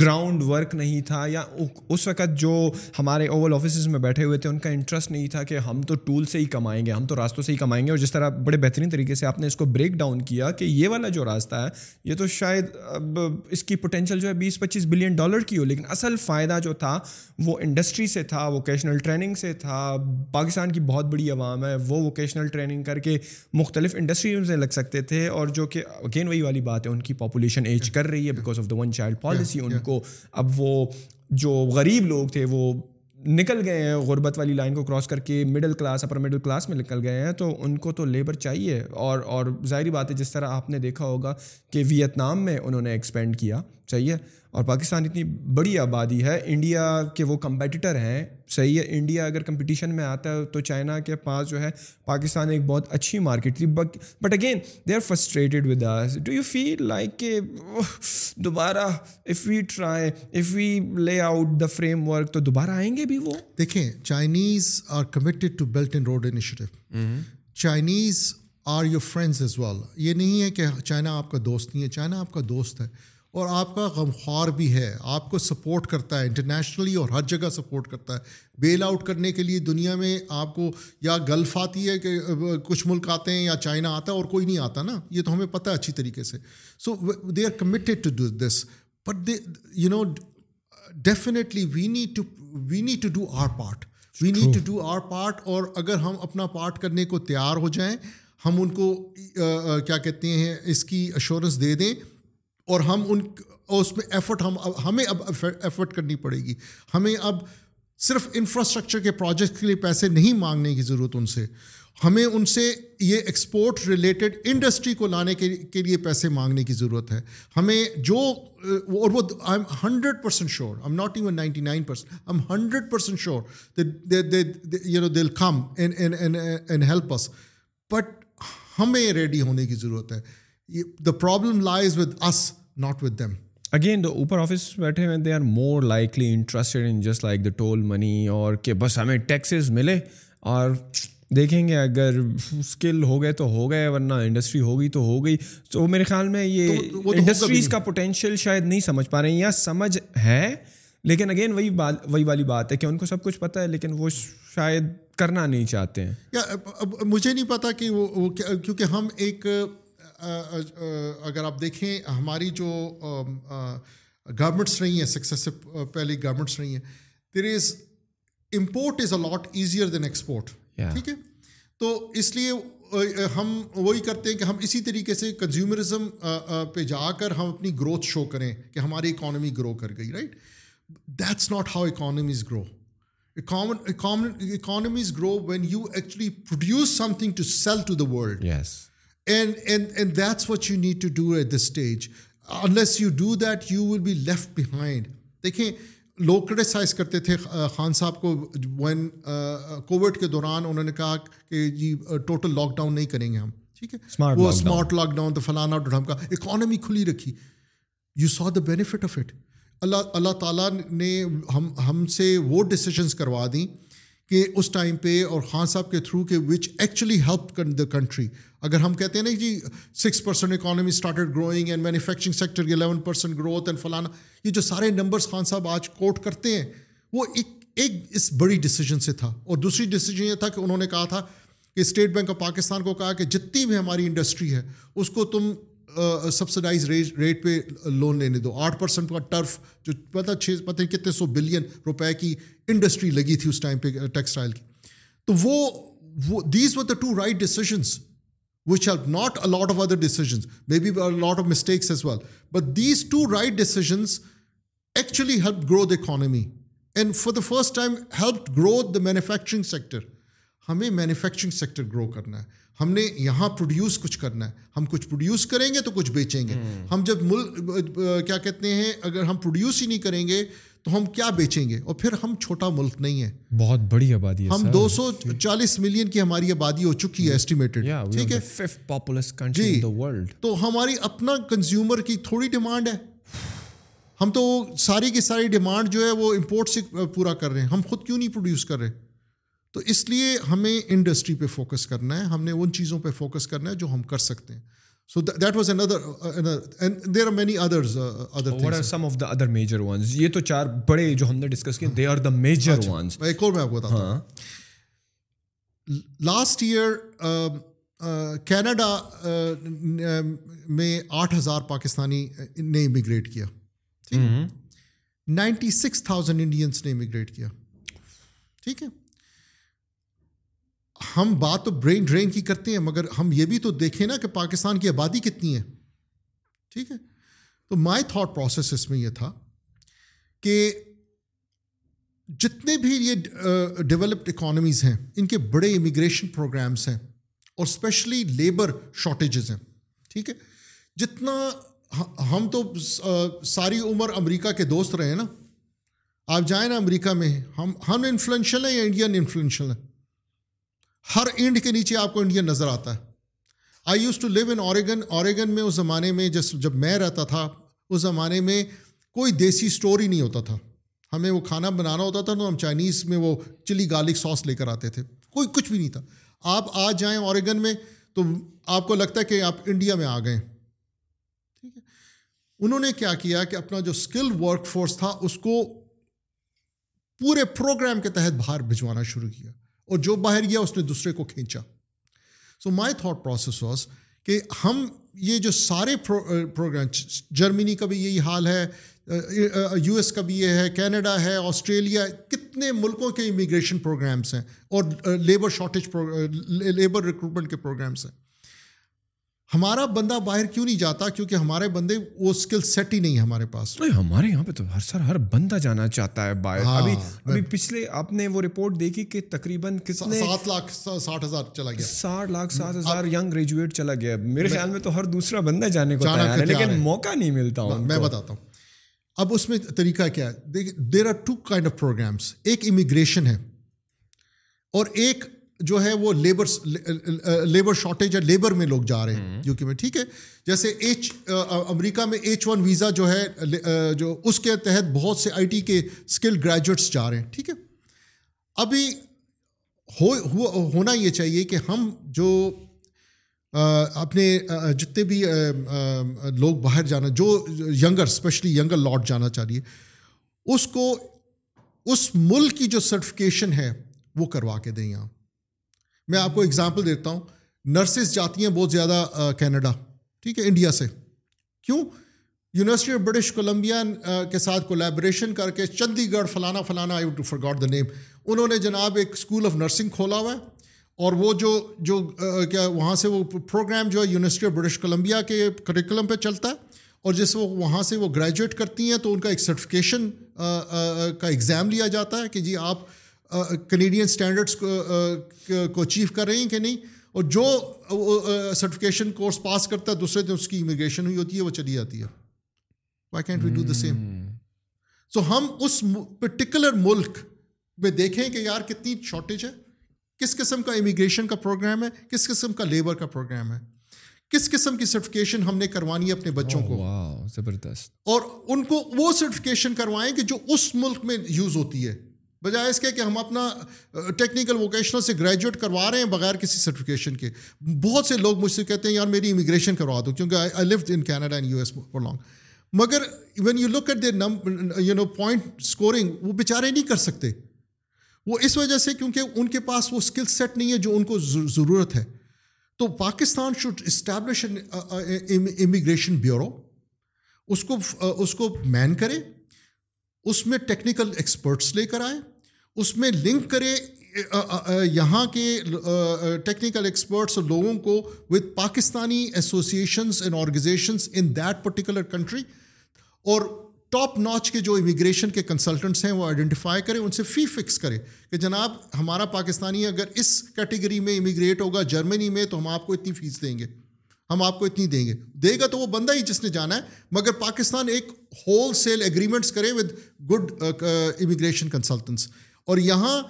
گراؤنڈ ورک نہیں تھا یا اس وقت جو ہمارے اوول آفسز میں بیٹھے ہوئے تھے ان کا انٹرسٹ نہیں تھا کہ ہم تو ٹول سے ہی کمائیں گے ہم تو راستوں سے ہی کمائیں گے اور جس طرح بڑے بہترین طریقے سے آپ نے اس کو بریک ڈاؤن کیا کہ یہ والا جو راستہ ہے یہ تو شاید اب اس کی پوٹینشیل جو ہے بیس پچیس بلین ڈالر کی ہو لیکن اصل فائدہ جو تھا وہ انڈسٹری سے تھا ووکیشنل ٹریننگ سے تھا پاکستان کی بہت بڑی عوام ہے وہ ووکیشنل ٹریننگ کر کے مختلف انڈسٹریز میں لگ سکتے تھے اور جو کہ اگین وہی والی بات ہے ان کی پاپولیشن ایج کر رہی ہے because of the one child policy ان کو اب وہ جو غریب لوگ تھے وہ نکل گئے ہیں غربت والی لائن کو کراس کر کے middle class upper middle class میں نکل گئے ہیں تو ان کو تو لیبر چاہیے اور اور ظاہری بات ہے جس طرح آپ نے دیکھا ہوگا کہ ویتنام میں انہوں نے ایکسپینڈ کیا چاہیے اور پاکستان اتنی بڑی آبادی ہے انڈیا کے وہ کمپیٹیٹر ہیں صحیح ہے انڈیا اگر کمپٹیشن میں آتا ہے تو چائنا کے پاس جو ہے پاکستان ایک بہت اچھی مارکیٹ تھی but but again they are frustrated with us do you feel like کہ دوبارہ if we try if we لے آؤٹ دا فریم ورک تو دوبارہ آئیں گے بھی وہ دیکھیں Chinese are committed to belt and road initiative Chinese are your friends as well یہ نہیں ہے کہ چائنا آپ کا دوست نہیں ہے چائنا آپ کا دوست ہے اور آپ کا غمخوار بھی ہے آپ کو سپورٹ کرتا ہے انٹرنیشنلی اور ہر جگہ سپورٹ کرتا ہے بیل آؤٹ کرنے کے لیے دنیا میں آپ کو یا گلف آتی ہے کہ کچھ ملک آتے ہیں یا چائنا آتا ہے اور کوئی نہیں آتا نا یہ تو ہمیں پتہ ہے اچھی طریقے سے so they are committed to do this but they you know definitely we need to we need to do our part we need to do our part اور اگر ہم اپنا پارٹ کرنے کو تیار ہو جائیں ہم ان کو کیا کہتے ہیں اس کی اشورنس دے دیں اور ہم ان اس میں ایفرٹ ہم ہمیں اب ایفرٹ کرنی پڑے گی ہمیں اب صرف انفراسٹرکچر کے پروجیکٹ کے لیے پیسے نہیں مانگنے کی ضرورت ان سے ہمیں ان سے یہ ایکسپورٹ ریلیٹڈ انڈسٹری کو لانے کے لیے پیسے مانگنے کی ضرورت ہے ہمیں جو اور وہ I am hundred percent sure I am not even ninety nine percent I am hundred percent sure you know دل کم ہیلپ اس بٹ ہمیں ریڈی ہونے کی ضرورت ہے the problem lies with us not with again اوپر office بیٹھے ہوئے they are more likely in just like the toll money اور کہ بس ہمیں ملے اور دیکھیں گے اگر اسکل ہو گئے تو ہو گئے ورنہ انڈسٹری ہو گئی تو ہو گئی تو میرے خیال میں یہ انڈسٹریز کا پوٹینشیل شاید نہیں سمجھ پا رہے ہیں یا سمجھ ہے لیکن اگین وہی بات وہی والی بات ہے کہ ان کو سب کچھ پتہ ہے لیکن وہ شاید کرنا نہیں چاہتے ہیں مجھے نہیں پتا کہ وہ کیونکہ ہم ایک اگر آپ دیکھیں ہماری جو گورنمنٹس رہی ہیں سکسیسو پہلی گورنمنٹس رہی ہیں there is import is a lot easier than export ٹھیک ہے تو اس لیے ہم وہی کرتے ہیں کہ ہم اسی طریقے سے کنزیومرزم پہ جا کر ہم اپنی گروتھ شو کریں کہ ہماری اکانومی گرو کر گئی right that's not how economies grow economies grow when you actually produce something to sell to the world and and and that's what you need to do at stage unless you do that you will be left behind دیکھیں لوگ criticise کرتے تھے خان صاحب کو when Covid کے دوران انہوں نے کہا کہ جی ٹوٹل لاک ڈاؤن نہیں کریں گے ہم ٹھیک ہے وہ اسمارٹ لاک ڈاؤن تو فلانا کا اکانومی کھلی رکھی you so the benefit of it اللہ اللہ تعالیٰ نے ہم ہم سے وہ ڈسیزنس کروا دیں کہ اس ٹائم پہ اور خان صاحب کے تھرو کہ which actually help in the country اگر ہم کہتے ہیں نا جی six percent economy started growing and manufacturing sector کی الیون پرسینٹ گروتھ اینڈ فلانا یہ جو سارے نمبرس خان صاحب آج کوٹ کرتے ہیں وہ ایک ایک اس بڑی ڈیسیجن سے تھا اور دوسری ڈیسیجن یہ تھا کہ انہوں نے کہا تھا کہ اسٹیٹ بینک آف پاکستان کو کہا کہ جتنی بھی ہماری انڈسٹری ہے اس کو تم سبسڈائز ریٹ پہ لون لینے دو آٹھ پرسینٹ کا ٹرف جو پتہ چھ پتہ کتنے سو بلین روپئے کی انڈسٹری لگی تھی اس ٹائم پہ ٹیکسٹائل کی تو وہ وہ these were the two right decisions which help not a lot of other decisions may be bit of mistakes as well but these two right decisions actually help grow the economy and for the first time help grow the manufacturing sector ہمیں manufacturing sector grow کرنا ہے ہم نے یہاں produce کچھ کرنا ہے ہم کچھ پروڈیوس کریں گے تو کچھ بیچیں گے ہم جب ملک کیا کہتے ہیں اگر ہم پروڈیوس ہی نہیں کریں گے تو ہم کیا بیچیں گے اور پھر ہم چھوٹا ملک نہیں ہے بہت بڑی آبادی ہم دو سو چالیس ملین کی ہماری آبادی ہو چکی ہے جی۔ تو ہماری اپنا کنزیومر کی تھوڑی ڈیمانڈ ہے ہم تو ساری کی ساری ڈیمانڈ جو ہے وہ امپورٹ سے پورا کر رہے ہیں ہم خود کیوں نہیں پروڈیوس کر رہے تو اس لیے ہمیں انڈسٹری پہ فوکس کرنا ہے ہم نے ان چیزوں پہ فوکس کرنا ہے جو ہم کر سکتے ہیں so that was an other others یہ تو چار بڑے جو ہم نے لاسٹ ایئر کینیڈا میں آٹھ ہزار پاکستانی نے امیگریٹ کیا نائنٹی سکس تھاؤزینڈ انڈینس نے امیگریٹ کیا ٹھیک ہے ہم بات تو برین ڈرین کی کرتے ہیں مگر ہم یہ بھی تو دیکھیں نا کہ پاکستان کی آبادی کتنی ہے ٹھیک ہے تو مائی تھاٹ پروسیس اس میں یہ تھا کہ جتنے بھی یہ ڈیولپڈ اکانمیز ہیں ان کے بڑے امیگریشن پروگرامس ہیں اور اسپیشلی لیبر شارٹیجز ہیں ٹھیک ہے جتنا ہم تو ساری عمر امریکہ کے دوست رہے ہیں نا آپ جائیں نا امریکہ میں ہم ہم انفلوئنشیل ہیں یا انڈین انفلوئنشیل ہیں ہر اینڈ کے نیچے آپ کو انڈین نظر آتا ہے I used to live in Oregon Oregon میں اس زمانے میں جس جب میں رہتا تھا اس زمانے میں کوئی دیسی اسٹور ہی نہیں ہوتا تھا ہمیں وہ کھانا بنانا ہوتا تھا تو ہم چائنیز میں وہ چلی گارلک سوس لے کر آتے تھے کوئی کچھ بھی نہیں تھا آپ آ جائیں اوریگن میں تو آپ کو لگتا ہے کہ آپ انڈیا میں آ گئے ٹھیک ہے انہوں نے کیا کیا کہ اپنا جو اسکل ورک فورس تھا اس کو پورے پروگرام کے تحت باہر بھجوانا شروع کیا اور جو باہر گیا اس نے دوسرے کو کھینچا so my thought process was کہ ہم یہ جو سارے پروگرام جرمنی کا بھی یہی حال ہے یو ایس کا بھی یہ ہے کینیڈا ہے آسٹریلیا کتنے ملکوں کے امیگریشن پروگرامس ہیں اور لیبر شارٹیج لیبر ریکروٹمنٹ کے پروگرامس ہیں ہمارا بندہ باہر کیوں نہیں جاتا کیونکہ ہمارے بندے وہ اسکل سیٹ ہی نہیں ہے ہمارے پاس ہمارے یہاں پہ تو ہر ہر سر بندہ جانا چاہتا ہے باہر ہاں، ابھی پچھلے آپ نے وہ رپورٹ دیکھی کہ تقریباً سات لاکھ ساٹھ ہزار چلا گیا ساٹھ لاکھ سات ہزار ینگ گریجویٹ چلا گیا میرے خیال میں تو ہر دوسرا بندہ جانے کو لیکن موقع نہیں ملتا میں بتاتا ہوں اب اس میں طریقہ کیا ہے there are two kind of programmes ایک امیگریشن ہے اور ایک جو ہے وہ لیبر لیبر شارٹیج ہے لیبر میں لوگ جا رہے ہیں یو کے میں ٹھیک ہے جیسے ایچ uh, uh, امریکہ میں ایچ ون ویزا جو ہے uh, جو اس کے تحت بہت سے آئی ٹی کے اسکل گریجویٹس جا رہے ہیں ٹھیک ہے ابھی ہو ہونا یہ چاہیے کہ ہم جو اپنے جتنے بھی لوگ باہر جانا جو ینگر اسپیشلی ینگر لاٹ جانا چاہیے اس کو اس ملک کی جو سرٹیفکیشن ہے وہ کروا کے دیں یہاں آپ میں آپ کو اگزامپل دیتا ہوں نرسز جاتی ہیں بہت زیادہ کینیڈا ٹھیک ہے انڈیا سے کیوں یونیورسٹی آف برٹش کولمبیا کے ساتھ کولیبریشن کر کے چندی گڑھ فلانا فلانا I too forgot the name انہوں نے جناب ایک اسکول آف نرسنگ کھولا ہوا ہے اور وہ جو جو کیا وہاں سے وہ پروگرام جو ہے یونیورسٹی آف برٹش کولمبیا کے کریکولم پہ چلتا ہے اور جس وہ وہاں سے وہ گریجویٹ کرتی ہیں تو ان کا ایک سرٹیفکیشن کا ایگزام لیا جاتا ہے کہ جی آپ کینیڈین اسٹینڈرڈس کو اچیو کر رہے ہیں کہ نہیں اور جو سرٹیفکیشن کورس پاس کرتا ہے دوسرے دن اس کی امیگریشن ہوئی ہوتی ہے وہ چلی جاتی ہے why can't we do the same so ہم اس پرٹیکولر ملک میں دیکھیں کہ یار کتنی شارٹیج ہے کس قسم کا امیگریشن کا پروگرام ہے کس قسم کا لیبر کا پروگرام ہے کس قسم کی سرٹیفکیشن ہم نے کروانی ہے اپنے بچوں oh, کو زبردست اور ان کو وہ سرٹیفکیشن کروائیں کہ جو اس ملک میں یوز ہوتی ہے بجائے اس کے کہ ہم اپنا ٹیکنیکل ووکیشنل سے گریجویٹ کروا رہے ہیں بغیر کسی سرٹیفکیشن کے بہت سے لوگ مجھ سے کہتے ہیں یار میری امیگریشن کروا دو کیونکہ I I in Canada and U S for long مگر when you look at the you know point scoring وہ بیچارے نہیں کر سکتے وہ اس وجہ سے کیونکہ ان کے پاس وہ اسکل سیٹ نہیں ہے جو ان کو ضرورت ہے تو Pakistan should establish immigration bureau اس کو اس کو مین کرے اس میں ٹیکنیکل ایکسپرٹس لے کر آئے اس میں لنک کرے یہاں کے ٹیکنیکل ایکسپرٹس اور لوگوں کو with Pakistani associations and organizations in that particular country اور ٹاپ ناچ کے جو امیگریشن کے کنسلٹنٹس ہیں وہ آئیڈینٹیفائی کرے ان سے فی فکس کرے کہ جناب ہمارا پاکستانی اگر اس کیٹیگری میں امیگریٹ ہوگا جرمنی میں تو ہم آپ کو اتنی فیس دیں گے ہم آپ کو اتنی دیں گے دے گا تو وہ بندہ ہی جس نے جانا ہے مگر پاکستان ایک ہول سیل اگریمنٹس کرے ود گڈ امیگریشن کنسلٹنٹس اور یہاں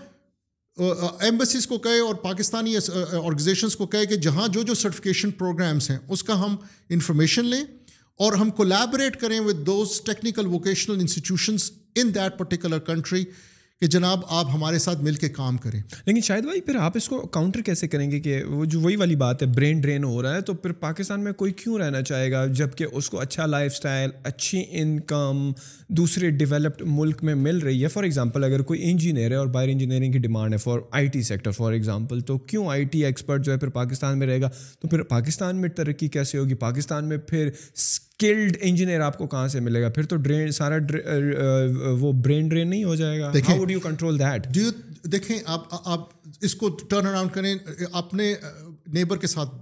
ایمبسیز کو کہے اور پاکستانی آرگنائزیشنس کو کہے کہ جہاں جو جو سرٹیفکیشن پروگرامس ہیں اس کا ہم انفارمیشن لیں اور ہم کولیبریٹ کریں with those technical vocational institutions in that particular country کہ جناب آپ ہمارے ساتھ مل کے کام کریں لیکن شاید بھائی پھر آپ اس کو کاؤنٹر کیسے کریں گے کہ وہ جو وہی والی بات ہے برین ڈرین ہو رہا ہے تو پھر پاکستان میں کوئی کیوں رہنا چاہے گا جب کہ اس کو اچھا لائف اسٹائل اچھی انکم دوسرے ڈیولپڈ ملک میں مل رہی ہے فار ایگزامپل اگر کوئی انجینئر ہے اور بائر انجینئرنگ کی ڈیمانڈ ہے for I T sector for example تو کیوں آئی ٹی ایکسپرٹ جو ہے پھر پاکستان میں رہے گا تو پھر پاکستان میں ترقی کیسے ہوگی پاکستان میں پھر اسکلڈ انجینئر آپ کو کہاں سے ملے گا پھر تو ڈرین سارا وہ برین ڈرین نہیں ہو جائے گا دیکھیں آپ آپ اس کو ٹرن اراؤنڈ کریں اپنے نیبر کے ساتھ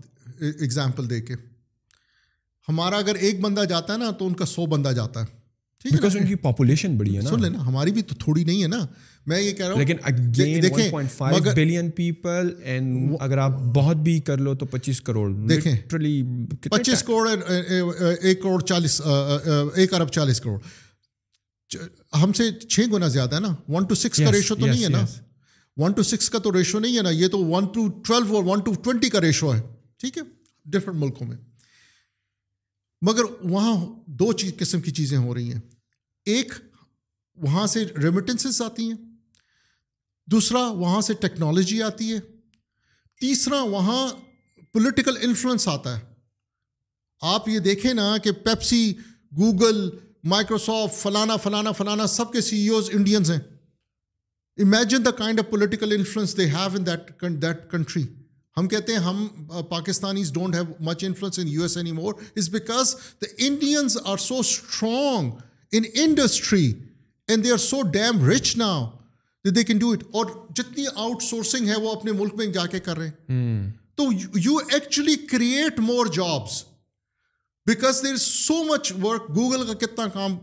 ایگزامپل دے کے ہمارا اگر ایک بندہ جاتا ہے نا تو ان کا سو بندہ جاتا ہے پاپولیشن بڑی ہے نا ہماری بھی تو تھوڑی نہیں ہے نا میں یہ کہہ رہا ہوں لیکن بلین پیپل اینڈ اگر آپ بہت بھی کر لو تو پچیس کروڑ دیکھیں کروڑ ایک کروڑ چالیس ایک ارب چالیس کروڑ ہم سے چھ گنا زیادہ ہے نا ون ٹو سکس کا ریشو تو نہیں ہے نا ون ٹو سکس کا تو ریشو نہیں ہے نا یہ تو ون ٹو ٹویلو اور ون ٹو ٹوینٹی کا ریشو ہے ٹھیک ہے ڈفرینٹ ملکوں میں مگر وہاں دو قسم کی چیزیں ہو رہی ہیں ایک وہاں سے ریمیٹنسز آتی ہیں دوسرا وہاں سے ٹیکنالوجی آتی ہے تیسرا وہاں پولیٹیکل انفلوئنس آتا ہے آپ یہ دیکھیں نا کہ پیپسی گوگل مائکروسافٹ فلانا فلانا فلانا سب کے سی ایوز انڈینز ہیں imagine the kind of political influence they have in that that country ہم کہتے ہیں ہم Pakistani Indians are so strong industry and they are so damn rich now they can do it اور جتنی آؤٹ سورسنگ ہے وہ اپنے ملک میں جا کے کر رہے ہیں تو you actually create more jobs because there is so much work Google کا کتنا کام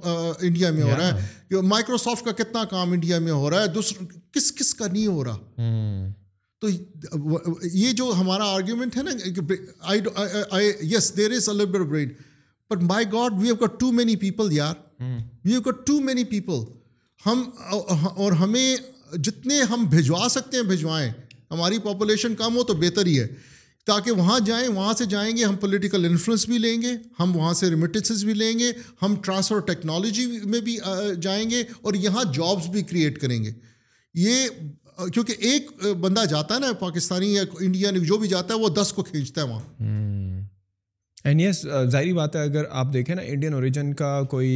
انڈیا میں ہو رہا ہے مائکروسافٹ کا کتنا کام انڈیا میں ہو رہا ہے دوسرا کس کس کا نہیں ہو رہا تو یہ جو ہمارا آرگیومنٹ ہے نا yes there is brain but my God we have got too many people they are you got too many people ہم اور ہمیں جتنے ہم بھجوا سکتے ہیں بھجوائیں ہماری پاپولیشن کم ہو تو بہتر ہی ہے تاکہ وہاں جائیں وہاں سے جائیں گے ہم پولیٹیکل انفلوئنس بھی لیں گے ہم وہاں سے ریمیٹنسز بھی لیں گے ہم ٹرانسفر ٹیکنالوجی میں بھی جائیں گے اور یہاں جابس بھی کریٹ کریں گے یہ کیونکہ ایک بندہ جاتا ہے نا پاکستانی یا انڈیا جو بھی جاتا ہے وہ دس کو کھینچتا ہے وہاں اینڈ یس uh, ظاہری بات ہے اگر آپ دیکھیں نا انڈین اوریجن کا کوئی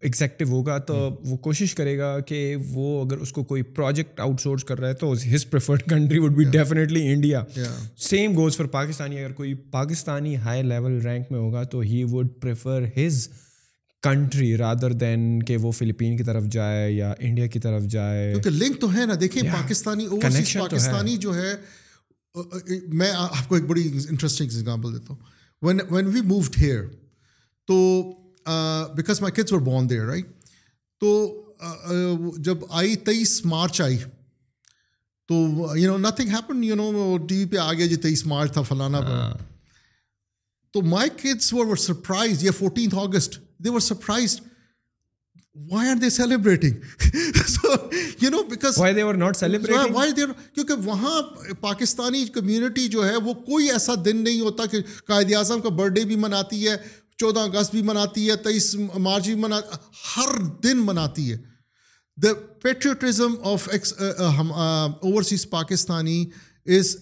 ایگزیکٹو ہوگا تو hmm. وہ کوشش کرے گا کہ وہ اگر اس کو کوئی پروجیکٹ آؤٹ سورس کر رہا ہے تو his preferred country would be definitely India same goes for Pakistani اگر کوئی پاکستانی ہائی لیول رینک میں ہوگا تو he would prefer his country rather than کہ وہ فلپین کی طرف جائے یا انڈیا کی طرف جائے لنک تو ہے نا دیکھیں پاکستانی پاکستانی جو ہے میں آپ کو ایک بڑی انٹرسٹنگ ایگزامپل دیتا ہوں when when we moved here تو because my kids were born there right تو جب آئی تیئیس مارچ آئی تو you know nothing happen you know TV پہ آ گیا جی تیئیس مارچ تھا فلانا ہاں۔ تو مائی کیڈس ور سرپرائز یا fourteenth August they were surprise why are they celebrating کیونکہ وہاں پاکستانی کمیونٹی جو ہے وہ کوئی ایسا دن نہیں ہوتا کہ قائد اعظم کا برتھ ڈے بھی مناتی ہے چودہ اگست بھی مناتی ہے تیئیس مارچ بھی منا ہر دن مناتی ہے the patriotism of overseas Pakistani is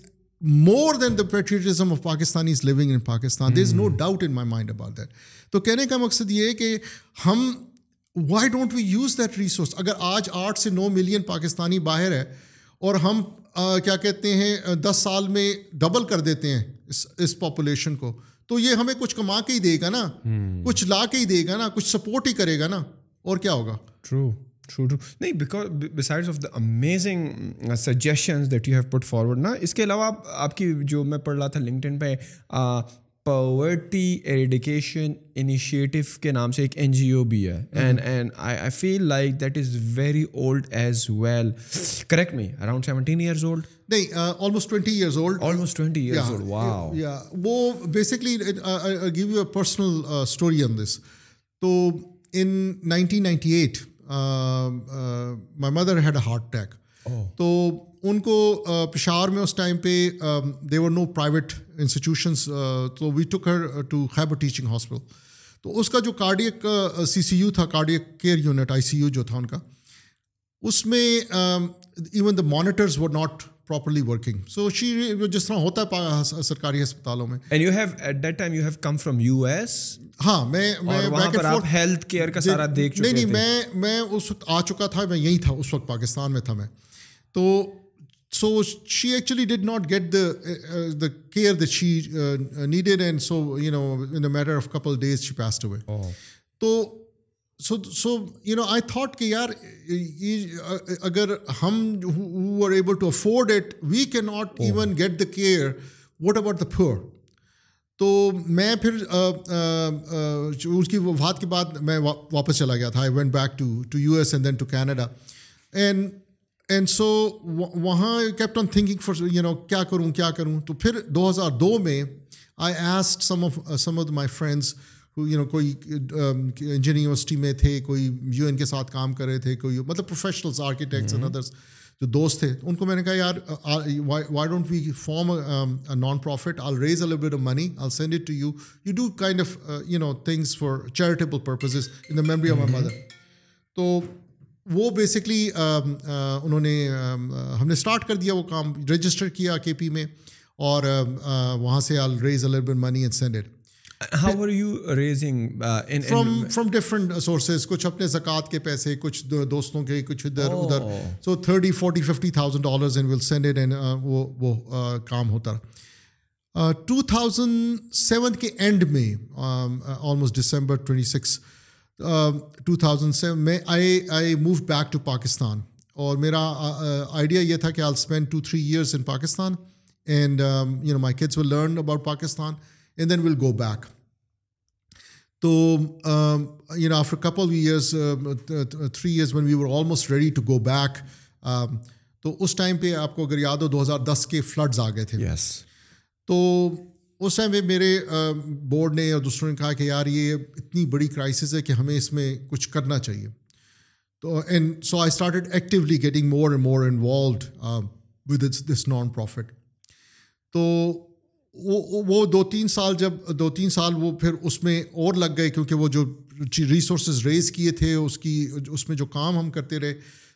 more than the patriotism of Pakistani is living in Pakistan there is no doubt in my mind about that تو کہنے کا مقصد یہ ہے کہ ہم why don't we use that resource اگر آج آٹھ سے نو ملین پاکستانی باہر ہے اور ہم کیا کہتے ہیں دس سال میں ڈبل کر دیتے ہیں اس اس پاپولیشن کو تو یہ ہمیں کچھ کما کے ہی دے گا نا hmm. کچھ لا کے ہی دے گا نا کچھ سپورٹ ہی کرے گا نا اور کیا ہوگا ٹرو ٹرو ٹرو نہیں because beside of the amazing suggestions that you have put forward نا اس کے علاوہ آپ کی جو میں پڑھ رہا تھا لنکٹن پہ پاورٹی ایریڈیکیشن انیشیٹو کے نام سے ایک این جی او بھی ہے and and I feel like that is very old old old old as well correct me around seventeen years years years نہیں almost almost twenty twenty wow یا وہ basically give you a a personal story on this تو in nineteen ninety eight my mother had heart attack تو ان کو پشاور میں اس ٹائم پہ they were no private institutions تو we took her to Khyber teaching hospital تو اس کا جو کارڈیک سی سی یو تھا cardiac care unit I C U جو تھا ان کا اس میں even the monitors were not properly working so she جس طرح ہوتا ہے سرکاری ہسپتالوں میں and you have at that time you have come from U S ہاں میں میں ہیلتھ کیئر کا جی، سارا دیکھ نہیں نہیں میں میں اس وقت آ چکا تھا میں یہی تھا اس وقت پاکستان میں تھا میں تو so she actually not get the the care she needed and so you know in matter of couple days away اگر ہم are able to afford it we can not even get the care what about the poor تو میں پھر uh, uh, uh, اس کی وفات کے بعد میں واپس چلا گیا تھا I went back to to U S and then to Canada and and so وہاں kept on thinking for you know کیا کروں کیا کروں تو پھر دو ہزار دو میں I asked some of some of my friends you know کوئی انجینئر یونیورسٹی میں تھے کوئی یو این کے ساتھ کام کر رہے تھے کوئی مطلب پروفیشنلس آرکیٹیکٹس اینڈ ادرس جو دوست تھے ان کو میں نے کہا یار why don't we form non profit I'll raise a little money I'll send it to you you do kind of you know things for charitable purposes in the memory of my mother تو وہ basically um, uh, انہوں نے um, uh, ہم نے start کر دیا وہ کام رجسٹر کیا کے پی میں اور um, uh, وہاں سے I'll raise money and how are you raising from different sources کچھ اپنے زکوٰۃ کے پیسے کچھ دوستوں کے کچھ ادھر oh. ادھر so thirty forty fifty thousand کام ہوتا رہا ٹو تھاؤزنڈ سیون کے اینڈ میں almost December twenty six two thousand seven میں I I move back to Pakistan اور میرا آئیڈیا یہ تھا کہ I spend two three years in Pakistan and you know my kids will learn about Pakistan and then will go back تو you know after couple years three years one we were almost ready to go back تو اس time پہ آپ کو اگر یاد ہو دو ہزار دس کے فلڈز آ گئے تھے یس تو اس ٹائم میں میرے بورڈ نے اور دوسروں نے کہا کہ یار یہ اتنی بڑی کرائسس ہے کہ ہمیں اس میں کچھ کرنا چاہیے تو and so I started actually getting more and more involved with this non profit تو وہ دو تین سال جب دو تین سال وہ پھر اس میں اور لگ گئے کیونکہ وہ جو ریسورسز ریز کیے تھے اس کی اس میں جو کام ہم کرتے رہے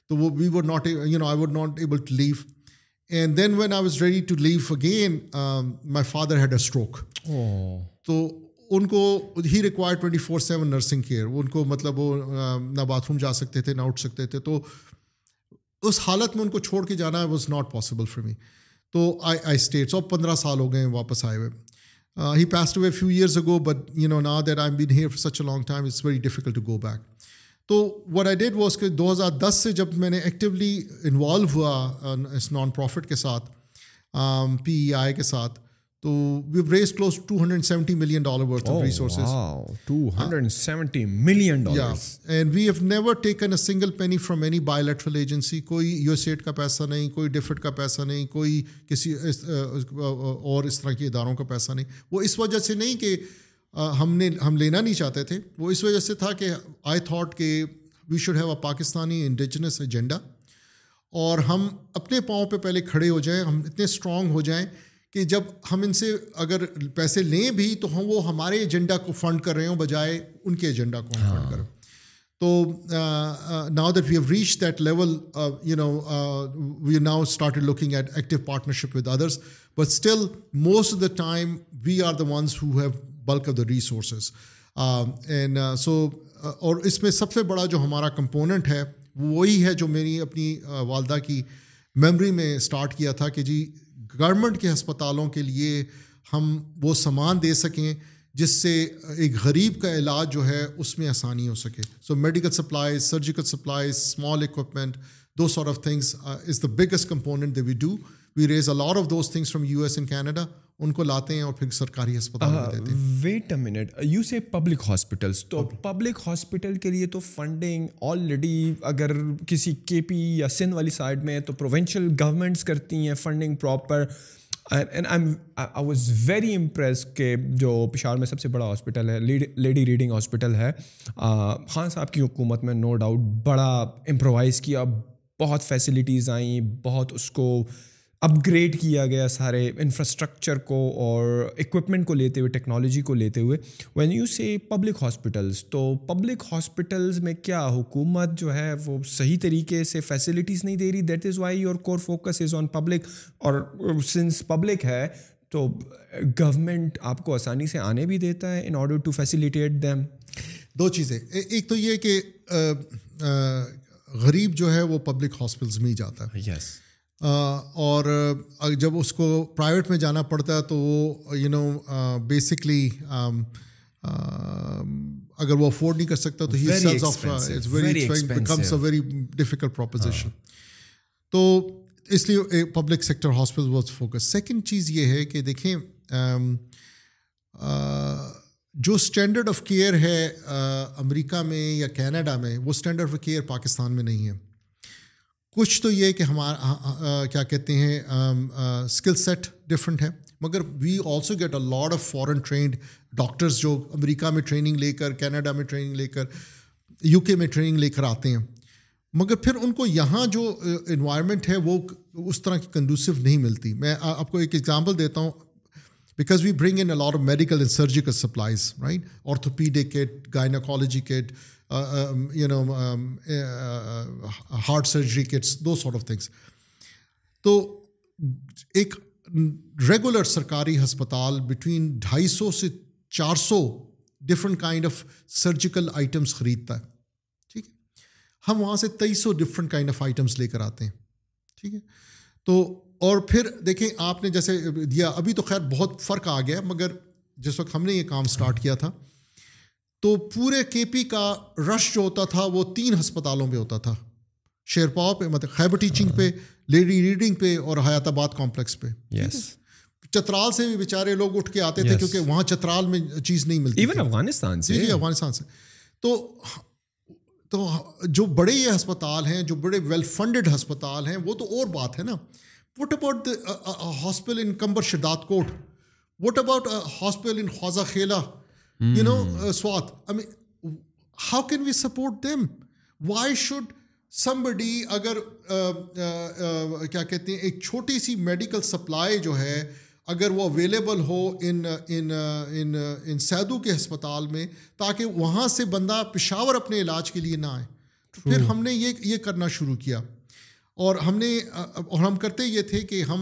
تو وہ we would not you know I would not able to leave and then when I was ready to leave again my father had a stroke تو ان کو he require twenty four seven nursing care ان کو مطلب وہ نہ bath room جا سکتے تھے نہ اٹھ سکتے تھے تو اس حالت میں ان کو چھوڑ کے جانا was not possible for me تو آئی آئی اسٹیٹ اور پندرہ سال ہو گئے ہیں واپس آئے ہوئے he passed away few years ago but you know نا that I am for such a long time it's very difficult to go back تو وٹ آئی ڈیڈ واس کہ دو ہزار دس سے جب میں نے ایکٹیولی انوالو ہوا uh, اس نان پروفٹ کے ساتھ پی ای آئی کے ساتھ تو we've raised close to hundred seventy million dollar worth of resources two hundred seventy million dollar and we have never taken a single penny from any bilateral agency کوئی U S aid کا پیسہ نہیں کوئی ڈفٹ کا پیسہ نہیں کوئی کسی اور اس طرح کے اداروں کا پیسہ نہیں وہ اس وجہ سے نہیں کہ ہم نے ہم لینا نہیں چاہتے تھے وہ اس وجہ سے تھا کہ آئی تھاٹ کہ we should have a Pakistani indigenous agenda اور ہم اپنے پاؤں پہ پہلے کھڑے ہو جائیں ہم اتنے اسٹرانگ ہو جائیں کہ جب ہم ان سے اگر پیسے لیں بھی تو ہم وہ ہمارے ایجنڈا کو فنڈ کر رہے ہوں بجائے ان کے ایجنڈا کو ہم فنڈ ہاں۔ کریں تو now that we have reach that level you know we now start looking at active partnership with others but still most of the time we are the ones who have bulk of the resources and so اور اس میں سب سے بڑا جو ہمارا component ہے وہ وہی ہے جو میری اپنی والدہ کی میمری میں اسٹارٹ کیا تھا کہ جی گورنمنٹ کے ہسپتالوں کے لیے ہم وہ سامان دے سکیں جس سے ایک غریب کا علاج جو ہے اس میں آسانی ہو سکے so medical supplies surgical supplies small equipment those sort of things is the biggest component the we do we raise a lot of those things from U S and Canada ان کو لاتے ہیں اور پھر سرکاری ہسپتال wait a minute you say public hospitals تو public hospital کے لیے تو فنڈنگ آلریڈی اگر کسی کے پی یا سندھ والی سائڈ میں تو پروونشل گورنمنٹس کرتی ہیں funding proper I was very impress کہ جو پشاور میں سب سے بڑا ہاسپٹل ہے لیڈی ریڈنگ ہاسپٹل ہے خان صاحب کی حکومت میں نو ڈاؤٹ بڑا امپرووائز کیا بہت فیسلٹیز آئیں بہت اس کو اپ گریڈ کیا گیا سارے انفراسٹرکچر کو اور اکوپمنٹ کو لیتے ہوئے ٹیکنالوجی کو لیتے ہوئے when you see public hospitals تو پبلک ہاسپٹلز میں کیا حکومت جو ہے وہ صحیح طریقے سے فیسلٹیز نہیں دے رہی that is why your core focus is on public اور سنس پبلک ہے تو گورنمنٹ آپ کو آسانی سے آنے بھی دیتا ہے in order to facilitate them دو چیزیں ایک تو یہ کہ غریب جو ہے وہ پبلک ہاسپٹلس میں ہی جاتا ہے یس اور جب اس کو پرائیویٹ میں جانا پڑتا ہے تو وہ یو نو بیسکلی اگر وہ افورڈ نہیں کر سکتا تو ویری ڈیفیکلٹ پروپوزیشن تو اس لیے public sector hospital was focus second چیز یہ ہے کہ دیکھیں جو اسٹینڈرڈ آف کیئر ہے امریکہ میں یا کینیڈا میں وہ اسٹینڈرڈ آف کیئر پاکستان میں نہیں ہے کچھ تو یہ کہ ہمارا کیا کہتے ہیں اسکل سیٹ ڈفرنٹ ہے مگر we also get a lot of foreign trained doctors جو امریکہ میں ٹریننگ لے کر کینیڈا میں ٹریننگ لے کر یو کے میں ٹریننگ لے کر آتے ہیں مگر پھر ان کو یہاں جو انوائرمنٹ ہے وہ اس طرح کی کنڈوسو نہیں ملتی میں آپ کو ایک ایگزامپل دیتا ہوں because we bring in a load of medical and surgical supplies right orthopaedic kit gynaecology kit you know heart surgery kits those sort of things تو ایک ریگولر سرکاری ہسپتال بٹوین ڈھائی سو سے چار سو different kind of surgical items خریدتا ہے ٹھیک ہے ہم وہاں سے تیئیس سو ڈفرینٹ کائنڈ آف آئٹمس لے کر آتے ہیں ٹھیک ہے تو اور پھر دیکھیں آپ نے جیسے دیا ابھی تو خیر بہت فرق آ گیا مگر جس وقت ہم نے یہ کام اسٹارٹ کیا تھا تو پورے کے پی کا رش جو ہوتا تھا وہ تین ہسپتالوں میں ہوتا تھا شیر پاؤ پہ مطلب خیبر ٹیچنگ پہ لیڈی ریڈنگ پہ اور حیات آباد کمپلیکس پہ یس چترال سے بھی بیچارے لوگ اٹھ کے آتے تھے کیونکہ وہاں چترال میں چیز نہیں ملتی ایون افغانستان سے جی،, جی افغانستان سے تو تو جو بڑے یہ ہسپتال ہیں جو بڑے ویل فنڈیڈ ہسپتال ہیں وہ تو اور بات ہے نا what about hospital in Kambar Shahdadkot what about hospital in Khwazakhela how can support them why should somebody اگر کیا کہتے ہیں ایک چھوٹی سی میڈیکل سپلائی جو ہے اگر وہ اویلیبل ہو ان ان سیدو کے ہسپتال میں تاکہ وہاں سے بندہ پشاور اپنے علاج کے لیے نہ آئے تو پھر ہم نے یہ یہ کرنا شروع کیا اور ہم نے اور ہم کرتے یہ تھے کہ ہم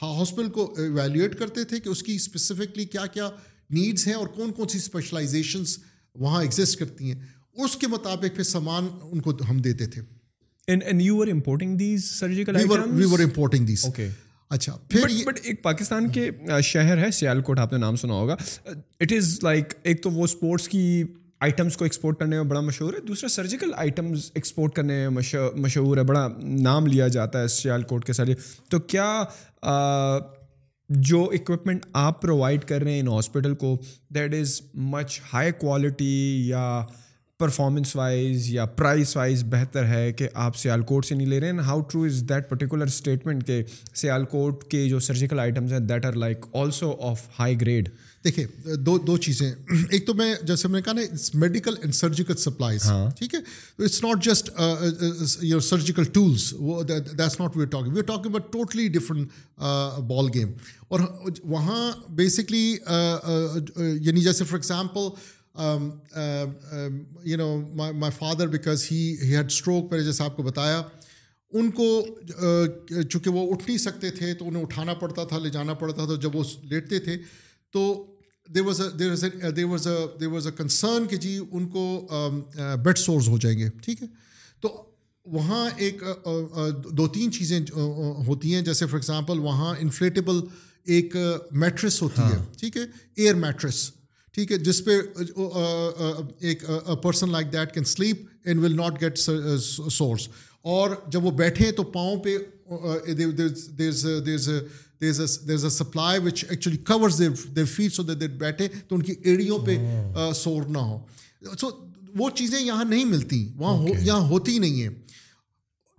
ہاسپٹل کو ایویلیویٹ کرتے تھے کہ اس کی اسپیسیفکلی کیا کیا نیڈس ہیں اور کون کون سی اسپیشلائزیشنس وہاں ایگزسٹ کرتی ہیں اس کے مطابق پھر سامان ان کو ہم دیتے تھے اچھا پھر بٹ ایک پاکستان کے شہر ہے سیال کوٹ آپ نے نام سنا ہوگا اٹ از لائک ایک تو وہ اسپورٹس کی آئٹمس کو ایکسپورٹ کرنے میں بڑا مشہور ہے دوسرا سرجیکل آئٹمز ایکسپورٹ کرنے میں مشہور ہے بڑا نام لیا جاتا ہے سیال کوٹ کے سارے تو کیا جو اکوپمنٹ آپ پرووائڈ کر رہے ہیں ان ہاسپٹل کو that is much high quality یا پرفارمنس وائز یا پرائز وائز بہتر ہے کہ آپ سیال کوٹ سے نہیں لے رہے ہیں how true is that particular statement کہ سیال کوٹ کے جو سرجیکل آئٹمس ہیں that are like also of high grade دیکھیے دو دو چیزیں ایک تو میں جیسے میں نے کہا نا میڈیکل اینڈ سرجیکل سپلائیز ٹھیک ہے it's not just your surgical tools that's not where talk we talk about totally different ball game اور وہاں بیسکلی uh, uh, uh, یعنی جیسے for example you know my father because head stroke نے جیسے آپ کو بتایا ان کو چونکہ وہ اٹھ نہیں سکتے تھے تو انہیں اٹھانا پڑتا تھا لے جانا پڑتا تھا جب وہ لیٹتے تھے تو there was there was there was a concern کہ جی ان کو بیڈ سورز ہو جائیں گے ٹھیک ہے تو وہاں ایک دو تین چیزیں ہوتی ہیں جیسے فار ایگزامپل وہاں انفلیٹیبل ایک میٹرس ہوتی ہے ٹھیک ہے ایئر میٹرس ٹھیک ہے جس پہ ایک person like that can sleep and will not get sores اور جب وہ بیٹھیں تو پاؤں پہ supply which actually covers there so بیٹھے تو ان کی ایڑیوں پہ سور نہ ہو سو وہ چیزیں یہاں نہیں ملتی وہاں یہاں ہوتی نہیں ہیں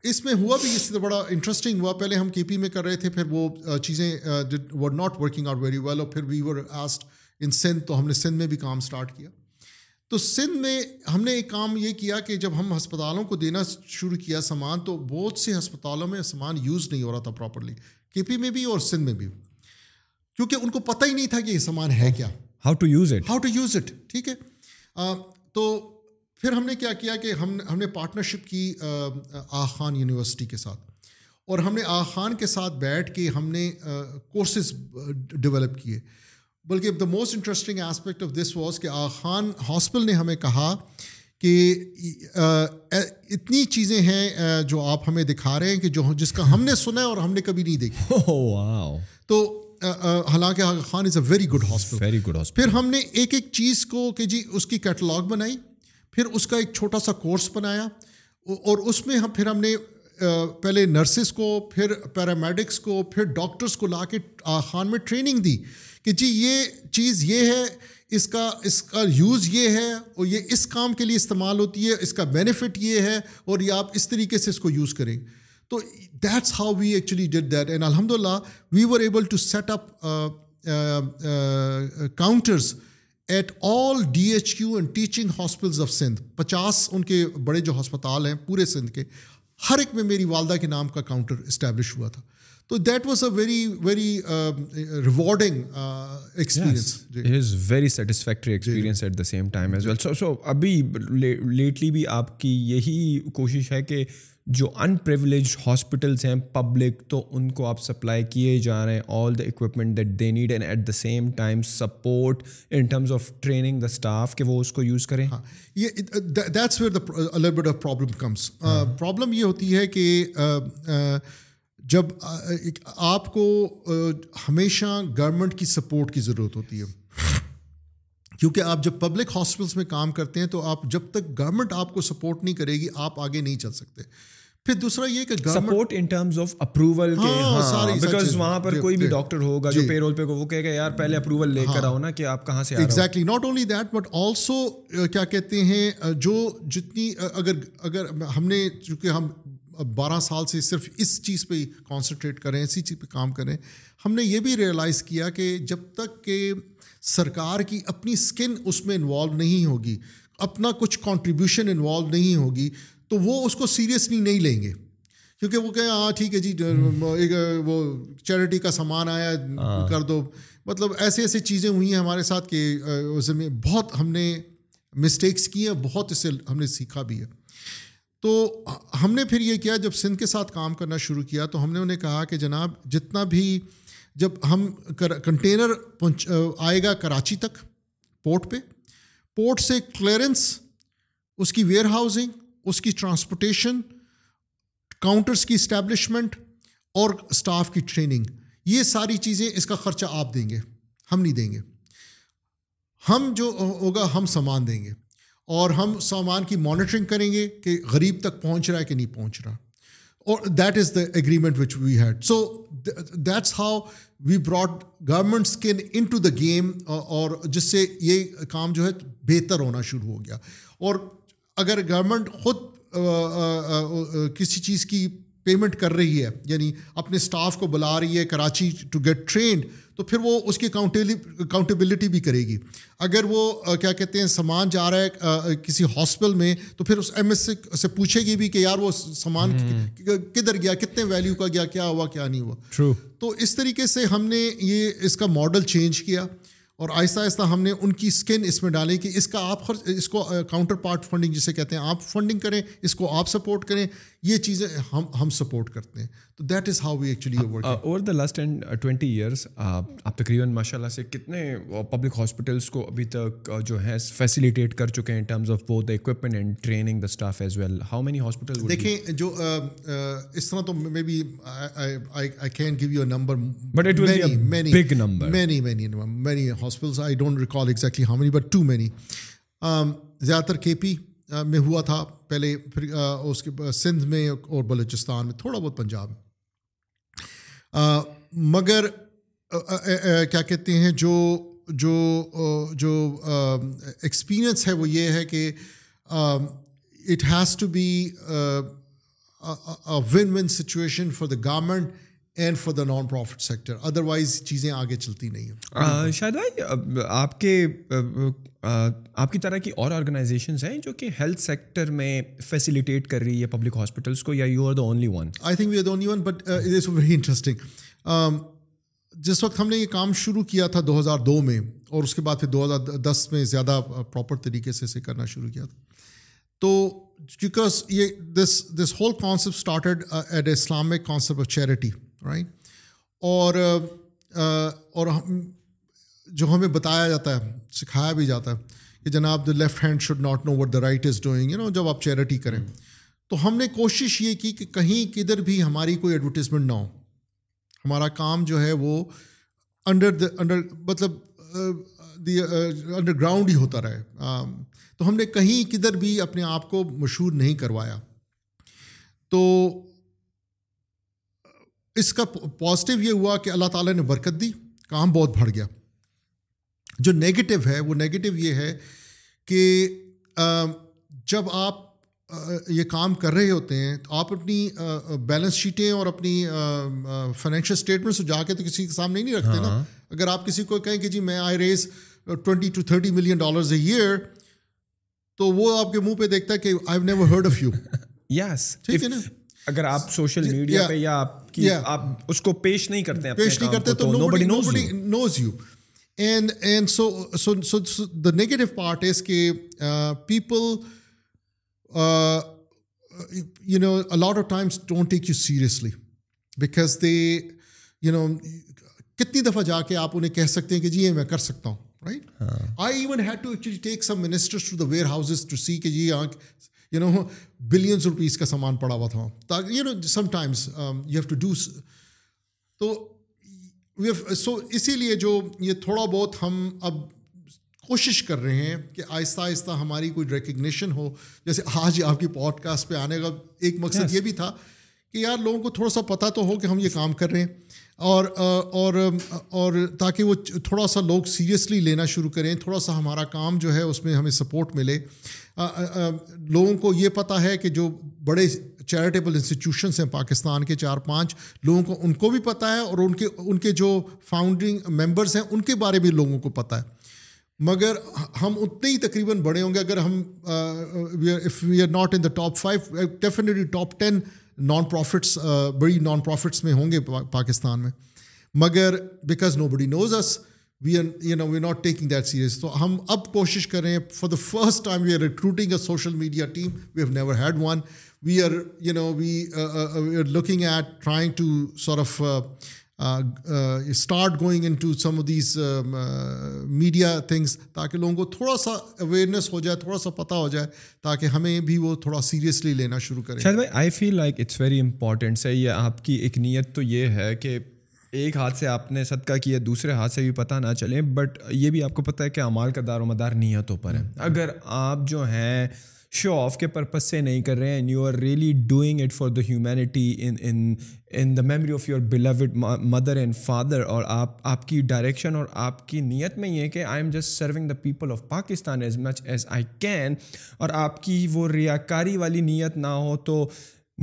اس میں ہوا بھی اس سے بڑا انٹرسٹنگ ہوا پہلے ہم کے پی میں کر رہے تھے پھر وہ چیزیں not working out very well اور پھر we were asked in Sindh تو ہم نے سندھ میں بھی کام اسٹارٹ کیا تو سندھ میں ہم نے ایک کام یہ کیا کہ جب ہم ہسپتالوں کو دینا شروع کیا سامان تو بہت سے ہسپتالوں میں سامان یوز نہیں ہو رہا تھا پراپرلی کے پی میں بھی اور سندھ میں بھی کیونکہ ان کو پتہ ہی نہیں تھا کہ یہ سامان ہے کیا how to use it how to use it ٹھیک ہے تو پھر ہم نے کیا کیا کہ ہم نے پارٹنرشپ کی آ خان یونیورسٹی کے ساتھ اور ہم نے آ خان کے ساتھ بیٹھ کے ہم نے کورسز ڈیولپ کیے بلکہ the most interesting aspect of this was کے خان ہاسپل نے ہمیں کہا کہ اتنی چیزیں ہیں جو آپ ہمیں دکھا رہے ہیں کہ جو جس کا ہم نے سنا ہے اور ہم نے کبھی نہیں دیکھا oh, تو حالانکہ Khan is a very good hospital very good hospital پھر ہم نے ایک ایک چیز کو کہ جی اس کی کیٹلاگ بنائی پھر اس کا ایک چھوٹا سا کورس بنایا اور اس میں ہم پھر ہم نے پہلے نرسز کو پھر پیرامیڈکس کو پھر ڈاکٹرس کو لا کے خان میں ٹریننگ دی کہ جی یہ چیز یہ ہے اس کا اس کا یوز یہ ہے اور یہ اس کام کے لیے استعمال ہوتی ہے اس کا بینیفٹ یہ ہے اور یہ آپ اس طریقے سے اس کو یوز کریں تو that's how we actually did that and الحمد للہ we were able to set up counters at all D H Q and teaching hospitals of Sindh پچاس ان کے بڑے جو ہسپتال ہیں پورے سندھ کے ہر ایک میں میری والدہ کے نام کا کاؤنٹر اسٹیبلش ہوا تھا تو that was a very very rewarding experience is very satisfactory experience at the same time as well so so ابھی لیٹلی بھی آپ کی یہی کوشش ہے کہ جو ان پرولیج ہاسپٹلس ہیں پبلک تو ان کو آپ سپلائی کیے جا رہے ہیں all the equipment that they need and at the same time support in terms of training the staff کہ وہ اس کو یوز کریں ہاں یہ پرابلم uh, ہاں. یہ ہوتی ہے کہ جب آپ کو ہمیشہ گورنمنٹ کی سپورٹ کی ضرورت ہوتی ہے کیونکہ آپ جب پبلک ہاسپٹلس میں کام کرتے ہیں تو آپ جب تک گورنمنٹ آپ کو سپورٹ نہیں کرے گی آپ آگے نہیں چل سکتے پھر دوسرا یہ کہ support in terms of approval because وہاں پر جی، کوئی بھی ڈاکٹر جی۔ ہوگا جو پے جی۔ رول پہ وہ کہے گا یار پہلے اپروول لے کر ہاں۔ آؤ نا کہ آپ کہاں سے exactly not only that but also کیا کہتے ہیں جو جتنی اگر اگر ہم نے چونکہ ہم بارہ سال سے صرف اس چیز پہ کانسنٹریٹ کریں اسی چیز پہ کام کریں ہم نے یہ بھی ریئلائز کیا کہ جب تک کہ سرکار کی اپنی اسکن اس میں انوالو نہیں ہوگی اپنا کچھ کانٹریبیوشن انوالو نہیں ہوگی تو وہ اس کو سیریسلی نہیں لیں گے کیونکہ وہ کہیں ہاں ٹھیک ہے جی وہ چیریٹی کا سامان آیا ہاں۔ کر دو مطلب ایسے ایسے چیزیں ہوئی ہیں ہمارے ساتھ کہ اس میں بہت ہم نے مسٹیکس کی ہیں بہت اس سے ہم نے سیکھا بھی ہے تو ہم نے پھر یہ کیا جب سندھ کے ساتھ کام کرنا شروع کیا تو ہم نے انہیں کہا کہ جناب جتنا بھی جب ہم کنٹینر پہنچ آئے گا کراچی تک پورٹ پہ پورٹ سے کلیئرنس اس کی ویئر ہاؤسنگ اس کی ٹرانسپورٹیشن کاؤنٹرس کی اسٹیبلشمنٹ اور اسٹاف کی ٹریننگ یہ ساری چیزیں اس کا خرچہ آپ دیں گے ہم نہیں دیں گے ہم جو ہوگا ہم سامان دیں گے اور ہم سامان کی مانیٹرنگ کریں گے کہ غریب تک پہنچ رہا ہے کہ نہیں پہنچ رہا اور that is the agreement which we had so that's how we brought government into the the game اور جس سے یہ کام جو ہے بہتر ہونا شروع ہو گیا اور اگر گورنمنٹ خود uh, uh, uh, کسی چیز کی پیمنٹ کر رہی ہے یعنی اپنے اسٹاف کو بلا رہی ہے کراچی ٹو گیٹ ٹرینڈ تو پھر وہ اس کی اکاؤنٹیبلٹی بھی کرے گی اگر وہ کیا کہتے ہیں سامان جا رہا ہے کسی ہاسپٹل میں تو پھر اس ایم ایس سے پوچھے گی بھی کہ یار وہ سامان کدھر گیا کتنے ویلیو کا گیا کیا ہوا کیا نہیں ہوا تو اس طریقے سے ہم نے یہ اس کا ماڈل چینج کیا اور آہستہ آہستہ ہم نے ان کی اسکن اس میں ڈالے کہ اس کا آپ خرچ اس کو کاؤنٹر پارٹ فنڈنگ جسے کہتے ہیں آپ فنڈنگ کریں اس کو آپ سپورٹ کریں یہ چیزیں ہم ہم سپورٹ کرتے ہیں تو that is how we actually over the last and twenty years آپ تقریباً ماشاء اللہ سے کتنے پبلک uh, ہاسپٹلس کو ابھی تک uh, جو ہے فیسیلیٹیٹ کر چکے ہیں ان ٹرمز آف بہت equipment and training the staff as well how many hospital دیکھیں جو uh, اس طرح تو maybe I can give you number but it will many big number many many many hospitals I don't recall exactly how many but too many زیادہ تر کے P میں ہوا تھا پہلے پھر اس کے سندھ میں اور بلوچستان میں تھوڑا بہت پنجاب میں مگر کیا کہتے ہیں جو جو جو ایکسپیرئنس ہے وہ یہ ہے کہ it has to be win win situation for the government and for the non profit sector otherwise چیزیں آگے چلتی نہیں ہیں شاید بھائی آپ کے آپ کی طرح کی اور آرگنائزیشنز ہیں جو کہ ہیلتھ سیکٹر میں فیسیلیٹیٹ کر رہی ہے پبلک ہاسپٹلس کو یا you are are the the only only one one I think we but is very interesting جس وقت ہم نے یہ کام شروع کیا تھا دو ہزار دو میں اور اس کے بعد پھر دو ہزار دس میں زیادہ پراپر طریقے سے اسے کرنا شروع کیا تھا تو بیکاز یہ this this whole concept started at Islamic concept of charity right اور اور ہم جو ہمیں بتایا جاتا ہے سکھایا بھی جاتا ہے کہ جناب the left hand should not know what the right is doing you know جب آپ چیریٹی کریں تو ہم نے کوشش یہ کی کہ کہیں کدھر بھی ہماری کوئی ایڈورٹیزمنٹ نہ ہو ہمارا کام جو ہے وہ انڈر مطلب انڈر گراؤنڈ ہی ہوتا رہے تو ہم نے کہیں کدھر بھی اپنے آپ کو مشہور نہیں کروایا تو اس کا پازیٹیو یہ ہوا کہ اللہ تعالیٰ نے برکت دی کام بہت بڑھ گیا جو نگیٹو ہے وہ نگیٹو یہ ہے کہ جب آپ یہ کام کر رہے ہوتے ہیں تو آپ اپنی بیلنس شیٹیں اور اپنی فائنینشیل اسٹیٹمنٹس جا کے تو کسی کے سامنے نہیں رکھتے نا ہاں۔ اگر آپ کسی کو کہیں کہ جی میں I raise twenty to thirty million dollars a year تو وہ آپ کے منہ پہ دیکھتا ہے کہ I never heard of you yes ٹھیک ہے نا اگر آپ جی، سوشل میڈیا پہ یا آپ کی آپ اس کو پیش نہیں کرتے ہیں پیش نہیں کرتے تو nobody knows you and and so so so the negative part is کہ people you know a lot of times don't take you seriously because they you know کتنی دفعہ جا کے آپ انہیں کہہ سکتے ہیں کہ جی یہ میں کر سکتا ہوں right I even had to actually take some minister to the warehouse to see کہ جی یو نو بلینس روپیز کا سامان پڑا ہوا تھا you know sometimes you have to do تو سو اسی لیے جو یہ تھوڑا بہت ہم اب کوشش کر رہے ہیں کہ آہستہ آہستہ ہماری کوئی ریکگنیشن ہو جیسے آج آپ کی پوڈ کاسٹ پہ آنے کا ایک مقصد یہ بھی تھا کہ یار لوگوں کو تھوڑا سا پتہ تو ہو کہ ہم یہ کام کر رہے ہیں اور اور اور تاکہ وہ تھوڑا سا لوگ سیریسلی لینا شروع کریں تھوڑا سا ہمارا کام جو ہے اس میں ہمیں سپورٹ ملے لوگوں کو یہ پتہ ہے کہ جو بڑے چیریٹیبل انسٹیٹیوشنس ہیں پاکستان کے چار پانچ لوگوں کو ان کو بھی پتہ ہے اور ان کے ان کے جو فاؤنڈنگ ممبرس ہیں ان کے بارے میں لوگوں کو پتہ ہے مگر ہم اتنے ہی تقریباً بڑے ہوں گے اگر ہم we are not in the top five definitely top ten non profits uh, بڑی نان پروفٹس میں ہوں گے پاکستان میں مگر because nobody knows us we are you know we not taking that serious تو ہم اب کوشش کریں for the first time we are recruiting a social media team we have never had one we are you know we are looking at trying to sort of start going into some of these media things تاکہ لوگوں کو تھوڑا سا awareness ہو جائے تھوڑا سا پتہ ہو جائے تاکہ ہمیں بھی وہ تھوڑا سیریسلی لینا شروع کریں شاید بھائی I feel like it's very important سے یہ آپ کی ایک نیت تو یہ ہے کہ ایک ہاتھ سے آپ نے صدقہ کیا دوسرے ہاتھ سے بھی پتہ نہ چلیں بٹ یہ بھی آپ کو پتہ ہے کہ امال کا دار و مدار نیتوں پر ہے اگر آپ جو ہیں شو آف کے پرپز سے نہیں کر رہے ہیں and you are really doing it for the humanity in in in the memory of your beloved mother and father اور آپ آپ کی ڈائریکشن اور آپ کی نیت میں یہ ہے کہ I am just serving the people of Pakistan as much as I can اور آپ کی وہ ریا کاری والی نیت نہ ہو تو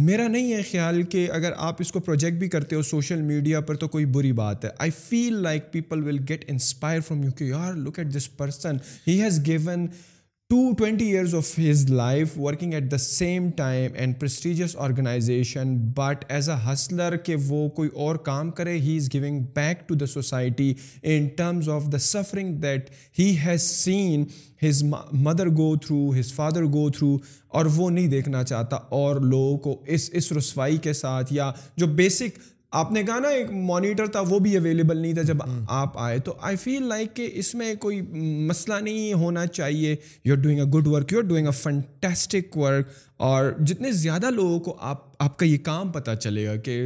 میرا نہیں ہے خیال کہ اگر آپ اس کو پروجیکٹ بھی کرتے ہو سوشل میڈیا پر تو کوئی بری بات ہے I feel like people will get inspire from you کہ you are look at this person he has given to twenty years of his life working at the same time and prestigious organization but as a hustler کہ وہ کوئی اور کام کرے he is going back to the society in terms of the suffering that he has seen his mother go through his father go through اور وہ نہیں دیکھنا چاہتا اور لوگوں کو اس اس رسوائی کے ساتھ یا جو بیسک آپ نے کہا نا ایک مانیٹر تھا وہ بھی اویلیبل نہیں تھا جب آپ آئے تو آئی فیل لائک کہ اس میں کوئی مسئلہ نہیں ہونا چاہیے you are doing a good work you are doing a fantastic work اور جتنے زیادہ لوگوں کو آپ آپ کا یہ کام پتہ چلے گا کہ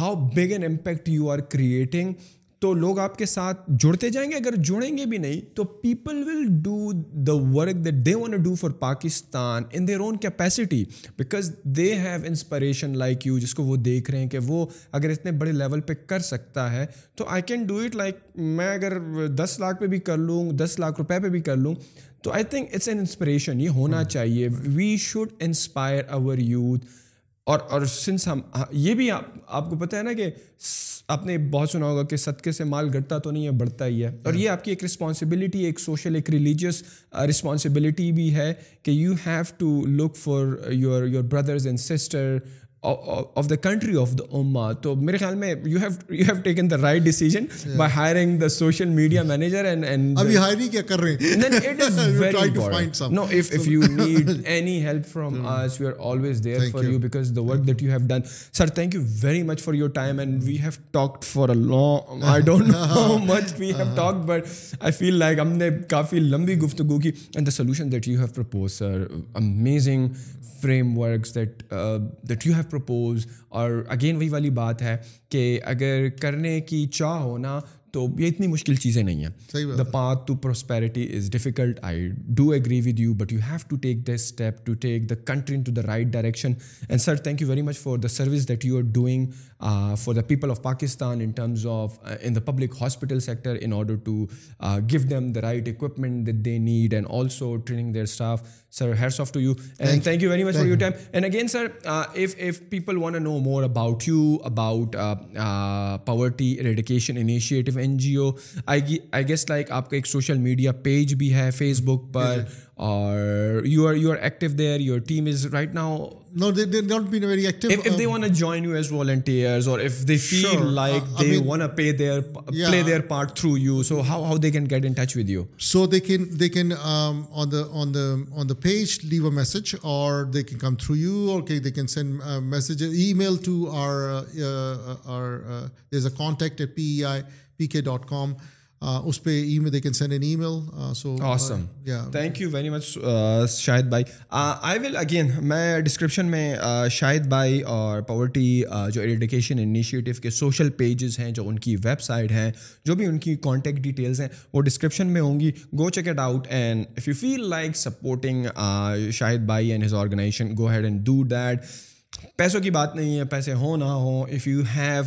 how big an impact you are creating تو لوگ آپ کے ساتھ جڑتے جائیں گے اگر جڑیں گے بھی نہیں تو people will do the work do for Pakistan in their own capacity because they have inspiration like you جس کو وہ دیکھ رہے ہیں کہ وہ اگر اتنے بڑے لیول پہ کر سکتا ہے تو I can do it like میں اگر دس لاکھ پہ بھی کر لوں دس لاکھ روپے پہ بھی کر لوں تو I think it's an inspiration یہ ہونا چاہیے وی شوڈ انسپائر اور یوتھ اور اور سنس ہم یہ بھی آپ آپ کو پتہ ہے نا کہ آپ نے بہت سنا ہوگا کہ صدقے سے مال گھٹتا تو نہیں ہے بڑھتا ہی ہے اور یہ آپ کی ایک رسپانسبلٹی ایک سوشل ایک ریلیجیس رسپانسبلٹی بھی ہے کہ you have to look for your your brothers and sister of the country of the um تو میرے خیال میں you have you have taken the right decision by hiring the social media manager and and ابھی hiring کیا کر رہے ہیں no if if you need any help from us we are always there for you because the work that you have done sir thank you very much for your time and we have talked for a long I don't know how much we have talked but I feel like ہم نے کافی لمبی گفتگو کی and the solution that you have propose sir amazing frameworks that that you have propose اور again وہی والی بات ہے کہ اگر کرنے کی چاہ ہو نا تو یہ اتنی مشکل چیزیں نہیں ہیں the path to prosperity is difficult I do agree with you but you have to take the step to take the country into the right direction and sir thank you very much for the service that you are doing for the people of Pakistan in terms of in the public hospital sector in order to give them the right equipment that they need and also training their staff sir here's off to you and thank you very much for time and again sir if if people want a know more about you about poverty eradication initiative N G O I guess like آپ کا ایک social media page بھی ہے face بک پر page لیو اےس دے کی dot com اس پہ ای ای they can send an mail thank you very much Shahid بھائی آئی ول اگین میں ڈسکرپشن میں شاہد بھائی اور پاورٹی جو ایڈیکیشن انیشیٹو کے سوشل پیجز ہیں جو ان کی ویب سائٹ ہیں جو بھی ان کی کانٹیکٹ ڈیٹیلس ہیں وہ ڈسکرپشن میں ہوں گی go check it out and if you feel like supporting Shahid بھائی and his organisation go ahead and do that پیسوں کی بات نہیں ہے پیسے ہوں نہ ہوں if you have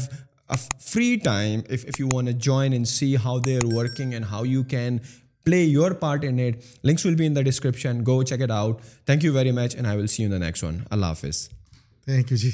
free time if if you want a join and see how they are working and how you can play your part in it links will be in the description go check it out thank you very much and I will see you the next one اللہ حافظ thank you G